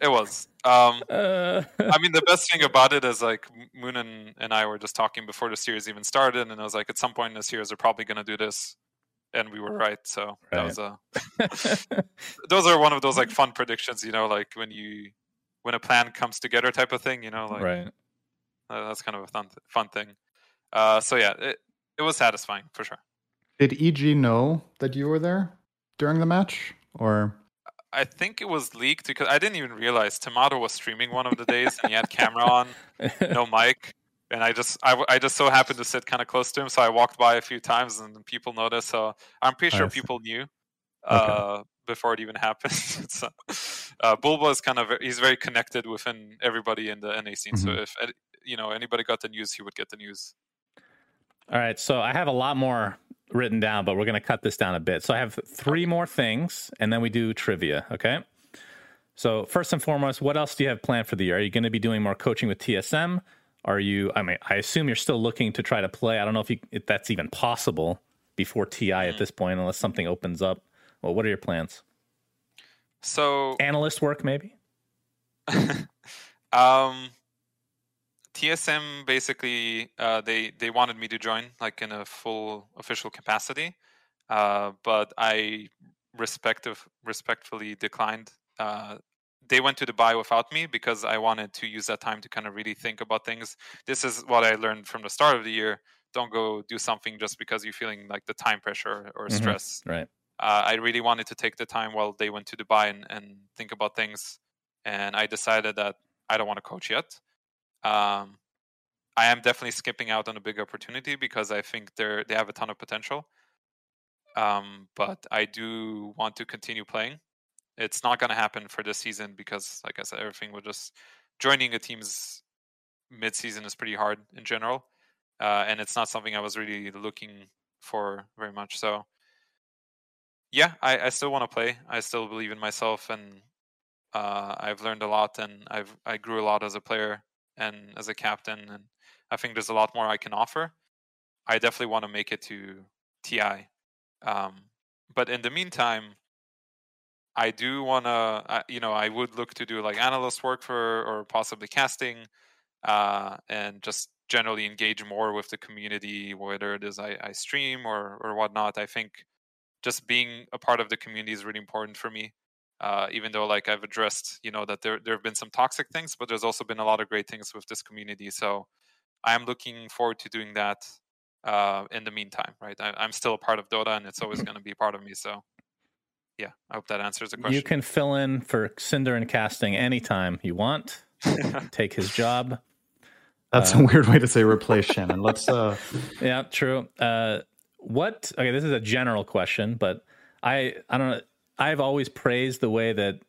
S4: It was. Um,
S2: uh,
S4: I mean, the best thing about it is like Moon and, and I were just talking before the series even started, and I was like, at some point in the series, they're probably going to do this, and we were right. So that
S2: Right.
S4: was a. those are one of those like fun predictions, you know, like when you when a plan comes together type of thing, you know, like
S2: right.
S4: uh, that's kind of a fun fun thing. Uh, so yeah, it it was satisfying for sure.
S3: Did EG know that you were there during the match? Or
S4: I think it was leaked because I didn't even realize Tomato was streaming one of the days and he had camera on. no mic and i just I, I just so happened to sit kind of close to him so i walked by a few times and people noticed so i'm pretty sure people knew uh, before it even happened so, uh, bulba is kind of he's very connected within everybody in the na scene so
S3: Mhm.
S4: if you know anybody got the news he would get the news
S2: All right, so I have a lot more written down, but we're going to cut this down a bit. So I have three more things, and then we do trivia. Okay. So first and foremost, what else do you have planned for the year? Are you going to be doing more coaching with TSM? Are you? I mean, I assume you're still looking to try to play. I don't know if you if that's even possible before TI at this point, unless something opens up. Well, what are your plans?
S4: so
S2: Analyst work, maybe.
S4: um TSM basically uh, they they wanted me to join like in a full official capacity, uh, but I respective respectfully declined. Uh, they went to Dubai without me because I wanted to use that time to kind of really think about things. This is what I learned from the start of the year. Don't go do something just because you're feeling like the time pressure or
S2: Mhm.
S4: stress
S2: Right.
S4: uh, I really wanted to take the time while they went to Dubai and, and think about things. And I decided that I don't want to coach yet. Um, I am definitely skipping out on a big opportunity because I think they're they have a ton of potential. Um, but I do want to continue playing. It's not going to happen for this season because, like I said, everything will just joining a team's mid-season is pretty hard in general, uh, and it's not something I was really looking for very much. So yeah, I, I still want to play. I still believe in myself, and uh, I've learned a lot, and I've I grew a lot as a player and as a captain, and I think there's a lot more I can offer. I definitely want to make it to TI, um, but in the meantime, I do want to. You know, I would look to do like analyst work for, or possibly casting, uh, and just generally engage more with the community, whether it is I, I stream or or whatnot. I think just being a part of the community is really important for me. Uh, even though like I've addressed, you know, that there there have been some toxic things, but there's also been a lot of great things with this community. So I am looking forward to doing that uh, in the meantime, right? I, I'm still a part of Dota, and it's always going to be a part of me. So yeah, I hope that answers the question.
S2: You can fill in for Cinder and casting anytime you want. take his job.
S3: That's
S2: Uh,
S3: a weird way to say replace Shannon. Let's uh
S2: Yeah, true. Uh, what? Okay, this is a general question, but I I don't know. I've always praised the way that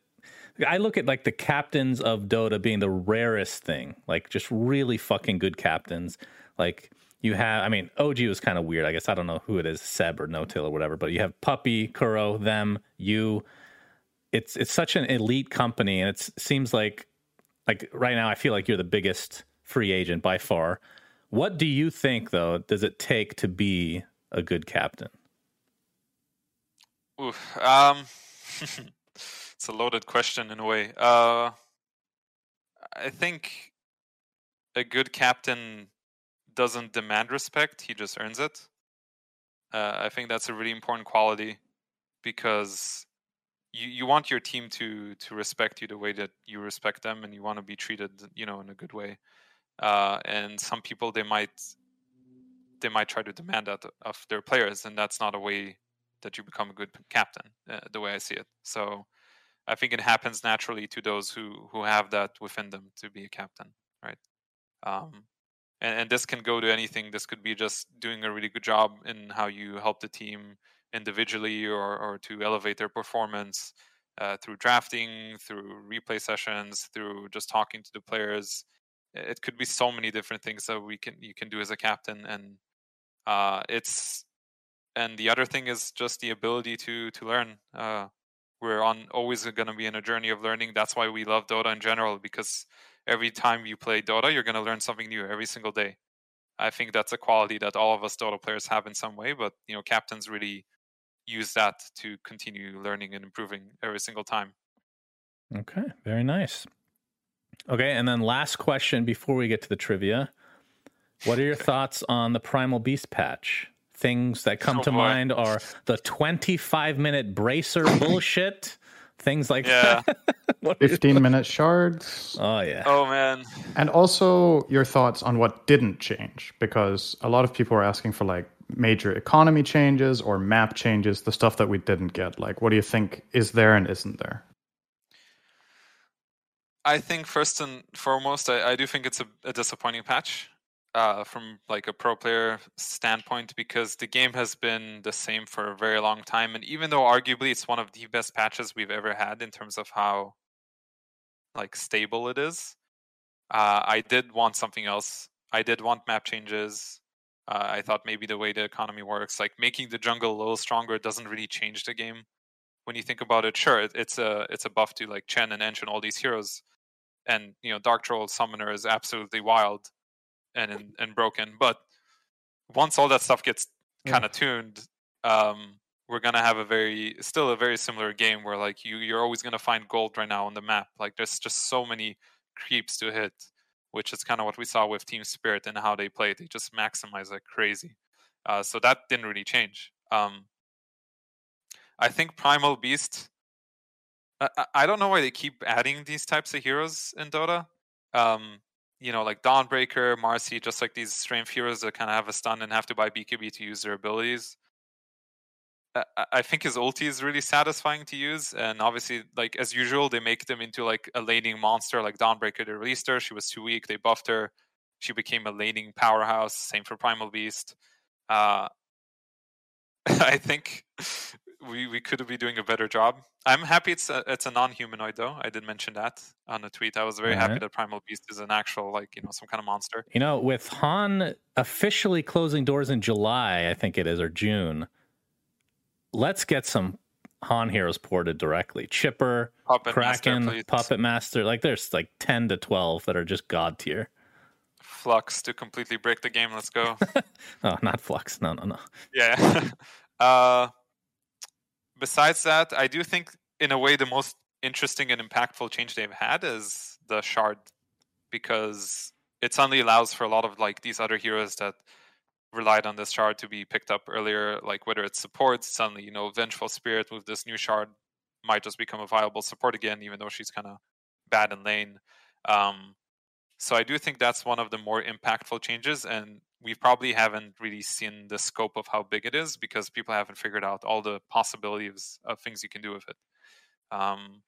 S2: I look at like the captains of Dota being the rarest thing, like just really fucking good captains. Like you have, I mean, OG was kind of weird. I guess I don't know who it is, Ceb or N0tail or whatever, but you have Puppey, Kuro, them, you. It's it's such an elite company, and it seems like like right now I feel like you're the biggest free agent by far. What do you think though does it take to be a good captain?
S4: Oof, um, it's a loaded question in a way. Uh, I think a good captain doesn't demand respect; he just earns it. Uh, I think that's a really important quality because you, you want your team to to respect you the way that you respect them, and you want to be treated, you know, in a good way. Uh, and some people they might they might try to demand that of their players, and that's not a way that you become a good captain. Uh, the way I see it, so I think it happens naturally to those who who have that within them to be a captain, right? Um, and, and this can go to anything. This could be just doing a really good job in how you help the team individually or, or to elevate their performance uh, through drafting, through replay sessions, through just talking to the players. It could be so many different things that we can you can do as a captain, and uh, it's and the other thing is just the ability to to learn. Uh, we're on always going to be in a journey of learning. That's why we love Dota in general because every time you play Dota, you're going to learn something new every single day. I think that's a quality that all of us Dota players have in some way, but you know, captains really use that to continue learning and improving every single time.
S2: Okay, very nice. Okay, and then last question before we get to the trivia. What are your thoughts on the Primal Beast patch? Things that come
S4: Oh,
S2: to
S4: boy.
S2: mind are the 25 minute bracer bullshit, things like
S4: Yeah.
S2: that. What are your
S3: 15 minute shards.
S2: Oh yeah.
S4: Oh man,
S3: And also your thoughts on what didn't change, because a lot of people are asking for like major economy changes or map changes, the stuff that we didn't get. Like, what do you think is there and isn't there?
S4: I think first and foremost, I, I do think it's a, a disappointing patch uh, from like a pro player standpoint because the game has been the same for a very long time, and even though arguably it's one of the best patches we've ever had in terms of how like stable it is, uh, I did want something else. I did want map changes. Uh, I thought maybe the way the economy works, like making the jungle a little stronger, doesn't really change the game. When you think about it, sure, it, it's a it's a buff to like Chen and Ench and all these heroes, and you know Dark Troll Summoner is absolutely wild and and, and broken. But once all that stuff gets kind of tuned, um, we're gonna have a very still a very similar game where like you you're always gonna find gold right now on the map. Like there's just so many creeps to hit, which is kind of what we saw with Team Spirit and how they played. They just maximize like crazy. Uh, so that didn't really change. Um, I think Primal Beast. I, I- I don't know why they keep adding these types of heroes in Dota. Um, you know, like Dawnbreaker, Marci, just like these strange heroes that kind of have a stun and have to buy BKB to use their abilities. I- think his ulti is really satisfying to use, and obviously, like as usual, they make them into like a laning monster. Like Dawnbreaker, they released her; she was too weak. They buffed her; she became a laning powerhouse. Same for Primal Beast. Uh, I think we we could be doing a better job. I'm happy it's a, it's a non-humanoid though. I did mention that on a tweet. I was very happy that Primal Beast is an actual like you know some kind of monster.
S2: You know, with HoN officially closing doors in July, I think it is, or June, let's get some HoN heroes ported directly. Chipper,
S4: Puppet
S2: Kraken,
S4: please.
S2: Puppet Master. Like there's like 10 to 12 that are just god tier.
S4: Flux to completely break the game. Let's go.
S2: Oh, not Flux. No, no, no.
S4: yeah. uh, besides that, I do think in a way the most interesting and impactful change they've had is the shard because it suddenly allows for a lot of like these other heroes that relied on this shard to be picked up earlier like whether it's supports suddenly you know vengeful spirit with this new shard might just become a viable support again even though she's kind of bad in lane um, so i do think that's one of the more impactful changes and we probably haven't really seen the scope of how big it is because people haven't figured out all the possibilities of things you can do with it um,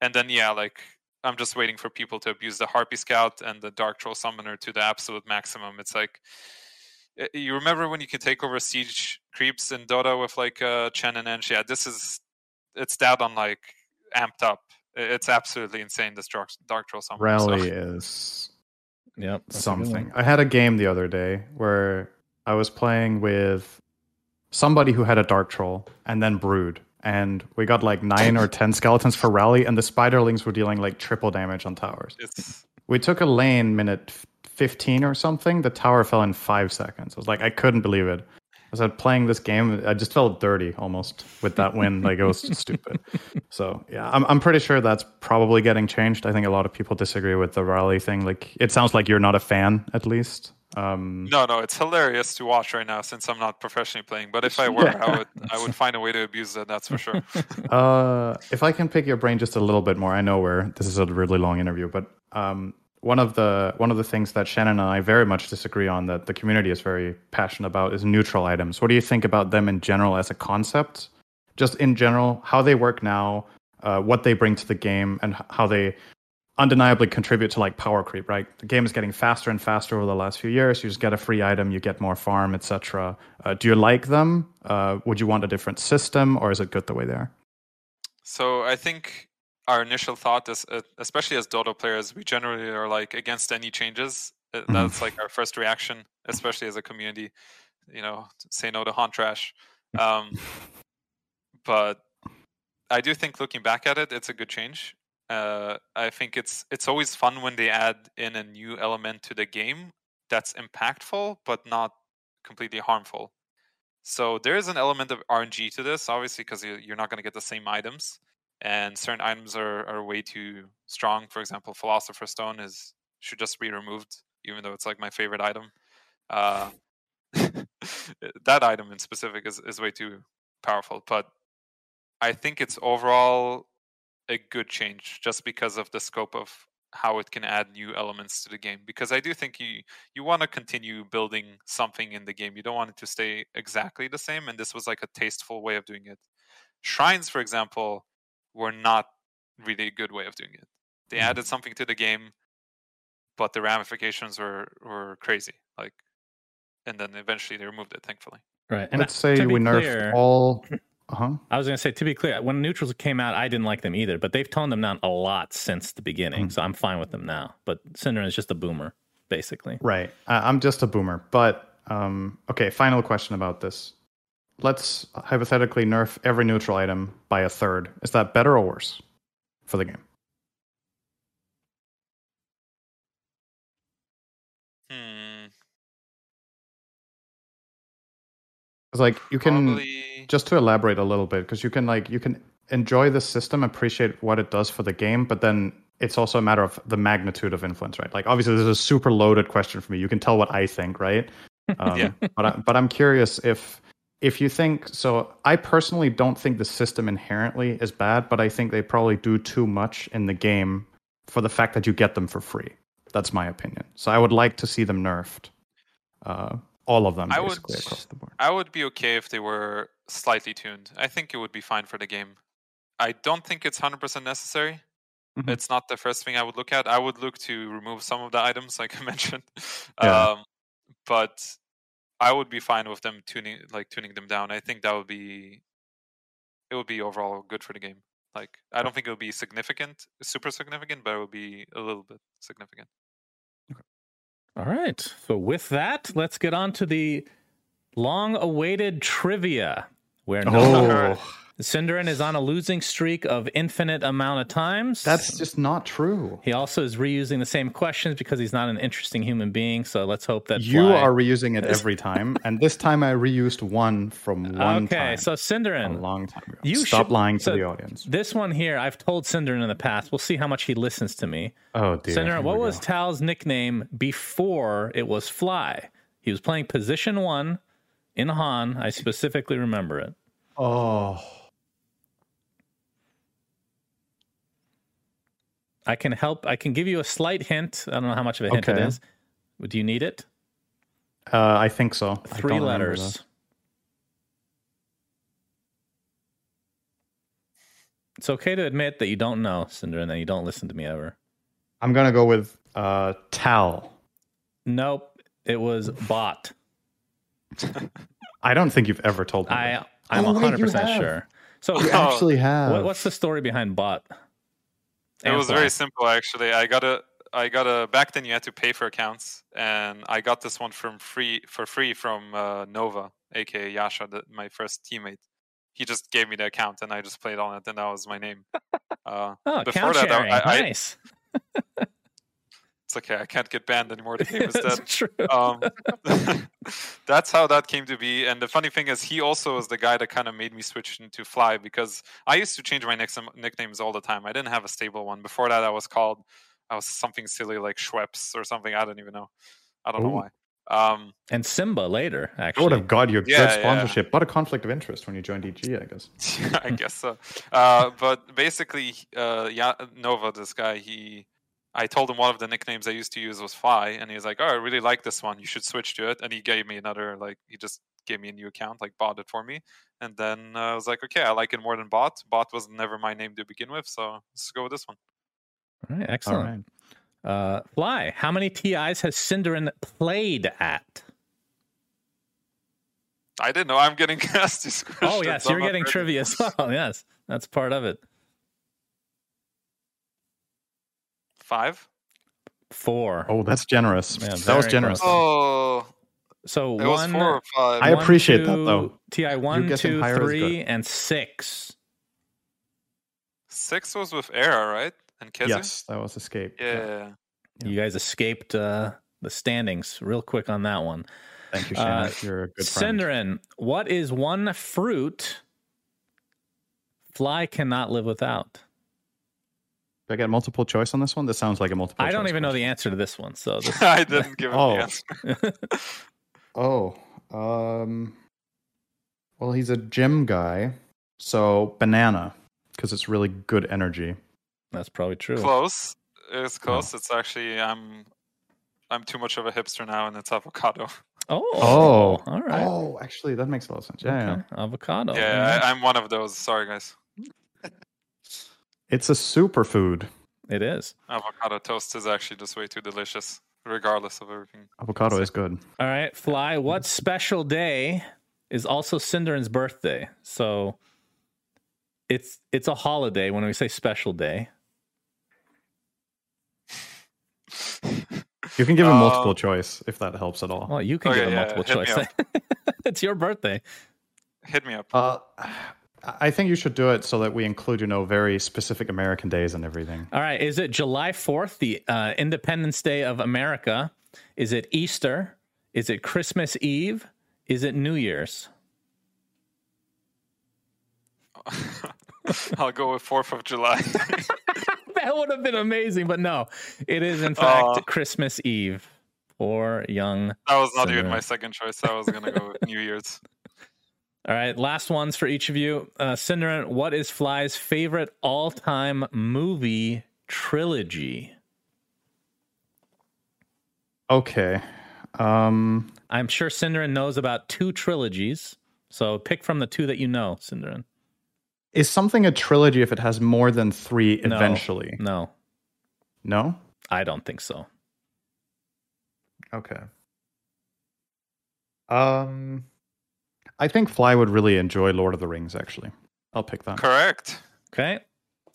S4: and then yeah like I'm just waiting for people to abuse the Harpy Scout and the Dark Troll Summoner to the absolute maximum. It's like uh, you remember when you could take over siege creeps in Dota with like uh, Chen and Ench? Yeah, this is it's that on like amped up. It's absolutely insane. This Dark, Dark Troll Summoner.
S3: Rally
S4: So,
S3: is
S5: Yep. that's a good
S3: something. I had a game the other day where I was playing with somebody who had a dark troll and then brood. And we got like nine or ten skeletons for rally, and the spiderlings were dealing like triple damage on towers.
S4: it's
S3: We took a lane minute 15 or something. The tower fell in five seconds. I was like, I couldn't believe it. I said, playing this game, I just felt dirty almost with that win. like it was stupid. So yeah, I'm I'm pretty sure that's probably getting changed. I think a lot of people disagree with the rally thing. Like it sounds like you're not a fan, at least. Um,
S4: no, no, it's hilarious to watch right now since I'm not professionally playing. But if I were,
S3: Yeah.
S4: I would I would find a way to abuse it. That's for sure.
S3: Uh, if I can pick your brain just a little bit more, I know we're this is a really long interview, but um, one of the one of the things that Shannon and I very much disagree on that the community is very passionate about is neutral items. What do you think about them in general as a concept? Just in general, how they work now, uh, what they bring to the game, and how they undeniably contribute to like power creep. Right, the game is getting faster and faster over the last few years. You just get a free item, you get more farm, etc. Uh, do you like them? Uh, would you want a different system, or is it good the way they are?
S4: So I think our initial thought is, uh, especially as Dota players, we generally are like against any changes. Uh,
S3: Mhm.
S4: That's like our first reaction, especially as a community. You know, say no to haunt trash. Um, but I do think looking back at it, it's a good change. Uh, I think it's it's always fun when they add in a new element to the game that's impactful but not completely harmful. So there is an element of RNG to this, obviously, because you're not going to get the same items, and certain items are, are way too strong. For example, Philosopher's Stone is should just be removed, even though it's like my favorite item. Uh, that item in specific is, is way too powerful, but I think it's overall a good change just because of the scope of how it can add new elements to the game. Because I do think you you want to continue building something in the game. You don't want it to stay exactly the same, and this was like a tasteful way of doing it. Shrines, for example, were not really a good way of doing it. They
S3: Mhm.
S4: added something to the game, but the ramifications were were crazy. Like, and then eventually they removed it. Thankfully.
S5: Right. And
S3: Let's
S5: to
S3: say we nerfed
S5: clear-
S3: all. Uh-huh.
S5: I was going to say, to be clear, when neutrals came out, I didn't like them either, but they've toned them down a lot since the beginning,
S3: Mm.
S5: so I'm fine with them now. But Cinder is just a boomer, basically.
S3: Right. I I'm just a boomer. But um, okay, final question about this. Let's hypothetically nerf every neutral item by a third. Is that better or worse for the game?
S4: Hmm.
S3: It's like you can
S4: Probably.
S3: just to elaborate a little bit because you can like you can enjoy the system, appreciate what it does for the game, but then it's also a matter of the magnitude of influence, right? Like obviously, this is a super loaded question for me. You can tell what I think, right? Um,
S4: Yeah.
S3: But I, but I'm curious if if you think so. I personally don't think the system inherently is bad, but I think they probably do too much in the game for the fact that you get them for free. That's my opinion. So I would like to see them nerfed, uh, all of them
S4: I would-
S3: basically across the board.
S4: I would be okay if they were slightly tuned. I think it would be fine for the game. I don't think it's 100% necessary.
S3: Mhm.
S4: It's not the first thing I would look at. I would look to remove some of the items, like I mentioned.
S3: Yeah.
S4: Um, but I would be fine with them tuning, like tuning them down. I think that would be, it would be overall good for the game. Like I don't think it would be significant, super significant, but it would be a little bit significant.
S5: All right. So with that, let's get on to the long-awaited trivia, where no,
S3: Oh,
S5: SyndereN is on a losing streak of infinite amount of times.
S3: that's just not true.
S5: He also is reusing the same questions because he's not an interesting human being. So let's hope that
S3: You
S5: Fly-
S3: are reusing it every time, and this time I reused one from one
S5: okay.
S3: time.
S5: So SyndereN, a
S3: long time ago.
S5: you
S3: Stop
S5: should-
S3: lying to
S5: so
S3: the audience.
S5: this one here, I've told SyndereN in the past. We'll see how much he listens to me.
S3: Oh dear. Here
S5: what was. Tal's nickname before it was Fly? He was playing position one in HoN. I specifically remember it.
S3: oh,
S5: I can help. I can give you a slight hint. I don't know how much of a hint it
S3: Okay.
S5: is. Do you need it?
S3: uh, I think so.
S5: Three letters.
S2: It's okay to admit that you don't know, Cinder, and that you don't listen to me ever.
S3: I'm gonna go with uh, Tal.
S2: Nope, it was bot.
S3: I don't think you've ever told me.
S2: I, I'm
S3: Oh,
S2: 100 percent
S3: have.
S2: sure. So
S3: You actually have.
S2: what, what's the story behind bot?
S4: It was very simple actually. I got a I got a back then you had to pay for accounts, and I got this one from free for free from uh, Nova, aka Yasha, the, my first teammate. He just gave me the account, and I just played on it, and that was my name. Uh,
S2: Oh,
S4: before that. I- I-
S2: nice.
S4: it's okay. I can't get banned anymore. The game is dead.
S2: That's true.
S4: um, that's how that came to be. And the funny thing is, he also was the guy that kind of made me switch into Fly because I used to change my nick- nicknames all the time. I didn't have a stable one. Before that, I was called, I was something silly like Schweppes or something. I don't even know. I don't know why. Um,
S2: and Simba later,
S3: I would
S2: actually.
S3: have got you a
S4: Yeah,
S3: good
S4: yeah.
S3: sponsorship, but a conflict of interest when you joined EG, I guess.
S4: I guess so. Uh, but basically, uh, yeah, Nova, this guy, he, I told him one of the nicknames I used to use was Fly, and he was like, "Oh, I really like this one. You should switch to it." And he gave me another, like, he just gave me a new account, like, bought it for me. And then uh, I was like, "Okay, I like it more than bot. Bot was never my name to begin with, so let's go with this one."
S2: All right, excellent.
S3: right.
S2: Uh, Fly, how many TIs has SyndereN played at?
S4: I didn't know I'm getting asked these questions.
S2: Oh, yes,
S4: I'm
S2: you're getting trivia as well. Yes, that's part of it.
S4: Five.
S2: Four.
S3: Oh, that's generous.
S2: Yeah,
S3: that was generous.
S2: close.
S4: Oh,
S2: so
S4: it was
S2: one,
S4: four or five.
S3: I
S2: one,
S3: appreciate that, though.
S2: TI one,
S3: guessing
S2: two,
S3: higher is
S2: three,
S3: good.
S2: and six.
S4: Six was with Era, right? And Kezu.
S3: Yes, that was escape.
S4: Yeah.
S2: You guys escaped uh, the standings real quick on that one.
S3: Thank you,
S2: Uh,
S3: Shannon. You're a good friend.
S2: SyndereN, what is one fruit Fly cannot live without?
S3: Do I get multiple choice on this one? This sounds like a multiple
S2: I don't
S3: choice
S2: even know the answer to this one. So this,
S4: I didn't give him
S3: Oh.
S4: the answer.
S3: Oh, um, well, he's a gym guy, so banana because it's really good energy.
S2: that's probably true.
S4: Close. It's close. It's actually I'm I'm too much of a hipster now, and it's avocado.
S2: Oh,
S3: Oh,
S2: all right.
S3: Oh, actually, that makes a lot of sense. Yeah, yeah.
S2: Avocado.
S4: yeah, I, I'm one of those. Sorry, guys.
S3: It's a superfood.
S2: it is.
S4: Avocado toast is actually just way too delicious, regardless of everything.
S3: Avocado is good.
S2: All right, Fly. What special day is also SyndereN's birthday? So it's it's a holiday when we say special day.
S3: You can give him
S4: Uh,
S3: multiple choice if that helps at all.
S2: Well, you can
S4: Okay,
S2: give a multiple
S4: hit me
S2: choice. it's your birthday.
S4: Hit me up.
S3: Uh, I think you should do it so that we include, you know, very specific American days and everything.
S2: All right. Is it July 4th, the uh, Independence Day of America? Is it Easter? Is it Christmas Eve? Is it New Year's?
S4: I'll go with Fourth of July.
S2: that would have been amazing, but no. It is, in fact,
S4: Aw.
S2: Christmas Eve. Poor young.
S4: that was not even my second choice. I was gonna go with New Year's.
S2: All right. Last ones for each of you. Uh, SyndereN, what is Fly's favorite all time movie trilogy?
S3: Okay. Um,
S2: I'm sure SyndereN knows about two trilogies. So pick from the two that you know, SyndereN.
S3: is something a trilogy if it has more than three
S2: No.
S3: eventually?
S2: No,
S3: No?
S2: I don't think so.
S3: Okay. Um, I think Fly would really enjoy Lord of the Rings. Actually, I'll pick that.
S4: Correct.
S2: Okay.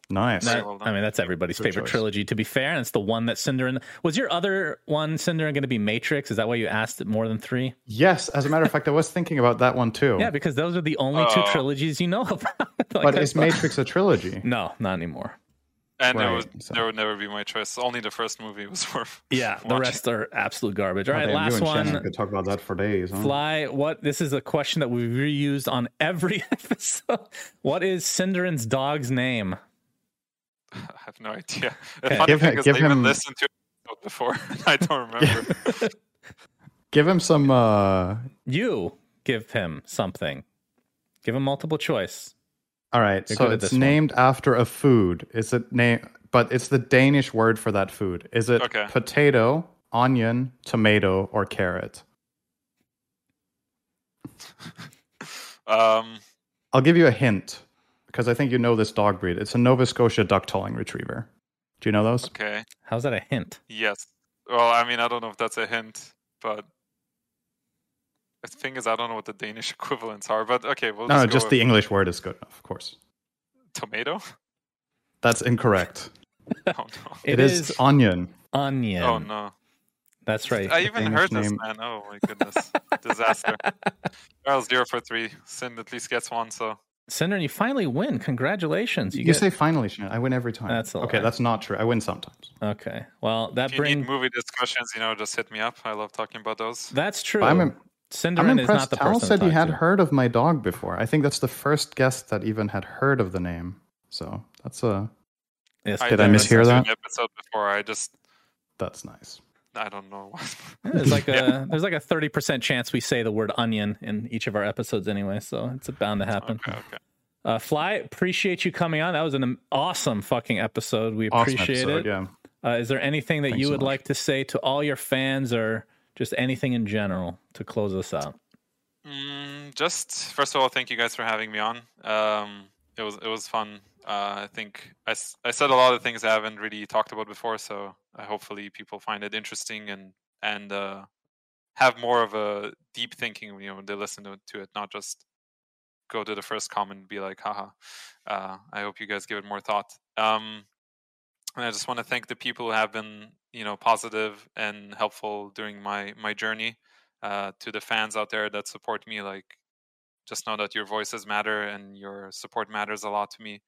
S3: Nice.
S2: That-
S4: well.
S2: I mean, that's everybody's
S3: Good
S2: favorite
S3: choice.
S2: trilogy, to be fair. And it's the one that SyndereN was your other one, SyndereN, going to be Matrix? Is that why you asked it more than three?
S3: Yes, as a matter of fact, I was thinking about that one too.
S2: Yeah, because those are the only two
S4: oh.
S2: trilogies you know about. Like,
S3: but is Matrix a trilogy?
S2: No, not anymore.
S4: And it
S3: Right,
S4: was
S3: so-
S4: there would never be my choice. Only the first movie was worth.
S2: Yeah, the rest are absolute garbage. All
S3: Oh,
S2: right,
S3: damn, you
S2: last
S3: and Shannon
S2: one.
S3: could talk about that for days. Huh?
S2: Fly, what? This is a question that we've reused on every episode. What is SyndereN's dog's name?
S4: I have no idea. The
S2: Okay.
S4: funny
S3: Give him-
S4: thing is,
S3: give
S4: I even
S3: him-
S4: listened to it before. I don't remember.
S3: Give him some. uh
S2: You give him something. Give him multiple choice.
S3: All right, so it's
S2: this one.
S3: named after a food. Is it name? But it's the Danish word for that food. Is it
S4: Okay.
S3: potato, onion, tomato, or carrot?
S4: um,
S3: I'll give you a hint because I think you know this dog breed. It's a Nova Scotia duck-tolling retriever. Do you know those?
S4: Okay.
S2: How's that a hint?
S4: Yes. Well, I mean, I don't know if that's a hint, but the thing is, I don't know what the Danish equivalents are. But okay, we'll
S3: No,
S4: just
S3: no,
S4: go
S3: just the English word is good enough, of course.
S4: tomato.
S3: That's incorrect.
S4: Oh no.
S3: it is, onion.
S2: onion.
S4: Oh no.
S2: That's right.
S4: I even
S3: Danish
S4: heard this,
S3: name.
S4: man. Oh my goodness. Disaster. Well, zero for three. Sin at least gets one, so
S2: Cinder, you finally win. Congratulations. You,
S3: You,
S2: get
S3: say finally, Shannon. I win every time.
S2: That's a
S3: okay.
S2: lie.
S3: That's not true. I win sometimes.
S2: okay. Well, that
S4: if you
S2: brings
S4: need movie discussions, you know, just hit me up. I love talking about those.
S2: that's true.
S3: I'm, im-
S2: SyndereN
S3: I'm
S2: is not
S3: impressed.
S2: the
S3: Tal
S2: person.
S3: said
S2: to
S3: he had
S2: to.
S3: heard of my dog before. I think that's the first guest that even had heard of the name. So that's a
S2: Yes,
S3: Did I
S4: listened
S3: mishear that?
S4: Episode before. I just,
S3: that's nice.
S4: I don't know.
S2: There's like a there's like a thirty percent chance we say the word onion in each of our episodes anyway, so it's bound to happen.
S4: okay, okay.
S2: Uh, Fly, appreciate you coming on. That was an awesome fucking episode. We
S3: Awesome
S2: appreciate
S3: episode.
S2: it.
S3: Yeah.
S2: Uh, is there anything that
S3: Thanks
S2: you would
S3: much.
S2: like to say to all your fans, or just anything in general to close us out?
S4: Mm, just first of all, thank you guys for having me on. Um, it was it was fun. Uh, I think I, I said a lot of things I haven't really talked about before, so uh, hopefully people find it interesting and and uh, have more of a deep thinking. You know, when they listen to, to it, not just go to the first comment and be like, haha. Uh, I hope you guys give it more thought. Um, and I just want to thank the people who have been, you know, positive and helpful during my my journey. Uh, to the fans out there that support me, like, just know that your voices matter and your support matters a lot to me.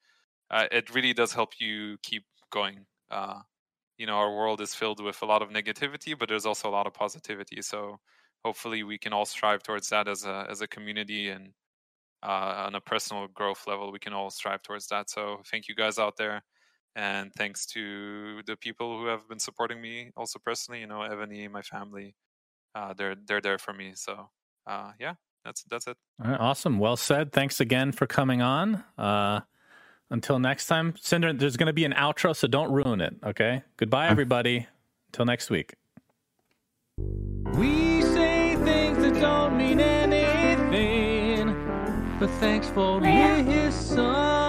S4: Uh, it really does help you keep going. Uh, you know, our world is filled with a lot of negativity, but there's also a lot of positivity. So hopefully, we can all strive towards that as a as a community and uh, on a personal growth level, we can all strive towards that. So thank you guys out there, and thanks to the people who have been supporting me also personally. You know, Ebony, my family, uh, they're they're there for me. So uh, yeah, that's that's it.
S2: All right, awesome. Well said. Thanks again for coming on. Uh, until next time, Cinder, there's going to be an outro, so don't ruin it. Okay. Goodbye, everybody. Until next week.
S1: We say things that don't mean anything, but thanks for listening.